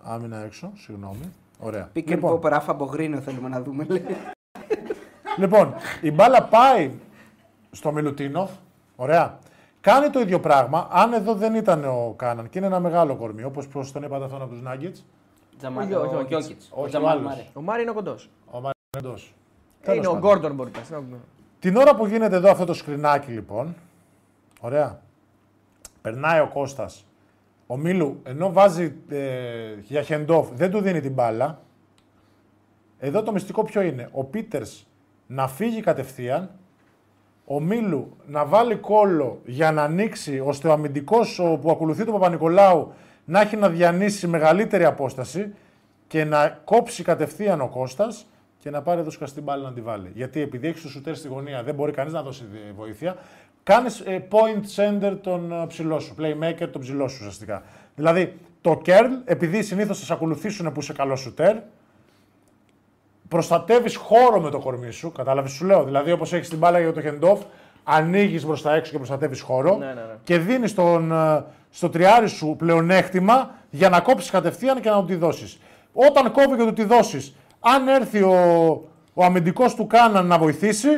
Άμυνα έξω, συγγνώμη. Ωραία. Pick and λοιπόν, pop, Ράφα Μπογρίνιο θέλουμε να δούμε. λέει. Λοιπόν, η μπάλα πάει στο Μιλουτίνοφ. Ωραία. Κάνει το ίδιο πράγμα. Αν εδώ δεν ήταν ο Κάναν και είναι ένα μεγάλο κορμί, όπως τον είπατε αυτόν από τους Nuggets, Τζαμάλ, Όχι, όχι, ο όχι. Γιώκητ. Όχι, Ο ο Τζαμάλ άλλος. Μάρι. Ο Μάρι είναι κοντός. ο Μαρεντό. Είναι ο Γκόρντον μπορεί να πει. Την ώρα που γίνεται εδώ αυτό το σκρινάκι λοιπόν, ωραία, περνάει ο Κώστας, ο Μίλου, ενώ βάζει ε, για Χεντόφ, δεν του δίνει την μπάλα. Εδώ το μυστικό ποιο είναι, ο Πίτερς να φύγει κατευθείαν, ο Μίλου να βάλει κόλλο για να ανοίξει, ώστε ο αμυντικός ο- που ακολουθεί τον Παπα-Νικολάου να έχει να διανύσει μεγαλύτερη απόσταση και να κόψει κατευθείαν ο Κώστας και να πάρει εδώ σκαστή μπάλα να τη βάλει. Γιατί επειδή έχει το σουτέρ στη γωνία, δεν μπορεί κανείς να δώσει ε, βοήθεια. Κάνεις point center τον ε, ψηλό σου, playmaker τον ψηλό σου ουσιαστικά. Δηλαδή το curl, επειδή συνήθως θα σε ακολουθήσουν που είσαι καλός σουτέρ, προστατεύεις χώρο με το κορμί σου. Κατάλαβες, σου λέω. Δηλαδή, όπως έχεις την μπάλα για το handoff, ανοίγεις προ τα έξω και προστατεύεις χώρο Ναι, ναι, ναι. και δίνεις στον, ε, στο τριάρι σου πλεονέκτημα για να κόψεις κατευθείαν και να του τη δώσεις. Όταν κόβει και του τη δώσεις, αν έρθει ο, ο αμυντικός του Κάναν να βοηθήσει,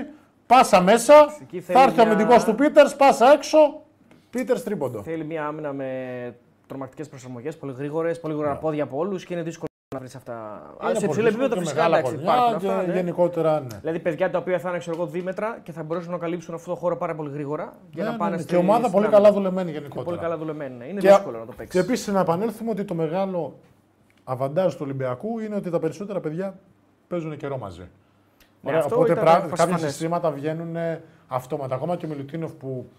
πάσα μέσα. Εκεί Θα θέλει έρθει ο μια- αμυντικός του Πίτερς, πάσα έξω. Πίτερς τρίποντο. Θέλει μια άμυνα με τρομακτικές προσαρμογές, πολύ γρήγορες, πολύ γρήγορα πόδια από όλους και είναι δύσκολο να βρεις αυτά. Ναι. Είναι σε πολύ υψηλό επίπεδο δύσκολο και φυσικά μεγάλα εντάξει, κορμιά υπάρχουν και αυτά. ναι. γενικότερα ναι. Δηλαδή παιδιά τα οποία θα είναι ξέρω εγώ δίμετρα και θα μπορέσουν να καλύψουν αυτό το χώρο πάρα πολύ γρήγορα για Ναι, να ναι, πάνε ναι. στη- Και ομάδα στην πολύ άμυνα. καλά δουλεμένη Και γενικότερα. πολύ καλά δουλεμένη. ναι. Είναι Και- δύσκολο να το παίξεις. Και επίσης να επανέλθουμε ότι το μεγάλο αβαντάζ του Ολυμπιακού είναι ότι τα περισσότερα παιδιά παίζουν καιρό μαζί. Ωραία, αυτό οπότε ήταν πρά- προσφανές. κάποια συστήματα βγαίνουν αυτόματα. Ακόμα και ο Μιλουτίνοφ που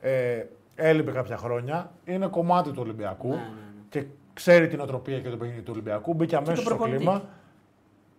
ε, έλειπε κάποια χρόνια είναι κομμάτι του Ολυμπιακού Ναι, ναι, ναι. και ξέρει την οτροπία και το παιχνίδι του Ολυμπιακού. Μπήκε αμέσω τον στο προπονητή. κλίμα.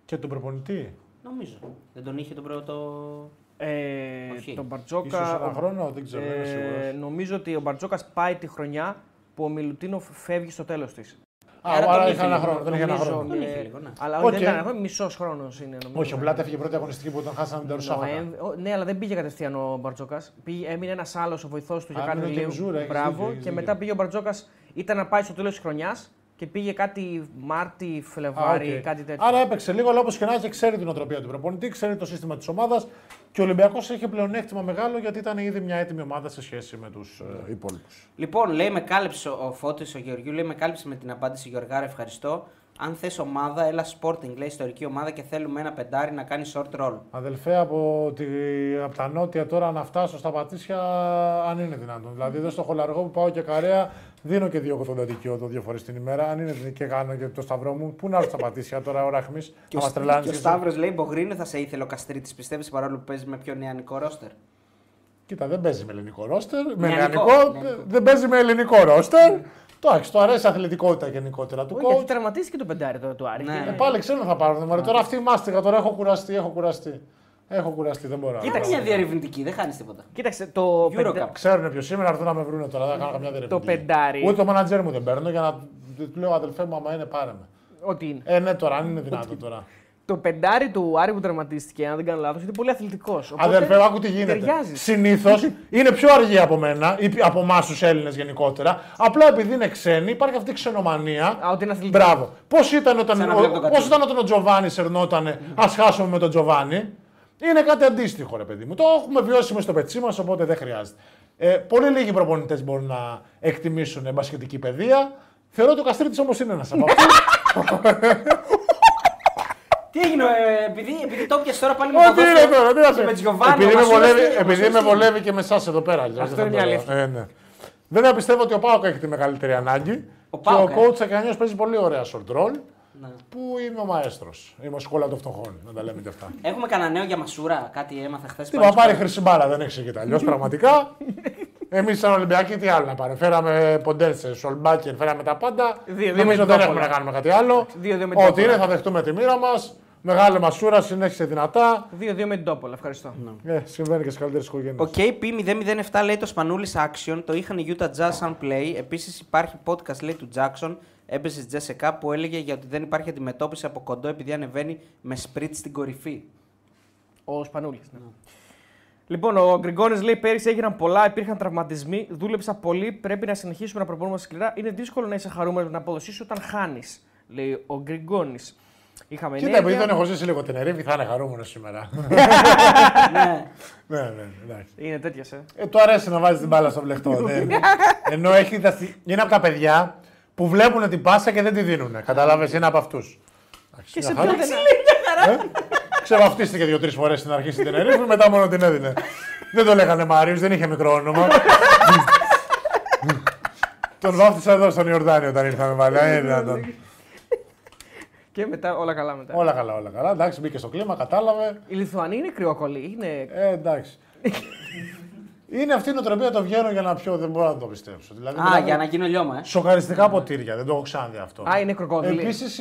Και τον προπονητή. Νομίζω. Δεν τον είχε τον πρώτο. Ε, Όχι. τον Ίσως Μπαρτζόκα. ένα χρόνο, δεν ξέρω, δεν είμαι ε, σίγουρος. νομίζω ότι ο Μπαρτζόκας πάει τη χρονιά που ο Μιλουτίνοφ φεύγει στο τέλος της. Α, άρα άρα τον είχε είχε ένα λίγο. χρόνο. Δεν είχε ένα χρόνο. Τον είχε λίγο, ναι. Αλλά Οκ. δεν ήταν ένα χρόνο, μισός χρόνος είναι. Νομίζω, Όχι, ο ναι. Μπλάτ έφυγε πρώτη αγωνιστική που τον χάσανε με τη Νταρουσάφακα. Νοέμβρη- ο- Ναι, αλλά δεν πήγε κατευθείαν ο Μπαρτζόκας. Έμεινε ένας άλλος ο βοηθός του για Α, κάτι έμεινε και λίγο. Μιζούρα, έχεις Μπράβο. δίκιο, έχεις και δίκιο. μετά πήγε ο Μπαρτζόκας. Ήταν να πάει στο τέλος της χρονιάς και πήγε κάτι Μάρτι, Α, Φλεβάρι, οκ. κάτι τέτοιο. Άρα έπαιξε λίγο, αλλά όπως και να έχει, ξέρει την νοοτροπία του προπονητή, ξέρει το σύστημα της ομάδας και ο Ολυμπιακός είχε πλεονέκτημα μεγάλο γιατί ήταν ήδη μια έτοιμη ομάδα σε σχέση με τους ε, υπόλοιπους. Λοιπόν, λέει με κάλυψε ο Φώτης ο Γεωργιού, λέει με κάλυψε με την απάντηση Γεωργάρα, ευχαριστώ. Αν θες ομάδα, έλα Sporting, λέει ιστορική ομάδα και θέλουμε ένα πεντάρι να κάνει short roll. Αδελφέ, από, τη, από τα νότια τώρα να φτάσω στα πατήσια, αν είναι δυνατόν. Δηλαδή, εδώ στο χολαργό που πάω και καρέα, δίνω και δύο κοντατικιώτο δύο φορές την ημέρα. Αν είναι δυνατόν και κάνω και το σταυρό μου, πού να έρθω στα πατήσια τώρα, ώρα χμής, Και να ο, μα τρελάνει. και ο Σταύρος λέει Μπογρίνο θα σε ήθελε ο Καστρίτης, πιστεύεις παρόλο που παίζει με πιο νεανικό ρόστερ. Κοίτα, δεν παίζει με ελληνικό ρόστερ. Με Νεανικό, νεανικό, νεανικό. δεν παίζει με ελληνικό ρόστερ. Εντάξει, το αρέσει η αθλητικότητα γενικότερα του Όχι, γιατί coach. τραυματίστηκε το πεντάρι τώρα του Άρη. Ναι, και- Ε, πάλι ξένο θα πάρουν. Μωρέ, τώρα αυτή η μάστιγα, τώρα έχω κουραστεί, έχω κουραστεί. Έχω κουραστεί, δεν μπορώ. Κοίταξε μια διαρευνητική, δεν χάνεις τίποτα. Κοίταξε, το, Eurocup. πεντα- Ξέρουν ποιος σήμερα, έρθουν να με βρουν τώρα. Δεν θα κάνω καμιά διερευνητική. πεντάρι. Ούτε το μάνατζέρ μου δεν παίρνω για να του λέω αδελφέ μου, άμα είναι πάρε με. Ό,τι είναι. Ε, ναι, τώρα, αν είναι δυνατό τώρα. Το πεντάρι του Άρη που τραυματίστηκε, αν δεν κάνω λάθος, είναι πολύ αθλητικός. Αδελφέ, άκου τι γίνεται. Ταιριάζει. Συνήθως είναι πιο αργή από μένα ή από εμάς τους Έλληνες γενικότερα. Απλά επειδή είναι ξένοι, υπάρχει αυτή η ξενομανία. Α, ότι είναι αθλητικό. Μπράβο. Πώς ήταν όταν, Σαν να ο, βλέπω τον πώς Κατσούρη. ήταν όταν ο Τζοβάνι σερνότανε, ας χάσουμε με τον Τζοβάνι. Είναι κάτι αντίστοιχο, ρε παιδί μου. Το έχουμε βιώσει με στο πετσί μας, οπότε δεν χρειάζεται. Ε, πολύ λίγοι προπονητές μπορούν να εκτιμήσουν μπασχετική παιδεία. Θεωρώ ότι ο Καστρίτης όμως είναι ένας από αυτούς. Τι έγινε, ε, επειδή, επειδή το πιασε τώρα πάλι με Ό,τι είναι τώρα, τι να σε- με Τζιοβάνι, Επειδή ο με Μασούρας, βολεύει- τι- ο Επειδή με Μασούρας τι- βολεύει και με εσάς εδώ πέρα. αλλιώς Αυτό δεν είναι θα μια το λέω. αλήθεια. Ε, ναι. Βέβαια πιστεύω ότι ο Πάοκ έχει τη μεγαλύτερη ανάγκη. Ο και Πάοκ, ο ε. coach Ακανιό παίζει πολύ ωραία short roll. Ναι. Που είμαι ο μαέστρος. Είμαι ο σχόλα των φτωχών. Να τα λέμε και αυτά. Έχουμε κανένα νέο για Μασούρα, κάτι έμαθα χθες. Τι να πάρει χρυσή μπάλα, δεν έχει και αλλιώς πραγματικά. Εμείς σαν Ολυμπιακοί τι άλλο να πάρουμε. Φέραμε ποντένσε, σολμπάκερ, φέραμε τα πάντα. Δύο-δύο Νομίζω με δεν την έχουμε να Τόπολα. κάνουμε κάτι άλλο. Δύο-δύο με την Ό,τι είναι Τόπολα. θα δεχτούμε τη μοίρα μας. Μεγάλη μασούρα, συνέχισε δυνατά. 2-2 με την Τόπολα. Ευχαριστώ. Ε, συμβαίνει και στις καλύτερες οικογένειες. Ο KP007 λέει το Σπανούλης Action, το είχαν οι Utah Jazz σαν play. Επίσης υπάρχει podcast λέει του Jackson, έμπεσε στη Jessica που έλεγε για ότι δεν υπάρχει αντιμετώπιση από κοντό επειδή ανεβαίνει με σπριτ στην κορυφή. Ο Σπανούλης. Ναι. Λοιπόν, ο Γκριγκόνης λέει πέρυσι έγιναν πολλά, υπήρχαν τραυματισμοί, δούλεψα πολύ. Πρέπει να συνεχίσουμε να προπονούμε σκληρά. Είναι δύσκολο να είσαι χαρούμενος με την απόδοσή σου όταν χάνεις, λέει ο Γκριγκόνης. Είχαμε Κοίτα, επειδή ενέργεια. τον έχω ζήσει λίγο την ερήφη, θα είναι χαρούμενος σήμερα. ναι. ναι, ναι, εντάξει. Είναι τέτοια, ε. Ε, του αρέσει να βάζεις την μπάλα στο βλεχτό. δεν... Ενώ έχει δαστη... είναι από τα παιδιά που βλέπουν την πάσα και δεν τη δίνουν. Κατάλαβε, είναι από αυτούς. Και σε ποιο δεν Ε; Ξεβαφτίστηκε δύο-τρεις φορές στην αρχή στην Τενερίφη, μετά μόνο την έδινε. δεν το λέγανε Μάριος, δεν είχε μικρό όνομα. Τον βάφτισα εδώ στον Ιορδάνιο όταν ήρθαμε πάλι. Ε, δυνατόν. Και μετά όλα καλά μετά. όλα καλά, όλα καλά. Εντάξει, μπήκε στο κλίμα, κατάλαβε. Η Λιθουανοί είναι κρυόκολλοι. Είναι... Ε, εντάξει. είναι αυτή η νοοτροπία το βγαίνω για να πιω, δεν μπορώ να το πιστέψω. Δηλαδή, Α, μιλάμε για να γίνω λιώμα, ε. Σοκαριστικά ποτήρια, δεν το έχω ξαναδεί αυτό. Α, είναι κροκόδιλοι. Επίσης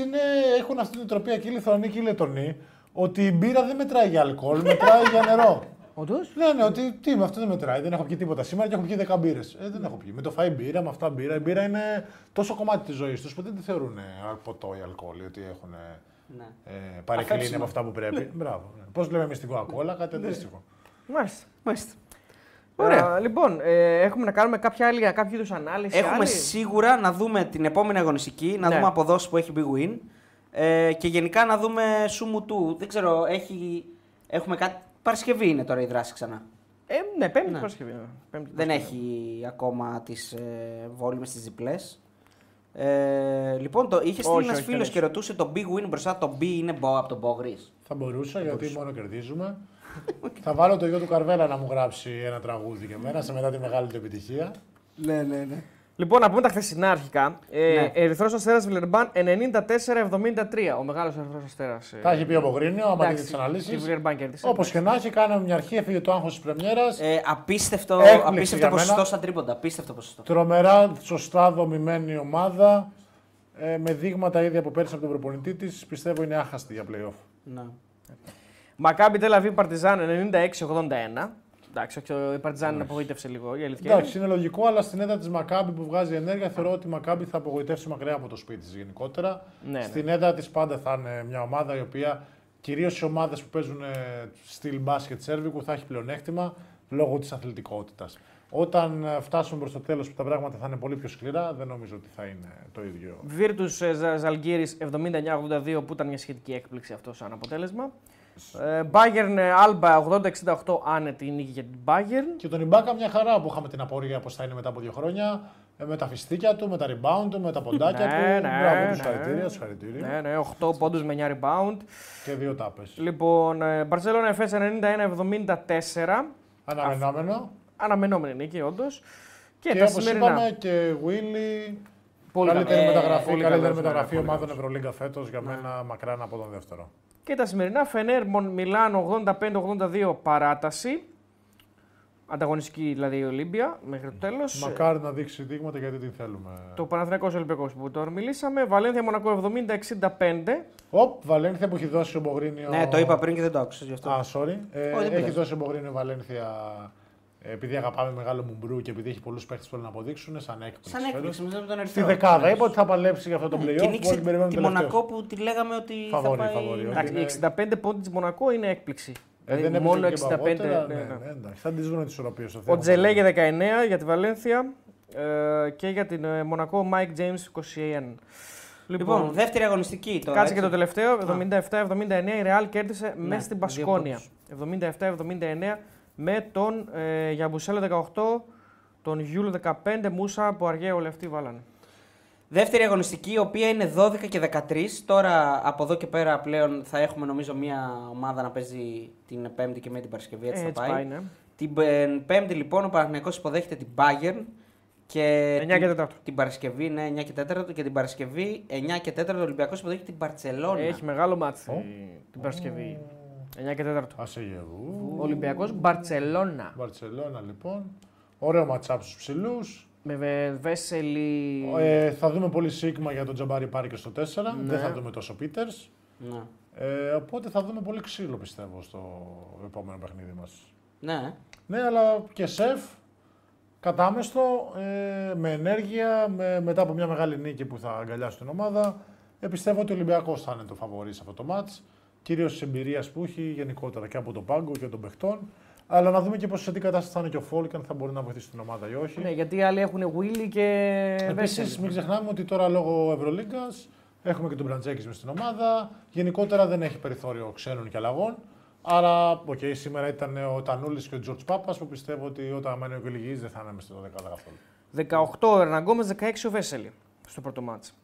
έχουν αυτή την νοοτροπία και οι Λιθουανοί και οι Λετωνοί ότι η μπύρα δεν μετράει για αλκοόλ, μετράει για νερό. Όντως; Λένε ότι τι με αυτό δεν μετράει, δεν έχω πιει τίποτα σήμερα και έχω πιει 10 μπύρες. Ε, δεν έχω πιει. Με το φάει μπύρα, με αυτά μπύρα. Η μπύρα είναι τόσο κομμάτι της ζωής τους που δεν τη θεωρούν ε, ποτό ή αλκοόλ, ότι έχουν Ναι. ε, παρεκκλίνει Αφέψιμο. από αυτά που πρέπει. Μπράβο. Ναι. Πώς λέμε εμείς την κοκακόλα, κάτι αντίστοιχο. Μάλιστα. Μάλιστα. Ωραία. λοιπόν, ε, έχουμε να κάνουμε κάποια άλλη, κάποιο είδους ανάλυση. Έχουμε άλλη; σίγουρα να δούμε την επόμενη αγωνιστική, να Ναι. δούμε αποδόσει που έχει Big Win. Ε, και γενικά να δούμε Σούμου του. Δεν ξέρω, έχει, έχουμε κάτι. Παρασκευή είναι τώρα η δράση ξανά. Ε, ναι, πέμπτη Ναι. Παρασκευή. ναι. Πέμπτη Δεν Παρασκευή. έχει ακόμα τις ε, βόλυμε, τις διπλές. Ε, λοιπόν, το, είχε στείλει Όχι, ένας όχι, φίλος δεν και ρωτούσε το big win μπροστά. Το B είναι μπο, από τον Μπόγρι. Θα μπορούσα, γιατί μόνο κερδίζουμε. θα βάλω το γιο του Καρβέλα να μου γράψει ένα τραγούδι και εμένα σε μετά τη μεγάλη του επιτυχία. Ναι, ναι, ναι. Λοιπόν, να πούμε τα χθεσινά αρχικά. Ε, Ναι. Ερυθρός Αστέρας Βιλερμπάν 94-73. Ο μεγάλος Ερυθρός Αστέρας. Τα έχει πει ο Μπογρίνιο, άμα δείτε τις αναλύσεις. Τη Βιλερμπάν κέρδισε. Όπως και να έχει, κάναμε μια αρχή, έφυγε το άγχος της Πρεμιέρας. Ε, απίστευτο, Έκπληξη απίστευτο για ποσοστό μένα. στα τρίποντα. Απίστευτο ποσοστό. Τρομερά σωστά δομημένη ομάδα. Ε, με δείγματα ήδη από πέρσι από τον προπονητή της, πιστεύω είναι άχαστη για playoff. Ναι. Μακάμπι Τελαβή Παρτιζάν 96-81. Εντάξει, όχι, η Παρτιζάν απογοήτευσε λίγο η αλήθεια. Εντάξει, είναι λογικό, αλλά στην έδρα της Μακάμπη που βγάζει ενέργεια, θεωρώ ότι η Μακάμπη θα απογοητεύσει μακριά από το σπίτι της γενικότερα. Ναι, ναι. Στην έδρα της πάντα θα είναι μια ομάδα η οποία κυρίως οι ομάδες που παίζουν ε, στυλ μπάσκετ σέρβικου θα έχει πλεονέκτημα λόγω της αθλητικότητας. Όταν ε, φτάσουμε προς το τέλος που τα πράγματα θα είναι πολύ πιο σκληρά, δεν νομίζω ότι θα είναι το ίδιο. Βίρτου Ζαλγκύρη 79-82 που ήταν μια σχετική έκπληξη αυτό σαν αποτέλεσμα. Ε, Bayern Alba 80-68 άνετη νίκη για την Bayern. Και τον Ιμπάκα μια χαρά που είχαμε την απορία πώς θα είναι μετά από δύο χρόνια. ε, Με τα φιστίκια του, με τα rebound του, με τα ποντάκια Ναι, του. ναι, Μπράβο, τους ναι. συγχαρητήρια, συγχαρητήρια. Ναι, ναι, 8 πόντους με 9 rebound. Και δύο τάπες. Λοιπόν, ε, Barcelona FS 91-74. Αναμενόμενο. Αναμενόμενη νίκη, όντως. Και, Και, τα όπως σημερινά. είπαμε και Willy. Πολύ καλύτερη καλά. μεταγραφή, πολύ καλύτερη καλός, μεταγραφή ναι, ομάδων Ευρωλίγκα φέτος για Ναι. μένα μακράν από τον δεύτερο. Και τα σημερινά Φενέρ Μιλάνο 85-82 παράταση. Ανταγωνιστική δηλαδή η Ολύμπια μέχρι το τέλος. Μακάρι να δείξει δείγματα γιατί την θέλουμε. Το Παναθηναϊκός Ολυμπιακός που τώρα μιλήσαμε. Βαλένθια Μονακό 70-65. Οπ, Βαλένθια που έχει δώσει ο Μπογρίνιο. Ναι, το είπα πριν και δεν το άκουσα γι' αυτό. Α, sorry. Ε, δεν έχει πειράζει. δώσει ο Μπογρίνιο Βαλένθια ε, επειδή αγαπάμε μεγάλο μουμπρού και επειδή έχει πολλούς παίχτες που θέλουν να αποδείξουν, σαν έκπληξη. Σαν φέτος. έκπληξη μετά από τον Στη Ερυθρό. δεκάδα. Είπα ότι θα παλέψει για αυτό το Ναι, playoff. Και νίκησε όλοι περιμένουν τη τελευταίος. Μονακό που τη λέγαμε ότι Φαβορί, θα πάει... φαβορί, όχι. Εντάξει, είναι- οι 65 πόντοι της Μονακό είναι έκπληξη. Ε, Δηλαδή, δεν μόνο έπαιζε και 65. παγότερα, ναι, ναι, ναι. ναι, εντάξει, θα τις βρουν τις ισορροπίε στο Ο θέμα. Τζελέγε 19 για τη Βαλένθια ε, και για την ε, Μονακό ο Mike James 21. Λοιπόν, δεύτερη αγωνιστική τώρα. Κάτσε και έτσι. το τελευταίο. 77-79 η Real κέρδισε Ναι, μέσα στην δύο Πασκόνια. 77-79 με τον ε, Γιαμπουσέλο 18, τον Γιούλ 15, Μούσα από αργαίο λεφτή βάλανε. Δεύτερη αγωνιστική, η οποία είναι 12 και 13. Τώρα από εδώ και πέρα πλέον θα έχουμε νομίζω μια ομάδα να παίζει την Πέμπτη και με την Παρασκευή. Έτσι, Ε, έτσι θα πάει. πάει, ναι. Την ε, Πέμπτη λοιπόν ο Παναθηναϊκός υποδέχεται την Bayern. Και 9 και 4. την Παρασκευή, ναι, 9 και 4 και την Παρασκευή 9 και 4 ο Ολυμπιακός υποδέχεται την Μπαρτσελώνα. Έχει μεγάλο μάτι Ω. την Παρασκευή. 9 και 4. Άσε γερού. Ολυμπιακός Μπαρσελόνα. Βαρσελόνα λοιπόν. Ωραίο ματσάπ στου ψηλούς. Με Βε- Βέσελη. Ε, θα δούμε πολύ Σίγμα για τον Τζαμπάρι πάρει και στο 4. Ναι. Δεν θα δούμε τόσο Πίτερς. Ναι. Ε, οπότε θα δούμε πολύ ξύλο πιστεύω στο επόμενο παιχνίδι μας. ναι. Ναι, αλλά και σεφ, κατάμεστο, ε, με ενέργεια, με, μετά από μια μεγάλη νίκη που θα αγκαλιάσει την ομάδα. Ε, πιστεύω ότι ο Ολυμπιακός θα είναι το φαβορή σε αυτό το μάτς. Κυρίως της εμπειρίας που έχει γενικότερα και από τον πάγκο και των παιχτών. Αλλά να δούμε και πώς σε τι κατάσταση θα είναι και ο Φόλ και αν θα μπορεί να βοηθήσει την ομάδα ή όχι. Ναι, γιατί οι άλλοι έχουν Willy και Επίσης, Βέσελη. μην ξεχνάμε ότι τώρα λόγω Ευρωλίγκας έχουμε και τον Μπραντζέκης μες στην ομάδα. Γενικότερα δεν έχει περιθώριο ξένων και αλλαγών. Άρα, οκ, σήμερα ήταν ο Τανούλης και ο Τζορτ Πάπας που πιστεύω ότι όταν μένει ο Κελιγή δεν θα είναι μέσα στο 10 καθόλου. 18 ο Ερναγκόμε, 16 ο Βέσελη στο πρώτο μάτς.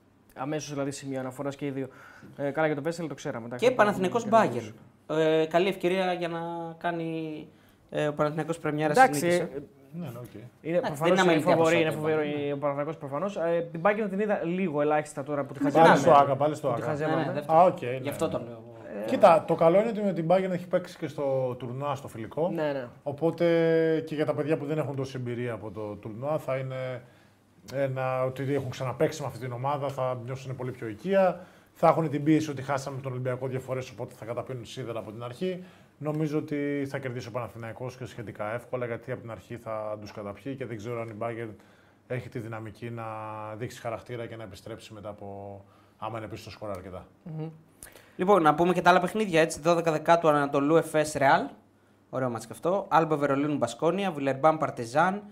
Αμέσως δηλαδή σημείο αναφοράς και οι δύο. Ε, καλά για το Βέσελη το ξέραμε. εντάξει, Και το- Παναθηναϊκός το- Bayern. Ε, καλή ευκαιρία για να κάνει ε, ο Παναθηναϊκός πρεμιέρα Εντάξει, στην νίκη. ε, Ναι, ναι, οκ. είναι Εντάξει, προφανώς δεν είναι είναι αμεληταία φαβορή, είναι ποσότητα, φοβερό ο Παναθηναϊκός προφανώς. Ε, την Bayern την είδα λίγο ελάχιστα τώρα που τη Πάλι χαζεύαμε. στο Άκα, πάλι στο Που τη Άκα. Ναι, ναι, χαζεύαμε. δεύτερο. Α, οκ. Γι' ναι, αυτό ναι. το λέω. Κοίτα, το καλό είναι ότι με την Bayern έχει παίξει και στο τουρνουά στο φιλικό. Ναι, ναι. Οπότε και για τα παιδιά που δεν έχουν τόση εμπειρία από το τουρνουά θα είναι ένα, ότι έχουν ξαναπέξει με αυτή την ομάδα, θα νιώσουν πολύ πιο οικεία. Θα έχουν την πίεση ότι χάσαμε τον Ολυμπιακό δύο φορές, οπότε θα καταπίνουν σίδερα από την αρχή. Νομίζω ότι θα κερδίσει ο Παναθηναϊκός και σχετικά εύκολα, γιατί από την αρχή θα τους καταπιεί και δεν ξέρω αν η Bayern έχει τη δυναμική να δείξει χαρακτήρα και να επιστρέψει μετά από. άμα είναι πίσω στο σκορ αρκετά. Λοιπόν, να πούμε και τα άλλα παιχνίδια. Έτσι, 12 Δεκάτου Ανατολού FS Real. Ωραίο μάτς και αυτό. Άλμπα Βερολίνου Μπασκόνια. Βιλερμπάν Παρτεζάν.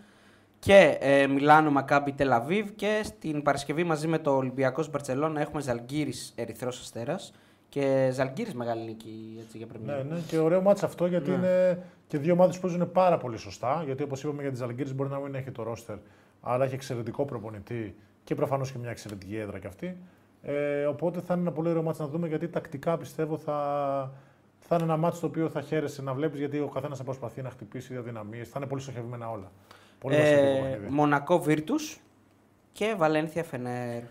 Και ε, Μιλάνο Μακάμπι Τελαβίβ και στην Παρασκευή μαζί με το Ολυμπιακό Μπαρσελόνα έχουμε Ζαλγκύρης Ερυθρός Αστέρας και Ζαλγκύρης μεγάλη νίκη έτσι, για πρεμιέρα. Ναι, ναι, και ωραίο μάτς αυτό γιατί είναι και δύο ομάδες που παίζουν πάρα πολύ σωστά. Γιατί όπως είπαμε για τι Αλγύρε μπορεί να μην έχει το ρόστερ, αλλά έχει εξαιρετικό προπονητή και προφανώς και μια εξαιρετική έδρα κι αυτή. Ε, οπότε θα είναι ένα πολύ ωραίο μάτς να δούμε γιατί τακτικά πιστεύω θα, θα είναι ένα μάτς το οποίο θα χαίρεσαι να βλέπεις γιατί ο καθένας θα προσπαθεί να χτυπήσει αδυναμίε. Θα είναι πολύ στοχευμένα όλα. Πολύ βασιλικό Ε, παιχνίδι. Μονακό Βίρτους και Βαλένθια Φενέρ.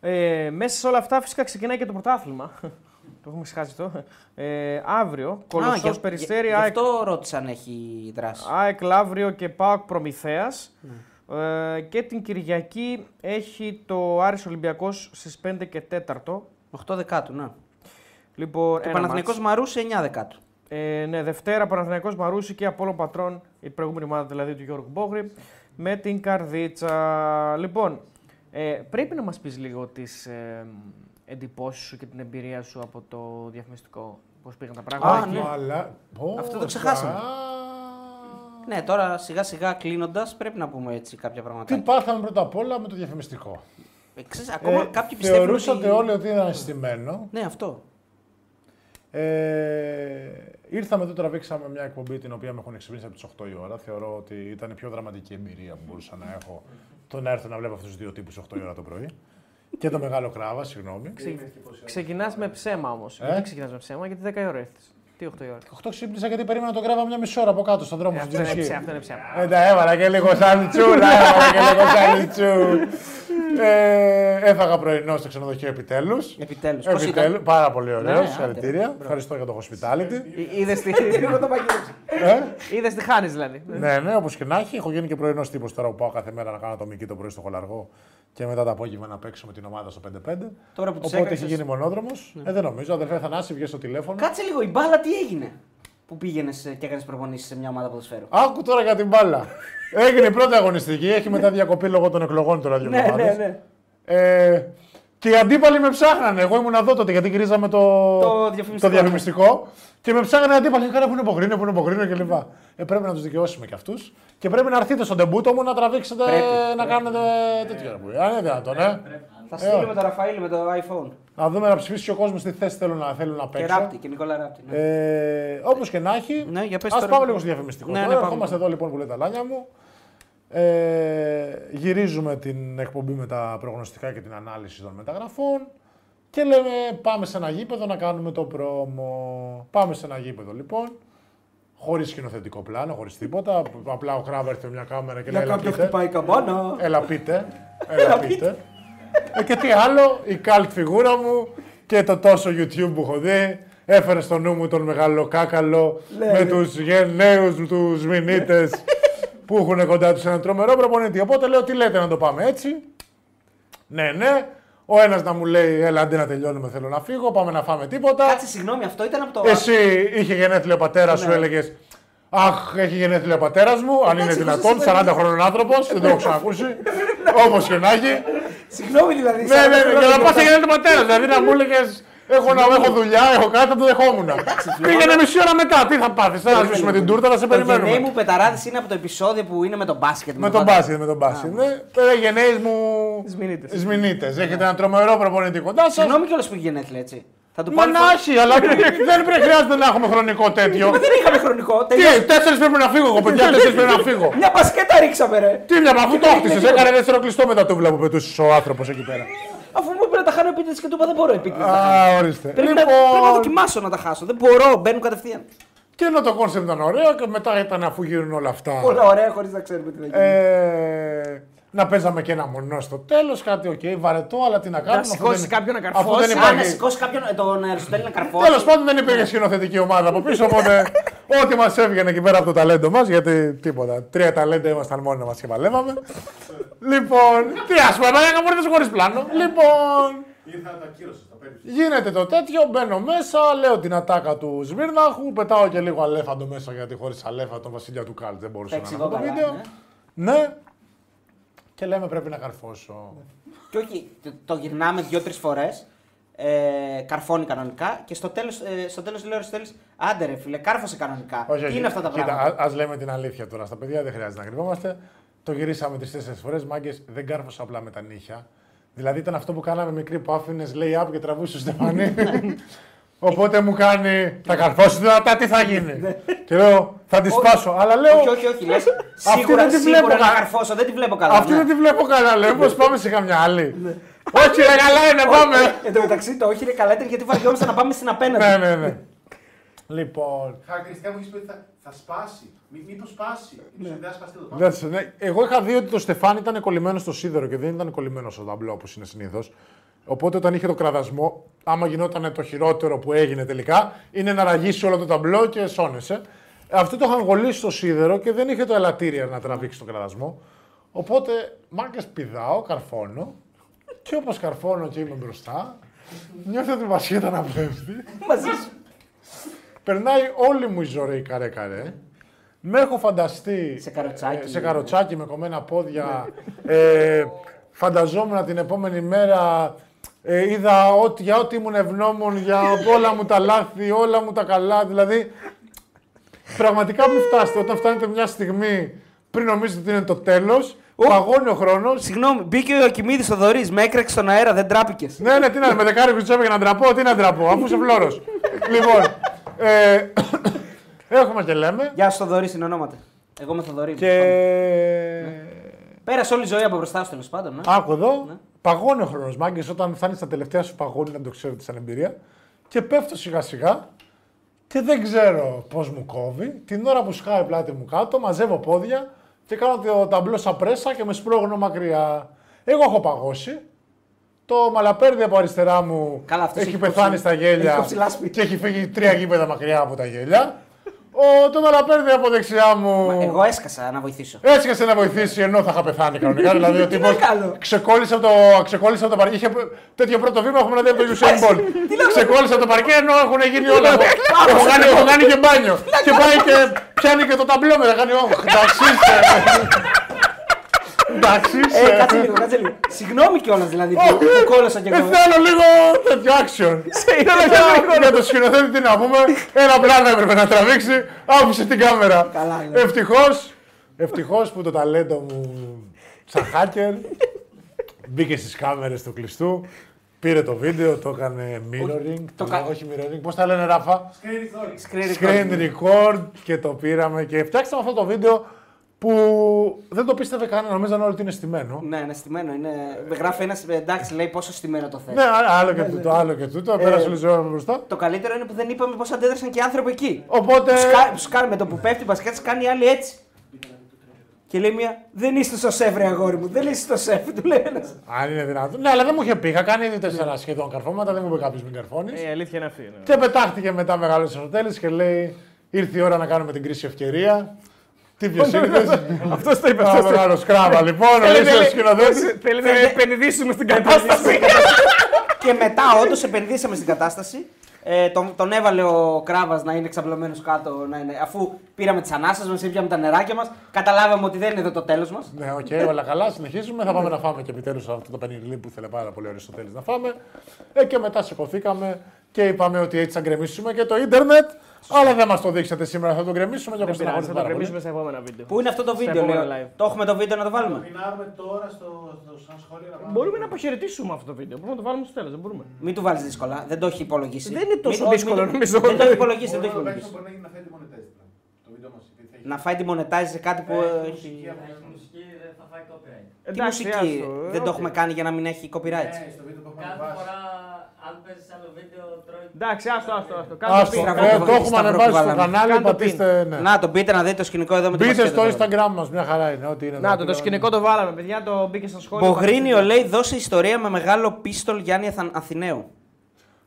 Ε, μέσα σε όλα αυτά φυσικά ξεκινάει και το πρωτάθλημα. το έχουμε ξεχάσει το. Ε, αύριο, Α, Κολοσσός γι- Περιστέρη, γι' ΑΕΚ, αυτό ρώτησα αν έχει δράση. ΑΕΚ Λαύριο και ΠΑΟΚ Προμηθέας. Ναι. Ε, και την Κυριακή έχει το Άρης Ολυμπιακός στις 5 και 4. 8 δεκάτου, ναι. Λοιπόν, Και ένα Παναθηναϊκός μάτς. Μαρούσι 9 δεκάτου. Ε, ναι, Δευτέρα Παναθηναϊκός Μαρούσι και Απόλλων Πατρών, η προηγούμενη ομάδα δηλαδή του Γιώργου Μπόγρη, με την Καρδίτσα. Λοιπόν, ε, πρέπει να μας πεις λίγο τις ε, εντυπώσεις σου και την εμπειρία σου από το διαφημιστικό, πώς πήγαν τα πράγματα. Α, ναι. Αλλά... Πω, Αυτό το ξεχάσαμε. α, Ναι, τώρα σιγά σιγά κλείνοντας πρέπει να πούμε έτσι κάποια Τι πράγματα. πάθαμε πρώτα απ' όλα με το διαφημιστικό; Ε, ξέρεις, ακόμα Ε, κάποιοι πιστεύουν. θεωρούσατε ότι... όλοι ότι ήταν αισθημένο. Ναι, αυτό. Ε, ήρθαμε εδώ, τραβήξαμε μια εκπομπή την οποία με έχουν εξυπηρέσει από τις 8 η ώρα. Θεωρώ ότι ήταν η πιο δραματική εμπειρία που μπορούσα να έχω το να έρθω να βλέπω αυτούς τους δύο τύπους 8 η ώρα το πρωί. Και το μεγάλο κράβα, συγγνώμη. Ξεκινάς με ψέμα όμως. Ε; Γιατί ξεκινάς με ψέμα, γιατί 10 η ώρα ήρθες. Τι 8 η ώρα; 8 ξύπνησα γιατί περίμενα να το κράβα μια μισή ώρα από κάτω στον δρόμο Ε, στην αυτό, είναι Τζεσχή. ψέμα, αυτό είναι ψέμα. Ε, τα έβαλα και λίγο σαλτσούλα, έβαλα και λίγο σαλτσού. Ε, έφαγα πρωινό στο ξενοδοχείο επιτέλους. Επιτέλους. Πώς ήταν; Επιτέλους, πάρα πολύ ωραίος. Ναι, Συγχαρητήρια. άντε. Ευχαριστώ για το hospitality. Ε, Είδες τι, Εγώ το παγίδευσα. ε, είδες τι χάνεις δηλαδή. ναι, ναι, όπως και να έχει. Έχω γίνει και πρωινός τύπος τώρα που πάω κάθε μέρα να κάνω το μική το πρωί στο χολαργό και μετά το απόγευμα να παίξω με την ομάδα στο 5-5. Τώρα που τους Οπότε έκανες- έχει γίνει μονόδρομος. Ε, δεν νομίζω. Αδερφέ Θανάση, βγες στο τηλέφωνο. Κάτσε λίγο, η μπάλα τι έγινε; Που πήγαινες και έκανες προπονήσεις σε μια ομάδα ποδοσφαίρου; Άκου τώρα για την μπάλα. Έγινε η πρώτη αγωνιστική, έχει μετά διακοπή λόγω των εκλογών τώρα δύο ναι, εβδομάδες. ναι, ναι. Ε, και οι αντίπαλοι με ψάχνανε. Εγώ ήμουν εδώ τότε γιατί γυρίζαμε το, Το διαφημιστικό, το διαφημιστικό. Και με ψάχνανε οι αντίπαλοι. Κάνα που είναι υποκρίνο, που είναι υποκρίνο κλπ. Ε, πρέπει να τους δικαιώσουμε κι αυτούς. Και πρέπει να έρθετε στον τεμπούτο μου να τραβήξετε Πρέπει, να πρέπει. κάνετε τέτοιο. ρε, Αν είναι δυνατόν, ε. Θα Ε, στείλουμε το Ραφαήλ με το iPhone. Να δούμε να ψηφίσει ο κόσμος τι θέση θέλουν να, θέλουν να Και παίξουν. ράπτη, και Νικόλα Ράπτη. Ναι. Ε, Όπως και να έχει, Ναι, για πες ας τώρα. πάμε λίγο στο διαφημιστικό. Ναι, τώρα, ναι, πάμε. ερχόμαστε εδώ λοιπόν που λέει τα λάνια μου. Ε, γυρίζουμε την εκπομπή με τα προγνωστικά και την ανάλυση των μεταγραφών και λέμε πάμε σε ένα γήπεδο να κάνουμε το πρόμο. Πάμε σε ένα γήπεδο λοιπόν, χωρίς σκηνοθετικό πλάνο, χωρίς τίποτα. Απλά ο Κράβα έρθει με μια κάμερα και λέει «Έλα, πείτε». η καμπάνα. Έλα πείτε. Έλα πείτε. Ε, και τι άλλο, η cult φιγούρα μου και το τόσο YouTube που έχω δει. Έφερε στο νου μου τον μεγάλο κάκαλο με τους γενναίους τους μηνύτες που έχουν κοντά τους έναν τρομερό προπονητή. Οπότε λέω τι λέτε να το πάμε έτσι; Ναι, ναι. Ο ένας να μου λέει έλα αντί να τελειώνουμε θέλω να φύγω, πάμε να φάμε τίποτα. Κάτσε, συγγνώμη, αυτό ήταν από το. Εσύ είχε γενέθλια ο πατέρας σου, Ναι. έλεγες Αχ, έχει γενέθλια ο πατέρας μου, αν είναι Εντάξει, δυνατόν, εγώ σας 40 χρόνων άνθρωπος, δεν το έχω ξανακούσει. Όπως και να έχει. Συγγνώμη δηλαδή. Ναι, ναι, ναι, για να πας γενέθλια του πατέρας. Δηλαδή να μου έλεγες Έχω, να, έχω δουλειά, έχω κάτι, θα το δεχόμουν. Πήγαινε μισή ώρα μετά, τι θα πάθεις, θα σβήσουμε την τούρτα, θα σε Το γενναίοι περιμένουμε. μου πεταράδες είναι από το επεισόδιο που είναι με τον μπάσκετ. Με τον μπάσκετ, με τον μπάσκετ. Ναι, πέρα γενναίοι μου. Σμηνίτες. Σμηνίτες. Έχετε ένα τρομερό προπονητή κοντά σα. Συγγνώμη κιόλας που έχει γενέθλια έτσι. Θα του Μα πάρει. να έχει, αλλά δεν πρέπει χρειάζεται να έχουμε χρονικό τέτοιο. Δεν είχαμε χρονικό. Τι, τελείωσε. τέσσερις πρέπει να φύγω, εγώ παιδιά, τέσσερις πρέπει να φύγω. Μια μπασκέτα ρίξαμε, ρε. Τι μια αφού το χτίσε, έκανε δεύτερο κλειστό με τα τούβλα που πετούσε ο άνθρωπος εκεί πέρα. Αφού μου είπε να τα χάνω επίτηδες και του είπα δεν μπορώ επίτηδες. να τα χάνω. Α, ορίστε. Πρέπει, να, πρέπει να Λοιπόν, δοκιμάσω να τα χάσω. Δεν μπορώ, μπαίνουν κατευθείαν. και ενώ το κόνσεπτ ήταν ωραίο και μετά ήταν αφού γίνουν όλα αυτά. Όλα ωραία, χωρίς να ξέρουμε τι θα γίνει. Ε, να παίζαμε και ένα μονό στο τέλος, κάτι οκ, βαρετό, αλλά τι να κάνουμε. αφού σηκώσεις δεν- κάποιον να αφού καρφώσει. δεν Α, να υπάρχει- σηκώσει κάποιον ε, τον Αριστοτέλη να καρφώσει. Τέλος πάντων δεν υπήρχε σκηνοθετική ομάδα από πίσω, οπότε ό,τι μας έβγαινε εκεί πέρα από το ταλέντο μας, γιατί τίποτα. Τρία ταλέντα ήμασταν μόνοι μας και παλεύαμε. λοιπόν, τι ας πούμε, δεν μπορείτε χωρίς πλάνο. Λοιπόν, Ήρθα να τα κύρωσες, τα παίρνεις. γίνεται το τέτοιο, μπαίνω μέσα, λέω την ατάκα του Σμύρναχου, πετάω και λίγο αλέφαντο μέσα γιατί χωρίς αλέφα τον Βασίλεια του Κάλτ δεν μπορούσε Τα να εξηγώ είναι το καλά, βίντεο. ναι. Ναι. Και λέμε πρέπει να καρφώσω. Και όχι, το, το γυρνάμε δύο-τρει φορές. Ε, καρφώνει κανονικά και στο τέλος ε, στο τέλος λέει ο Αριστοτέλης, Άντε ρε φίλε, κάρφωσε κανονικά. Όχι, Τι όχι. είναι αυτά τα Κοίτα, πράγματα; α ας λέμε την αλήθεια τώρα στα παιδιά, δεν χρειάζεται να κρυβόμαστε. Το γυρίσαμε τρει-τέσσερι φορές. Μάγκες δεν κάρφωσα απλά με τα νύχια. Δηλαδή ήταν αυτό που κάναμε μικρή που άφηνες lay up και τραβούσε το Στεφανί. Οπότε μου κάνει. Θα καρφώσει δυνατά, τι θα γίνει. και λέω, θα τη σπάσω. Αλλά λέω. Όχι, όχι, όχι. Λες, σίγουρα, δεν τη σίγουρα βλέπω να κα- καρφώσω, δεν τη βλέπω καλά. Αυτή ναι. δεν τη βλέπω καλά. Λέω, πώς πάμε σε καμιά άλλη. Όχι, ρε, καλά είναι, πάμε. Εν τω μεταξύ το όχι είναι καλά ήταν γιατί βαριόμαστε να πάμε στην απέναντι. ναι, ναι, ναι. Λοιπόν, Χαρακτηριστικά μου έχεις πει ότι θα, θα σπάσει. Μή, Μήπως σπάσει. Ναι. Μήπως δεν θα σπαστεί το πάνω. Δεν σε- ναι. Εγώ είχα δει ότι το Στεφάνι ήταν κολλημένο στο σίδερο και δεν ήταν κολλημένο στο ταμπλό όπως είναι συνήθως. Οπότε όταν είχε το κραδασμό, άμα γινόταν το χειρότερο που έγινε τελικά, είναι να ραγίσει όλο το ταμπλό και σώνεσαι. Αυτό το είχαν κολλήσει στο σίδερο και δεν είχε το ελαττήρια να τραβήξει το κραδασμό. Οπότε μάγκες πηδάω, καρφώνω και όπως καρφώνω και είμαι μπροστά, νιώθω την βασχέτα να πέφτει. Μαζί σου. Περνάει όλη μου η ζωή καρέ-καρέ. Με έχω φανταστεί Σε καροτσάκι. ε, σε καροτσάκι με κομμένα πόδια. ε, φανταζόμουν την επόμενη μέρα. Ε, είδα ότι, για ό,τι ήμουν ευγνώμων, για όλα μου τα λάθη, όλα μου τα καλά. Δηλαδή, πραγματικά μην φτάσετε όταν φτάνετε μια στιγμή πριν νομίζετε ότι είναι το τέλος. Παγώνει ο χρόνο. Συγγνώμη, μπήκε ο Ακυμίδη ο Δωρή, με έκραξε στον αέρα, δεν τράπηκες. Ναι, ναι, τι να με δεκάρι κουτσέπε για να ντραπώ, τι να ντραπώ, αφού είσαι φλόρος. λοιπόν, ε, έχουμε και λέμε. Γεια σου, Θοδωρή, συνονόματα. Εγώ είμαι Θοδωρή. Και. Πέρασε όλη η ζωή από μπροστά σου τέλος πάντων. Ναι. Άκου εδώ, παγώνει ο χρόνος μάγκες όταν φτάνει στα τελευταία σου παγώνει, να το ξέρετε σαν εμπειρία. Και πέφτω σιγά σιγά και δεν ξέρω πώς μου κόβει. Την ώρα που σκάει η πλάτη μου κάτω, μαζεύω πόδια και κάνω το ταμπλό σαν πρέσα και με σπρώχνω μακριά. Εγώ έχω παγώσει. Το μαλαπέρδι από αριστερά μου Καλά, αυτός έχει έχει πεθάνει κόψει- στα έχει γέλια κόψει λάσπη. και έχει φύγει τρία γήπεδα μακριά από τα γέλια. Ο, το μαλαπέρδι από δεξιά μου. Εγώ έσκασα να βοηθήσω. Έσκασε να βοηθήσει ενώ θα είχα πεθάνει κανονικά. δηλαδή ο τύπος κάνω; ξεκόλλησε από το, ξεκόλλησε από το παρκέ. Είχε τέτοιο πρώτο βήμα έχουμε να δει από το Usain Bolt. ξεκόλλησε από το παρκέ ενώ έχουν γίνει όλα. έχω, κάνει, έχω κάνει και μπάνιο. και πάει και πιάνει και το ταμπλό μετά. Κάνει όχι. Εντάξει είσαι. Εντάξει Ε, κάτσε είσαι. λίγο, κάτσε λίγο. Συγγνώμη κιόλας δηλαδή που, που κόλλασα κι Ε, εγώ. θέλω λίγο τέτοιο action. Για- Για το σκηνοθέτη τι να πούμε. Ένα πλάνο έπρεπε να τραβήξει. Άφησε την κάμερα. Καλά είναι. Ευτυχώς ευτυχώς που το ταλέντο μου σαν hacker μπήκε στις κάμερες του κλειστού. Πήρε το βίντεο, το έκανε mirroring. το Το κα- όχι mirroring, πώς τα λένε Ράφα; Screen Screen record. record και το πήραμε και φτιάξαμε αυτό το βίντεο που δεν το πίστευε κανένα, νομίζαν όλοι ότι είναι στημένο. Ναι, είναι στημένο. Είναι... Γράφει ένα εντάξει, λέει πόσο στημένο το θες. Ναι, άλλο και τούτο, άλλο και τούτο. Πέρασε όλη η ζωή μου μπροστά. Το καλύτερο είναι που δεν είπαμε πώς αντέδρασαν και οι άνθρωποι εκεί. Οπότε. Σκα... Σκά... Με το που πέφτει η μπασκέτ, κάνει η άλλη έτσι. Και λέει μία, δεν είστε στο σεφ, ρε αγόρι μου, δεν είστε στο σεφ, του λέει ένας. Αν είναι δυνατόν. Ναι, αλλά δεν μου είχε πει. Είχα κάνει ήδη τέσσερα σχεδόν καρφώματα, δεν μου είπε κάποιος μην καρφώνεις. Ε, η αλήθεια είναι αυτή. ναι. Και πετάχτηκε μετά μεγάλο Αριστοτέλη και λέει: Ήρθε η ώρα να κάνουμε την κρίση ευκαιρία. Τι ποιο ήρθε. Αυτός το είπε. Ένα μεγάλο σκράβα λοιπόν. Ο Λίσιο σκηνοθέτης. Θέλει να επενδύσουμε στην κατάσταση. και μετά, όντως επενδύσαμε στην κατάσταση. Ε, τον, τον έβαλε ο Κράβας να είναι ξαπλωμένος κάτω. Να είναι, αφού πήραμε τις ανάσες μας, ήπιαμε τα νεράκια μας, καταλάβαμε ότι δεν είναι εδώ το τέλος μας. Ναι, οκ, όλα καλά. Συνεχίζουμε. Θα πάμε να φάμε και επιτέλους αυτό το πενιρλί που ήθελε πάρα πολύ ο Αριστοτέλης να φάμε. Ε, και μετά σηκωθήκαμε και είπαμε ότι έτσι θα γκρεμίσουμε και το ίντερνετ. Αλλά δεν μας το δείξατε σήμερα, θα το γκρεμίσουμε και Δεν όπως πειράζει, θα το πάρα πολύ. κρεμίσουμε σε επόμενα βίντεο. Πού είναι αυτό το Στα βίντεο, επόμενα λέω; live. Το έχουμε το βίντεο να το βάλουμε; Πινάρουμε τώρα στο, στο σαν σχόλιο να πάμε. Μπορούμε να αποχαιρετήσουμε αυτό το βίντεο. Μπορούμε να το βάλουμε στο τέλος. Δεν μπορούμε. Μην του βάλεις δύσκολα, δεν το έχει υπολογίσει. Δεν είναι τόσο Μην- όχι, δύσκολο, μην- νομίζω. Δεν το έχει υπολογίσει, δεν το έχει Μπορούμε υπολογίσει. μπορεί να γίνει να φάει demonetize πλέον. Το βίντεο μας. επειδή θα έχει- Να φάει demonetize σε κάτι που. Ε, ε, μουσική έχει- από- Έχει μουσική, δεν θα φάει copyright. Τι Εντάξει, μουσική άστο, ε, δεν το οκ. έχουμε κάνει για να μην έχει copyright; Ναι, στο βίντεο που έχουμε Κάθε ανεβάσει. φορά, αν παίζεις άλλο βίντεο, τρώει. Εντάξει, άστο, άστο. άστο. Άστο, Κάντε το Στραβό πιν. ε, το το βάλαμε, έχουμε σταυρό ανεβάσει που στο βάλαμε. κανάλι. Κάντε το Πατήστε. ναι. Να το μπείτε να δείτε το σκηνικό εδώ με την Μπείτε στο μπασκέτα. Instagram μας, μια χαρά είναι. Ό,τι είναι Να εδώ το, το πλέον. σκηνικό το βάλαμε, παιδιά. Το μπήκε στα σχόλια. Μπογρίνιο λέει δώσε ιστορία με μεγάλο πίστολ Γιάννη Αθα- Αθηναίου.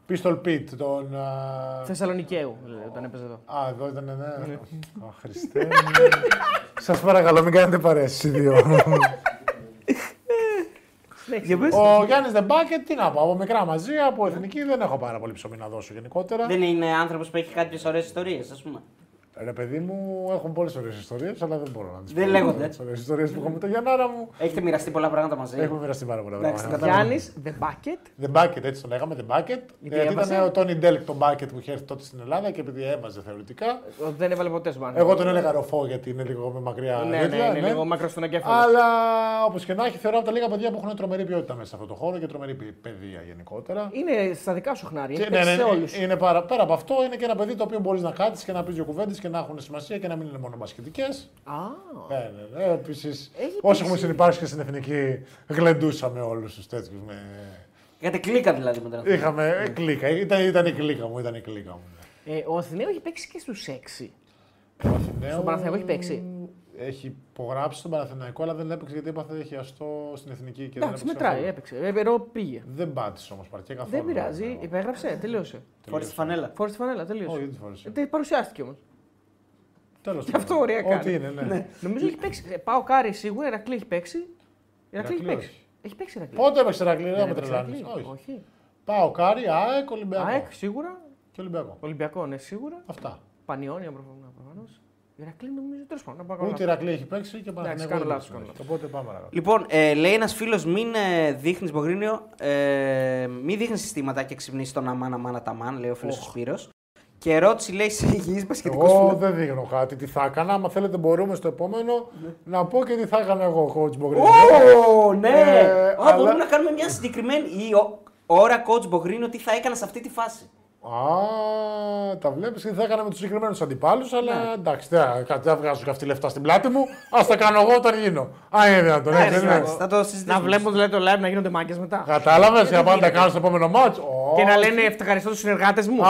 Pistol Pit, τον. α, Θεσσαλονικαίου, λέει, όταν έπαιζε εδώ. Α, εδώ ήταν, ναι. Αχ, Χριστέ. Σας παρακαλώ, μην κάνετε παρέσεις οι δύο. Ο Γιάννης Δεμπάκετ, τι να πω, από μικρά μαζί, από εθνική δεν έχω πάρα πολύ ψωμί να δώσω γενικότερα. Δεν είναι άνθρωπος που έχει κάποιες ωραίες ιστορίες, ας πούμε. Ρε παιδί μου, έχουν πολλές ωραίες ιστορίες, αλλά δεν μπορώ να τις Δεν λέγονται. Τι ωραίες ιστορίες που έχω με τον Γιαννάρα μου. Έχετε μοιραστεί πολλά πράγματα μαζί. Έχουμε μοιραστεί πάρα πολλά Εντάξει, πράγματα. κατάλαβα. Γιάννης, The Bucket. The Bucket, έτσι το λέγαμε, The Bucket. Γιατί Γιατί έβαζε; ήταν ο Τόνι Ντέλκ το Bucket που είχε έρθει τότε στην Ελλάδα και επειδή έβαζε θεωρητικά. Δεν έβαλε ποτέ σου Εγώ τον έλεγα ροφό γιατί είναι λίγο με μακριά. Ναι, ναι, τέτοια, είναι λίγο μακρός στον εγκέφαλος. Αλλά όπως και να έχει, θεωρώ από τα λίγα παιδιά που έχουν τρομερή ποιότητα μέσα σε αυτό το χώρο και τρομερή παι- παιδεία γενικότερα. Είναι στα δικά σου χνάρια. Και, Έχει ναι, παίξει ναι, σε ναι, όλους. είναι παρα, πέρα από αυτό, είναι και ένα παιδί το οποίο μπορείς να κάτσεις και να πεις δύο κουβέντες και να έχουν σημασία και να μην είναι μόνο μπασκετικέ. Α, Ναι, ναι, ναι. Επίσης, Έχει όσοι παίξει. έχουμε συνεπάρξει και στην εθνική, γλεντούσαμε όλους τους τέτοιους. Με... Είχατε κλίκα δηλαδή με τον Αθηναίο. Είχαμε ε, κλίκα. Ήταν, ήταν η κλίκα μου. Ήταν η κλίκα μου. ε, ο Αθηναίος έχει παίξει και στους 6. Ο Αθηναίο Στον Παναθηναϊκό έχει παίξει. Έχει υπογράψει στον Παναθηναϊκό, αλλά δεν έπαιξε γιατί έπαθε χιαστό στην εθνική και Εντάξει, δεν έπαιξε μετράει, καθόλου. έπαιξε. Ε, Ενώ πήγε. Δεν πάτησε όμως παρκέ καθόλου. Δεν πειράζει, Ναι. υπέγραψε, τελείωσε. Φόρησε τη φανέλα. Φόρησε τη φανέλα, Όχι, τελείωσε. δεν τη φόρησε. Ε, τε- παρουσιάστηκε όμως. Τέλος Και αυτό ωραία κάνει. Ό,τι είναι, ναι. Νομίζω έχει παίξει. ε, ΠΑΟΚ, Άρη σίγουρα, Ηρακλή έχει παίξει. Ηρακλή έχει Ηρακλή παίξει. όχι. Έχει παίξει Ηρακλή. Πότε έπαιξε Ηρακλή, δεν Δεν με έπαιξε τρελάνεις. Ηρακλή. Όχι. Όχι. ΠΑΟΚ, Άρη, ΑΕΚ, Ολυμπιακό. ΑΕΚ σίγουρα. Και Ολυμπιακό. Ολυμπιακό, ναι, σίγουρα. Αυτά. Πανιόνια προφανώς. Ηρακλή νομίζω τέλος πάντων. να πάω Ούτε η καλά. Ρακλή έχει παίξει και Παναθηναϊκό κάνω δεν λάθος, έχει κάνω παίξει. Οπότε πάμε παρακάτω. Λοιπόν, ε, λέει ένας φίλος, μην ε, δείχνεις Μπογρίνιο, ε, μην δείχνεις συστήματα και ξυπνήσεις τον αμάν αμάν ταμάν, λέει ο φίλος ο Σπύρος. Και ερώτηση λέει σε υγιή μπασκετικό Εγώ φίλο. δεν δείχνω κάτι τι θα έκανα. Αν θέλετε, μπορούμε στο επόμενο να πω και τι θα έκανα εγώ, coach Μπογρίνη. Ω, ναι! Ε, Α, αλλά- Μπορούμε να κάνουμε μια συγκεκριμένη ή ο- ώρα coach Μπογρίνιο τι θα έκανε σε αυτή τη φάση. Α, τα βλέπεις τι θα έκανα με τους συγκεκριμένους αντιπάλους, αλλά εντάξει, δεν θα- δεν βγάζω και αυτή λεφτά στην πλάτη μου. Α τα κάνω εγώ όταν γίνω. Α, είναι δυνατόν. έτσι δεν είναι. Εντάξει, θα το συζητήσουμε. Να βλέπουν δηλαδή το live να γίνονται μάγκες μετά. Κατάλαβες, για να πάνε να τα κάνω στο επόμενο μάτσο. Και να λένε ευχαριστώ τους συνεργάτες μου. Α,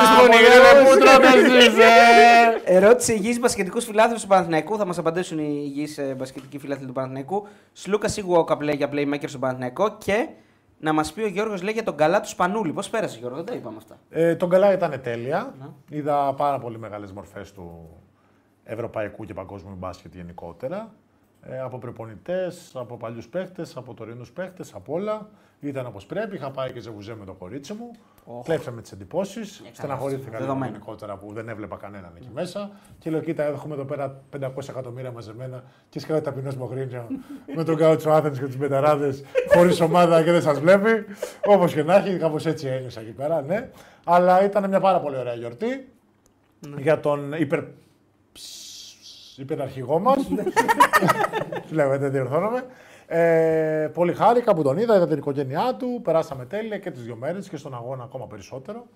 τους πολύ πονηρεύω. ωραία, πού τραπεζείς, ε. Ερώτηση υγιείς μπασκετικούς φιλάθλους του Παναθηναϊκού. Θα μας απαντήσουν οι υγιείς μπασκετικοί φιλάθλοι του Παναθηναϊκού. Σλούκα Σιγουόκα λέει για playmaker στον Παναθηναϊκό και να μας πει ο Γιώργος λέει για τον καλά του Σπανούλη. Πώς πέρασε, Γιώργο, δεν τα είπαμε αυτά. Ε, τον καλά ήταν τέλεια. Είδα πάρα πολύ μεγάλες μορφές του ευρωπαϊκού και παγκόσμιου μπάσκετ γενικότερα. Ε, από προπονητές, από παλιούς παίχτες, από τωρινούς παίχτες, από όλα. Ήταν όπως πρέπει. Είχα πάει και ζεβουζέ με το κορίτσι μου. Κλέψαμε τις εντυπώσεις. Στεναχωρήθηκα λίγο Δεδομένο. γενικότερα που δεν έβλεπα κανέναν εκεί μέσα. Και λέω: Κοίτα, έχουμε εδώ πέρα 500 εκατομμύρια μαζεμένα και σκάει ταπεινός Μογρίνιο με τον Κάουτσο Άθενς και τους Μπεταράδες χωρίς ομάδα και δεν σας βλέπει. Όπως και να έχει, κάπως έτσι ένιωσα εκεί πέρα, ναι. Αλλά ήταν μια πάρα πολύ ωραία γιορτή για τον υπερ... υπεραρχηγό μας. Λέω, δεν διορθώνομαι. Ε, πολύ χάρηκα που τον είδα, είδα την οικογένειά του, περάσαμε τέλεια και τις δύο μέρες και στον αγώνα ακόμα περισσότερο.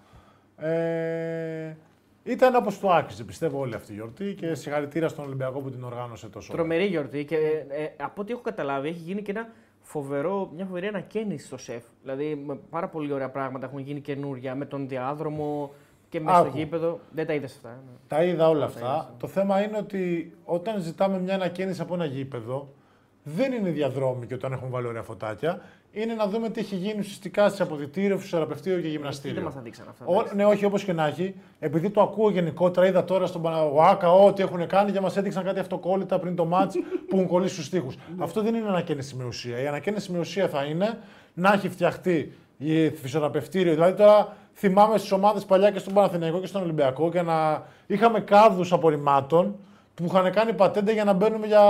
Ε, ήταν όπως του άκουσε, πιστεύω όλη αυτή η γιορτή και συγχαρητήρια στον Ολυμπιακό που την οργάνωσε τόσο ωραία. Τρομερή γιορτή και ε, ε, από ό,τι έχω καταλάβει έχει γίνει και ένα φοβερό, μια φοβερή ανακαίνιση στο σεφ. Δηλαδή με πάρα πολύ ωραία πράγματα έχουν γίνει καινούρια με τον διάδρομο και μέσα στο Άκου. γήπεδο. Δεν τα είδες αυτά. ναι. Τα είδα όλα αυτά. Το θέμα είναι ότι όταν ζητάμε μια ανακαίνιση από ένα γήπεδο, δεν είναι διαδρόμοι και όταν έχουν βάλει ωραία φωτάκια. Είναι να δούμε τι έχει γίνει ουσιαστικά σε αποδητήριο, φυσιοθεραπευτήριο και γυμναστήριο. Δεν μας τα δείξαν αυτά. Ο, ναι, όχι όπως και να έχει. Επειδή το ακούω γενικότερα, είδα τώρα στον Παναγουάκα ό,τι έχουν κάνει και μας έδειξαν κάτι αυτοκόλλητα πριν το μάτς που έχουν κολλήσει στους τοίχου. Αυτό δεν είναι ανακαίνιση με ουσία. Η ανακαίνιση με ουσία θα είναι να έχει φτιαχτεί η φυσιοθεραπευτήριο. Δηλαδή τώρα θυμάμαι στις ομάδες παλιά και στον Παναθηναϊκό και στον Ολυμπιακό και να είχαμε κάδους απορριμμάτων που είχαν κάνει πατέντε για να μπαίνουμε για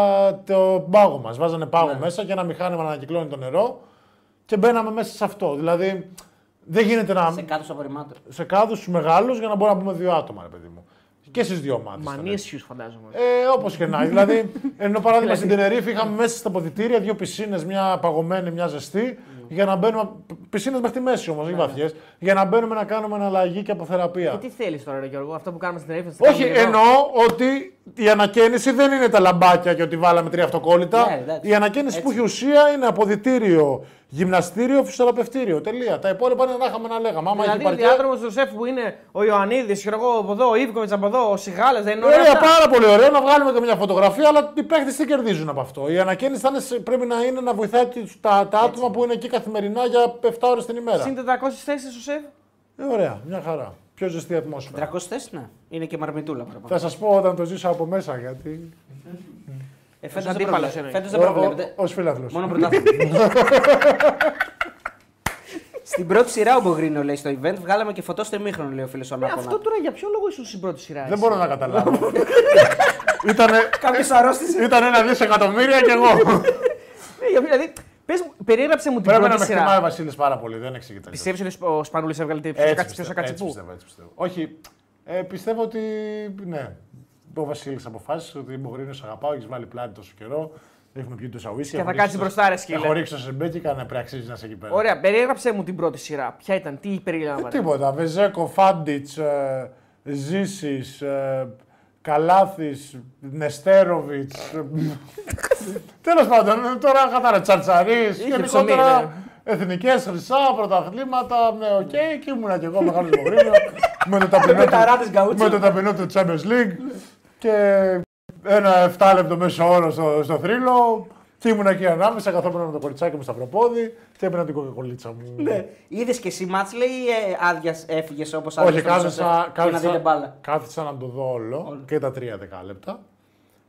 το πάγο μας. Βάζανε πάγο μέσα και ένα μηχάνημα να ανακυκλώνει το νερό και μπαίναμε μέσα σε αυτό. Δηλαδή δεν γίνεται να Σε κάτω απορριμμάτων. σε κάδους μεγάλους για να μπορούμε να πούμε δύο άτομα, ρε παιδί μου. Και στις δύο ομάδες. Μανίε σου φαντάζομαι. Ε, Όπως και να έχει. δηλαδή, ενώ παράδειγμα στην Τενερίφη είχαμε μέσα στα ποδητήρια δύο πισίνες, μια παγωμένη, μια ζεστή, για να μπαίνουμε. Πισίνες μέχρι τη μέση όμως, όχι βαθιές, για να μπαίνουμε να κάνουμε εναλλαγή και Και αποθεραπεία. τι θέλεις τώρα, ρε Γιώργο, αυτό που κάνουμε στην Ερήφη. θα Όχι, κάνουμε εδώ. εννοώ ότι η ανακαίνιση δεν είναι τα λαμπάκια και ότι βάλαμε τρία αυτοκόλλητα. Ναι, εντάξει. η ανακαίνιση που έχει ουσία είναι αποδητήριο, γυμναστήριο, φυσιοθεραπευτήριο. Τελεία. Τα υπόλοιπα είναι να είχαμε να λέγαμε. Άμα έχει Δηλαδή, παρκέ, διάδρομος του σεφ που είναι ο Ιωαννίδης, ξέρω εγώ από εδώ, ο Ιβκοβιτς από εδώ, ο Σιγάλας, δεν είναι όλα Ωραία, αυτά. πάρα πολύ ωραίο να βγάλουμε και μια φωτογραφία, αλλά οι παίχτες τι κερδίζουν από αυτό; Η ανακαίνιση θα είναι σε- πρέπει να είναι να βοηθάει τους- τα, τα άτομα που είναι εκεί καθημερινά για 7 ώρες την ημέρα. Συν 400 θέσεις στο σεφ. Ε, ωραία, μια χαρά. Πιο ζεστή ατμόσφαιρα. 300 θέσει, ναι. Είναι και μαρμητούλα παραπάνω. Θα σας πω όταν το ζήσω από μέσα γιατί. Ε, φέτος Ως δεν αντίπαλος προβλε- εννοεί. Φέτος δεν προβλέπετε. Ω φίλαθλο. Μόνο πρωτάθλημα. Στην πρώτη σειρά ο Μπογρίνο λέει στο event, βγάλαμε και φωτό στο ημίχρονο, λέει ο φίλος ο Ε, Ανάπολα. αυτό τώρα για ποιο λόγο ήσουν στην πρώτη σειρά. Δεν εσύ; μπορώ να καταλάβω. Ήτανε, Κάποιος αρρώστησε. ήταν ένα δισεκατομμύρια και εγώ. Ε, για- δηλαδή, πες, μου, περιέγραψε μου την Πρέπει να πρώτη με χτυπάει ο σειρά. Βασίλης πάρα πολύ, δεν εξηγείται. Πιστεύεις ότι ο Σπανούλης έβγαλε την Έτσι πιο πιστεύω, κάτσε έτσι πού. πιστεύω, έτσι πιστεύω. Όχι, ε, πιστεύω ότι ναι. Ο Βασίλης αποφάσισε ότι Μπογρίνο σε αγαπάω, έχεις βάλει πλάτη τόσο καιρό. Έχουμε πιει τόσα ουίσκια. Και θα έχω κάτσεις ρίξει μπροστά, ρε το- σκύλε. Έχω ρίξει το σεμπέκικα, ναι, πρέπει να αξίζει να είσαι εκεί πέρα. Ωραία, περιέγραψε μου την πρώτη σειρά. Ποια ήταν, τι Ε, περιλάμβανε; τίποτα. Βεζέκο, Φάντιτς, ε, Ζήσης, ε, Καλάθης, Νεστέροβιτς. Τέλος πάντων, ε, τώρα κατάρα τσαρτσαρί. Είχε Γενικότερα ψωμί, εθνικές χρυσά, πρωταθλήματα. Ναι, οκ, και ήμουνα κι εγώ μεγάλος Μογρίνο. με το ταπεινό Με τα του- ράτες γκαούτσο. με το ταπεινό του Champions League. Και ένα 7 λεπτό μέσο όρο στο, στο θρύλο. Και ήμουν εκεί ανάμεσα, καθόμουν με το κοριτσάκι μου στα προπόδι και έπαιρνα την κοκακολίτσα μου. Ναι. Είδες και εσύ μάτς λέει ή ε, άδειας έφυγες όπως Όχι, κάθισα, Για να δείτε κάθισα, μπάλα. κάθισα να το δω όλο, και τα τρία δεκάλεπτα.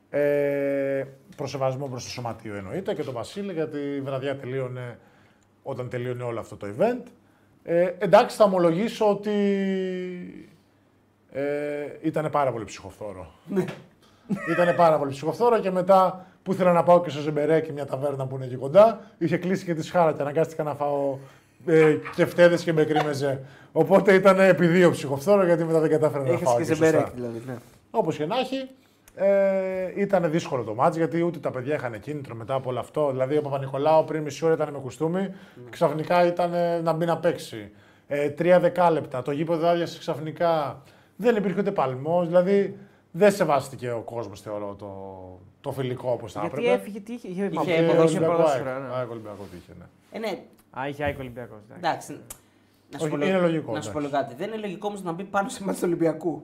Ε, προσεβασμό προς το σωματείο εννοείται και το Βασίλη γιατί η βραδιά τελείωνε όταν τελείωνε όλο αυτό το event. Ε, εντάξει, θα ομολογήσω ότι ε, ήταν πάρα πολύ ψυχοφθόρο. ήταν πάρα πολύ ψυχοφθόρο και μετά που ήθελα να πάω και στο Ζεμπερέκι, μια ταβέρνα που είναι εκεί κοντά, είχε κλείσει και τη σχάρα και αναγκάστηκα να φάω ε, και φτέδες και μπεκρή μεζέ. Οπότε ήταν επί δύο ψυχοφθόρο γιατί μετά δεν κατάφερα να Έχεις φάω και και σε μπερέκ σωστά. δηλαδή. Ναι. Όπως και να έχει, ε, ήταν δύσκολο το μάτς γιατί ούτε τα παιδιά είχαν κίνητρο μετά από όλο αυτό. Δηλαδή, ο Παπα-Νικολάου πριν μισή ώρα ήταν με κουστούμι, ξαφνικά ήταν ε, να μπει να παίξει. Ε, τρία δεκάλεπτα. Το γήπεδο άδειασε ξαφνικά. Δεν υπήρχε ούτε παλμός. Δηλαδή, δεν σεβάστηκε ο κόσμος, θεωρώ, το, το φιλικό όπως θα Γιατί έπρεπε. έφυγε, τι είχε. Είχε, Είχε είχε ποδόσφαιρο, ποδόσφαιρο, ΑΕΚ. ναι. ΑΕΚ Ολυμπιακό τι είχε, ναι. Ε, ναι, Α, είχε ΑΕΚ Ολυμπιακός. εντάξει. Να σου Όχι, πω λίγο- είναι λογικό, Να σου πω εντάξει. λίγο κάτι. Δεν είναι λογικό όμως να μπει πάνω σε μάτς του Ολυμπιακού.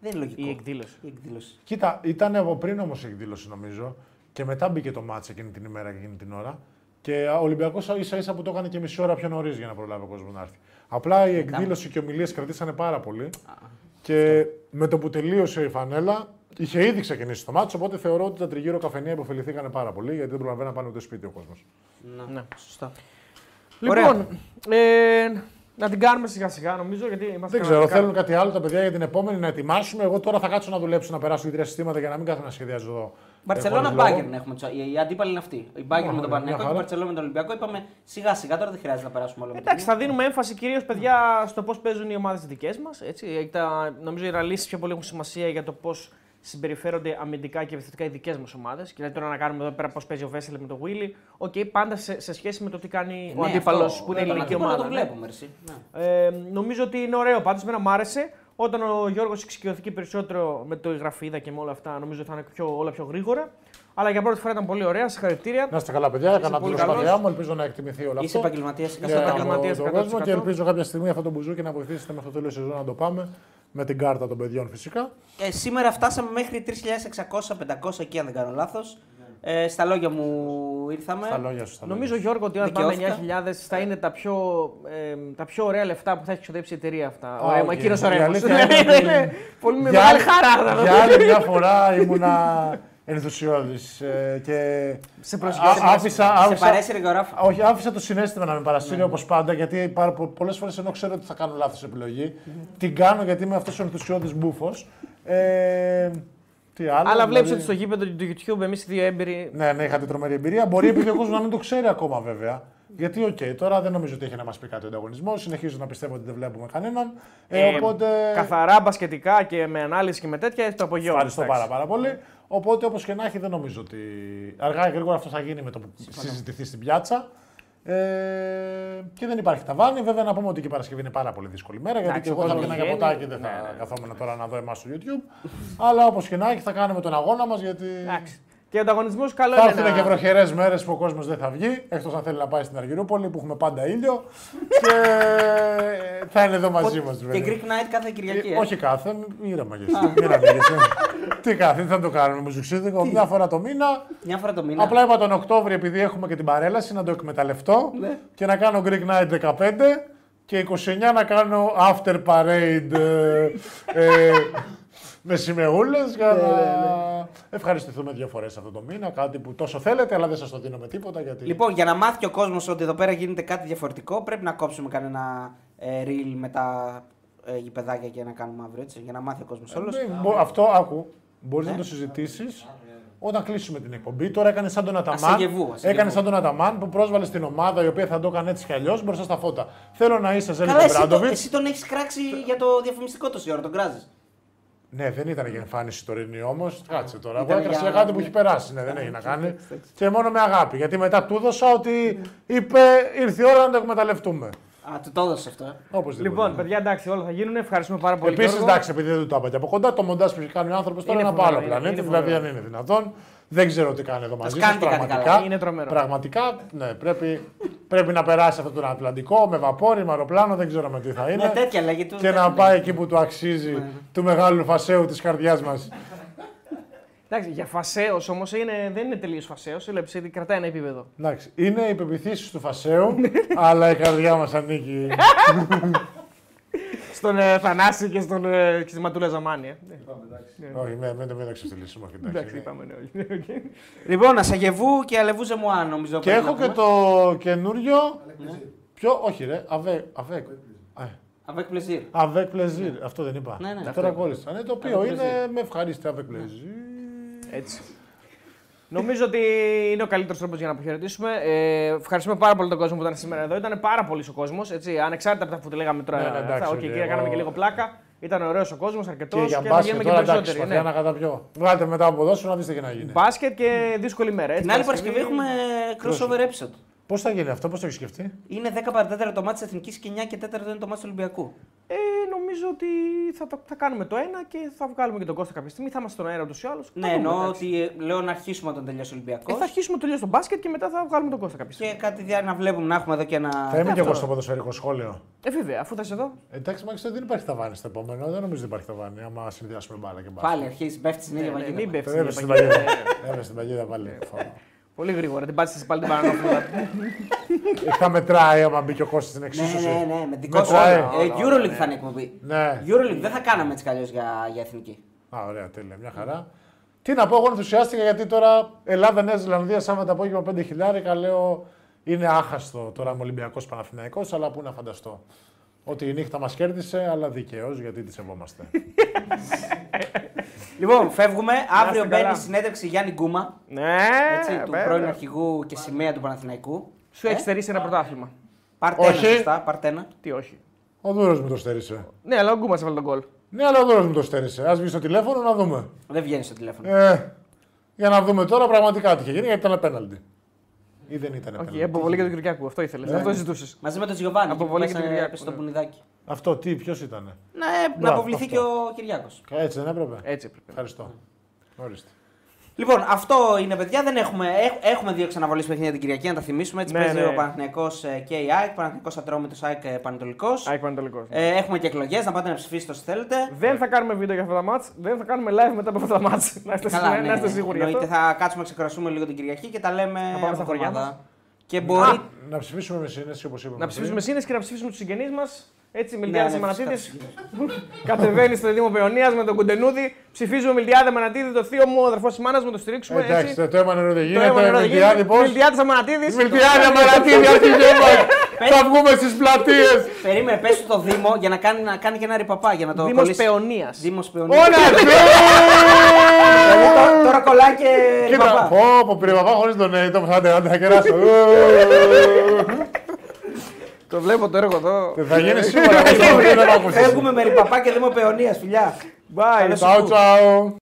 Δεν είναι λογικό. Η εκδήλωση. Η εκδήλωση. Κοίτα, ήταν από πριν όμως η εκδήλωση νομίζω και μετά μπήκε το μάτς εκείνη την ημέρα και εκείνη την ώρα. Και ο Ολυμπιακός ίσα ίσα που το έκανε και μισή ώρα πιο νωρίς για να προλάβει ο κόσμος να έρθει. Απλά η εκδήλωση και οι ομιλίες κρατήσανε πάρα πολύ. Και με το που τελείωσε η φανέλα, είχε ήδη ξεκινήσει το μάτσο. Οπότε θεωρώ ότι τα τριγύρω καφενεία υποφεληθήκανε πάρα πολύ γιατί δεν προλαβαίνει να πάνε ούτε σπίτι ο κόσμος. Ναι, Ναι. σωστά. Λοιπόν, ε, να την κάνουμε σιγά σιγά νομίζω γιατί είμαστε Δεν ξέρω, κανονικά. θέλουν κάτι άλλο τα παιδιά για την επόμενη να ετοιμάσουμε. Εγώ τώρα θα κάτσω να δουλέψω να περάσω τρία συστήματα για να μην κάθομαι να σχεδιάζω εδώ. Μπαρσελόνα ε, χωρίς λόγο. Bayern έχουμε. τσα- Η, η αντίπαλη είναι αυτή. Η Bayern με τον Ωραία, μια Παναθηναϊκό και η χαρά. Μπαρσελόνα με τον Ολυμπιακό. Είπαμε σιγά σιγά τώρα δεν χρειάζεται να περάσουμε όλο με Εντάξει, το θα δίνουμε έμφαση κυρίως παιδιά στο πώς παίζουν οι ομάδες δικές μας. Νομίζω οι αναλύσεις πιο πολύ έχουν σημασία για το πώς συμπεριφέρονται αμυντικά και επιθετικά οι δικές μας ομάδες. Και δηλαδή τώρα να κάνουμε εδώ πέρα πώς παίζει ο Βέσελ με το Βίλι. Οκ, πάντα σε, σε σχέση με το τι κάνει ο Ναι, αντίπαλος αυτό, που είναι τον ελληνική αντίπαλο ομάδα. Το ναι. βλέπουμε, εσύ. Ναι. Ε, νομίζω ότι είναι ωραίο πάντως. Μένα μου άρεσε. Όταν ο Γιώργος εξοικειωθεί περισσότερο με το η γραφίδα και με όλα αυτά, νομίζω θα είναι πιο, όλα πιο γρήγορα. Αλλά για πρώτη φορά ήταν πολύ ωραία. Συγχαρητήρια. Να είστε καλά, παιδιά. Έκανα την πολύ προσπάθειά καλός. μου. Ελπίζω να εκτιμηθεί όλο Είσαι αυτό. επαγγελματίας. Είσαι για επαγγελματίας τον 100%. κόσμο και ελπίζω κάποια στιγμή αυτό το μπουζούκι να βοηθήσετε μέχρι το τέλος της σεζόν να το πάμε με την κάρτα των παιδιών φυσικά. Ε, σήμερα φτάσαμε μέχρι 3.600-500 εκεί, αν δεν κάνω λάθος. Ε, στα λόγια μου ήρθαμε. Στα λόγια σου. στα λόγια Νομίζω, σου. Γιώργο, ότι όταν πάμε Δικαιώθηκα. 9.000 θα είναι τα πιο, ε, τα πιο ωραία λεφτά που θα έχει ξοδέψει η εταιρεία αυτά. Α, Ωραία, οκ. μα εκείνο Η ο Ρέμος. αλήθεια Ναι, είναι ότι- ναι, Πολύ με Για μεγάλη άλλη- χαρά. Για άλλη μια φορά ήμουνα ενθουσιώδης ε, και Σε Α- προσγειώσει. άφησα, Σε άφησα, παρέσει, ρε Γεωράφο. όχι, άφησα το συναίσθημα να με παρασύρει όπως πάντα, γιατί πάρα πο- πολλές φορές ενώ ξέρω ότι θα κάνω λάθος επιλογή, την κάνω γιατί είμαι αυτός ο ενθουσιώδης μπούφος. Ε, τι άλλο, Αλλά βλέπεις δηλαδή- ότι στο γήπεδο του YouTube εμείς οι δύο έμπειροι. Ναι, ναι, είχατε τρομερή εμπειρία. Μπορεί επειδή ο κόσμος να μην το ξέρει ακόμα βέβαια. Γιατί, οκ, τώρα δεν νομίζω ότι έχει να μας πει κάτι ο ανταγωνισμός. Συνεχίζω να πιστεύω ότι δεν βλέπουμε κανέναν. Ε, Ε, οπότε. Καθαρά μπασκετικά και με ανάλυση και με τέτοια έχει το απογειώνει. Ευχαριστώ εντάξει. πάρα, πάρα πολύ. Οπότε, όπως και να έχει, δεν νομίζω ότι. Αργά ή γρήγορα αυτό θα γίνει με το που συζητηθεί στην πιάτσα. Ε, και δεν υπάρχει ταβάνι. Βέβαια, να πούμε ότι και η Παρασκευή είναι πάρα πολύ δύσκολη μέρα. Γιατί Εντάξει, και ο εγώ θα κόσμος έβγαινα για βγαίνει. ποτάκι, δεν θα Ναι, ναι. καθόμουν τώρα να δω εμάς στο YouTube. Αλλά όπως και να έχει, θα κάνουμε τον αγώνα μας γιατί. Εντάξει. Και ο ανταγωνισμός καλό Θα είναι. έρθουν να- και βροχερές μέρες που ο κόσμος δεν θα βγει, εκτός αν θέλει να πάει στην Αργυρούπολη που έχουμε πάντα ήλιο. και θα είναι εδώ μαζί μας. Και Greek Night κάθε Κυριακή. ε. Όχι κάθε, ήρεμα και εσύ. Μην ανοίγεσαι. Τι κάθε, τι θα το κάνουμε με ζουξίδικο, μια φορά το μήνα. Μια φορά το μήνα. Απλά είπα τον Οκτώβριο, επειδή έχουμε και την παρέλαση, να το εκμεταλλευτώ Ναι. και να κάνω Greek Night 15 και 29 να κάνω after parade. ε, ε, με σημεούλε για Ναι, να ευχαριστηθούμε δύο φορές αυτό το μήνα. Κάτι που τόσο θέλετε, αλλά δεν σας το δίνω με τίποτα. Γιατί... Λοιπόν, για να μάθει και ο κόσμος ότι εδώ πέρα γίνεται κάτι διαφορετικό, πρέπει να κόψουμε κανένα ε, reel με τα ε, γηπεδάκια και να κάνουμε αύριο έτσι. Για να μάθει ο κόσμος όλος. Ε, μπο- αυτό άκου. Μπορείς να το συζητήσεις όταν κλείσουμε την εκπομπή. Τώρα έκανε σαν τον Αταμάν. Ασαγεβού, ασαγεβού. Έκανε σαν τον Αταμάν που πρόσβαλε στην ομάδα η οποία θα το έκανε έτσι κι αλλιώς μπροστά στα φώτα. Θέλω να είσαι Ζέλικο Καλά, εσύ, το, Μπράντοβιτς. εσύ τον έχεις κράξει για το διαφημιστικό τόση ώρα, τον κράζεις. Ναι, δεν ήταν για εμφάνιση τωρινή όμως. Κάτσε τώρα. Εγώ Ήταν έκανα για- για κάτι που έχει περάσει. Ναι, δεν έχει να κάνει. Και μόνο με αγάπη. Γιατί μετά του έδωσα ότι είπε ήρθε η ώρα να το εκμεταλλευτούμε. Α, του το έδωσε αυτό. Ε. Οπωσδήποτε. Λοιπόν, παιδιά, εντάξει, όλα θα γίνουν. Ευχαριστούμε πάρα πολύ. Επίσης, Γιώργο. εντάξει, επειδή δεν του το είπα και από κοντά, το μοντάζ που έχει κάνει ο άνθρωπος τώρα Είναι είναι από άλλο φοβερό, είναι- πλανήτη. είναι Δηλαδή, αν φοβερό. είναι δυνατόν. Δεν ξέρω τι κάνει εδώ μαζί σας, κάνετε κάτι πραγματικά. καλά. Είναι τρομερό. Πραγματικά, ναι, πρέπει, πρέπει να περάσει αυτό τον Ατλαντικό με βαπόρι, με αεροπλάνο, δεν ξέρω με τι θα είναι. Ναι, τέτοια λέγεται. και να πάει εκεί που του αξίζει του μεγάλου φασαίου της καρδιάς μας. Εντάξει, για φασαίος όμως δεν είναι τελείως φασαίος. Έλεψε ότι κρατάει ένα επίπεδο. Εντάξει, είναι οι πεποιθήσεις του φασαίου, αλλά η καρδιά μας ανήκει. Στον ε, Θανάση και στον ε, και στη Ματούλα Ζαμάνη. Ε. Όχι, μην μην το μην το ξεφτυλίσουμε. όχι, εντάξει, Εντάξει, είναι. είπαμε ναι, όχι. Οκ. Λοιπόν, Ασαγεβού και Αλεβού Ζεμουάν νομίζω. Και πρέπει να έχω και πούμε. το καινούριο. Ποιο, όχι ρε, αβέ, αβέ, Avec plaisir. Avec plaisir. Αυτό δεν είπα. Ναι, ναι. Τώρα κόλλησα. Ναι, το οποίο Avec είναι με ευχαρίστηση avec plaisir. Έτσι. Νομίζω ότι είναι ο καλύτερος τρόπος για να αποχαιρετήσουμε. Ε, ευχαριστούμε πάρα πολύ τον κόσμο που ήταν σήμερα εδώ. Ήταν πάρα πολύς ο κόσμος. Ανεξάρτητα από αυτά που τη λέγαμε τώρα. Ναι, ναι, εντάξει, αυτά, οκ, οκ, και εγώ- κάναμε και λίγο πλάκα. Ήταν ωραίος ο κόσμος, αρκετός Και και, για θα μπάσκετ γίνουμε και τώρα εντάξει, περισσότεροι. σπαθιά Ναι. να καταπιώ. Βγάλτε μετά από ποδόσφαιρο να δείτε τι να γίνει. Μπάσκετ και δύσκολη μέρα. Έτσι, Την άλλη Παρασκευή έχουμε crossover episode. Πώς θα γίνει αυτό, πώς το έχεις σκεφτεί; Είναι 10 παρατέταρτο το μάτι της Εθνικής και 9 και 4 είναι το μάτι του Ολυμπιακού. Ε, νομίζω ότι θα, τα- θα κάνουμε το ένα και θα βγάλουμε και τον Κώστα κάποια στιγμή. Θα είμαστε στον αέρα ούτως ή άλλως. Ναι, εννοώ ότι ε, λέω να αρχίσουμε όταν τελειώσει ο Ολυμπιακός. Ε, θα αρχίσουμε τελείως το μπάσκετ και μετά θα βγάλουμε τον Κώστα κάποια στιγμή. Και κάτι διά να βλέπουμε να έχουμε εδώ και ένα. Θα είμαι και εγώ αυτό. στο ποδοσφαιρικό σχόλιο. Ε, βέβαια, αφού θα είσαι εδώ. Εντάξει, μάλιστα δεν υπάρχει ταβάνι στο επόμενο. Δεν νομίζω ότι υπάρχει ταβάνι. Άμα συνδυάσουμε μπάλα και μπάλα. Πάλι αρχίζει, πέφτει στην ίδια Ναι, ναι, παγίδα. μην πέφτει. Έβρε στην παγίδα. Έβρε στην παγίδα πάλι. Πολύ γρήγορα, την πάτησες πάλι την παρανόφλα. Θα μετράει άμα μπει και ο Κώστας στην Ναι, εξίσωση. ναι, ναι, με δικό σου. Μετράει. Ε, Euroleague θα είναι εκπομπή. Ναι. Euroleague δεν θα κάναμε έτσι κι αλλιώς για, για εθνική. Α, ωραία, τέλεια, μια χαρά. Τι να πω, εγώ ενθουσιάστηκα γιατί τώρα Ελλάδα-Νέα Ζηλανδία Σάββατο απόγευμα 5 χιλιάρικα λέω είναι άχαστο τώρα με Ολυμπιακός Παναθηναϊκός, αλλά πού να φανταστώ. Ότι η νύχτα μας κέρδισε, αλλά δικαίως γιατί τη σεβόμαστε. Λοιπόν, φεύγουμε. Αύριο καλά. μπαίνει η συνέντευξη Γιάννη Γκούμα. ναι, Έτσι, του βέβαια. πρώην αρχηγού και σημαία του Παναθηναϊκού. Σου έχει στερήσει ένα πρωτάθλημα. Παρτένα, Όχι. σωστά, παρτένα. Τι όχι. Ο Δούρος μου το στέρισε. Ναι, αλλά ο Γκούμα έβαλε τον κόλ. Ναι, αλλά ο Δούρος μου το στέρισε. Α βγει στο τηλέφωνο να δούμε. Δεν βγαίνει στο τηλέφωνο. Ε, για να δούμε τώρα πραγματικά τι είχε γίνει, γιατί ήταν πέναλτι. Ή δεν ήταν Όχι, πέναλτι. αποβολή για τον Κυριακού. Αυτό ήθελες. Ναι. Αυτό ζητούσες. Μαζί με τον Τζιοβάνι. Από που πολύ πέσε- και τον Κυριάκο, πέσε στο ναι. πουνιδάκι. Αυτό τι, ποιος ήταν. Ναι, να Μπράβο, αποβληθεί αυτό. και ο Κυριάκος. Έτσι δεν έπρεπε; Έτσι έπρεπε. Ευχαριστώ. Ορίστε. Λοιπόν, αυτό είναι παιδιά. Δεν έχουμε, έχ- έχουμε δύο ξαναβολές παιχνίδια την Κυριακή, να τα θυμίσουμε. Έτσι Ναι, παίζει ναι. ο Παναθηναϊκός ε, και η ΑΕΚ. Παναθηναϊκός Ατρόμητος ΑΕΚ ε, Πανετολικός. Άκη Πανετολικός. Ε, έχουμε και εκλογές, να πάτε να ψηφίσετε όσοι θέλετε. Δεν θα κάνουμε βίντεο για αυτά τα μάτς, δεν θα κάνουμε live μετά από αυτά τα μάτς. Να είστε, Καλά, να ναι, είστε σίγουροι γι' εννοείται, αυτό. θα κάτσουμε να ξεκουραστούμε λίγο την Κυριακή και τα λέμε πάμε από στα χωριά εβδομάδα. μας. Και μπορεί. Να ψηφίσουμε με σύνεση όπως είπαμε. Να ψηφίσουμε πριν. σύνες και να ψηφίσουμε τους συγγενείς μας. Έτσι, Ναι, Μιλτιάδε ναι, Μανατίδης. φυσικά. Κατεβαίνει στο Δήμο Παιωνία με τον Κουντενούδη. Ψηφίζουμε Μιλτιάδε Μανατίδη, το θείο μου, ο αδερφός της μάνας μου, το στηρίξουμε. Εντάξει, έτσι. το το αίμα νερό δεν Το αίμα γίνεται. νερό δεν Μιλτιάδη γίνεται. πώς; Μιλτιάδης Αμανατίδης. Μιλτιάδη Αμαρατίδη, αρχίζε μα. Θα βγούμε στις πλατείες. Περίμενε, πες στο Δήμο για να κάνει, να κάνει και ένα ρηπαπά για να το Δήμος κολλήσει. Παιωνίας. Δήμος Παιωνίας. Όλα Δηλαδή, τω- Τώρα κολλάει και Κοίτα, ρηπαπά. πω, πω, πήρε παπά χωρίς τον ε, το άντε, άντε, θα κεράσω. Το βλέπω το έργο εδώ. Θα γίνει σίγουρα, εγώ δεν έχω ακούσει. Φεύγουμε με ρηπαπά και Δήμο Παιωνίας, φιλιά. Bye. Καλώς Τσάου, τσάου.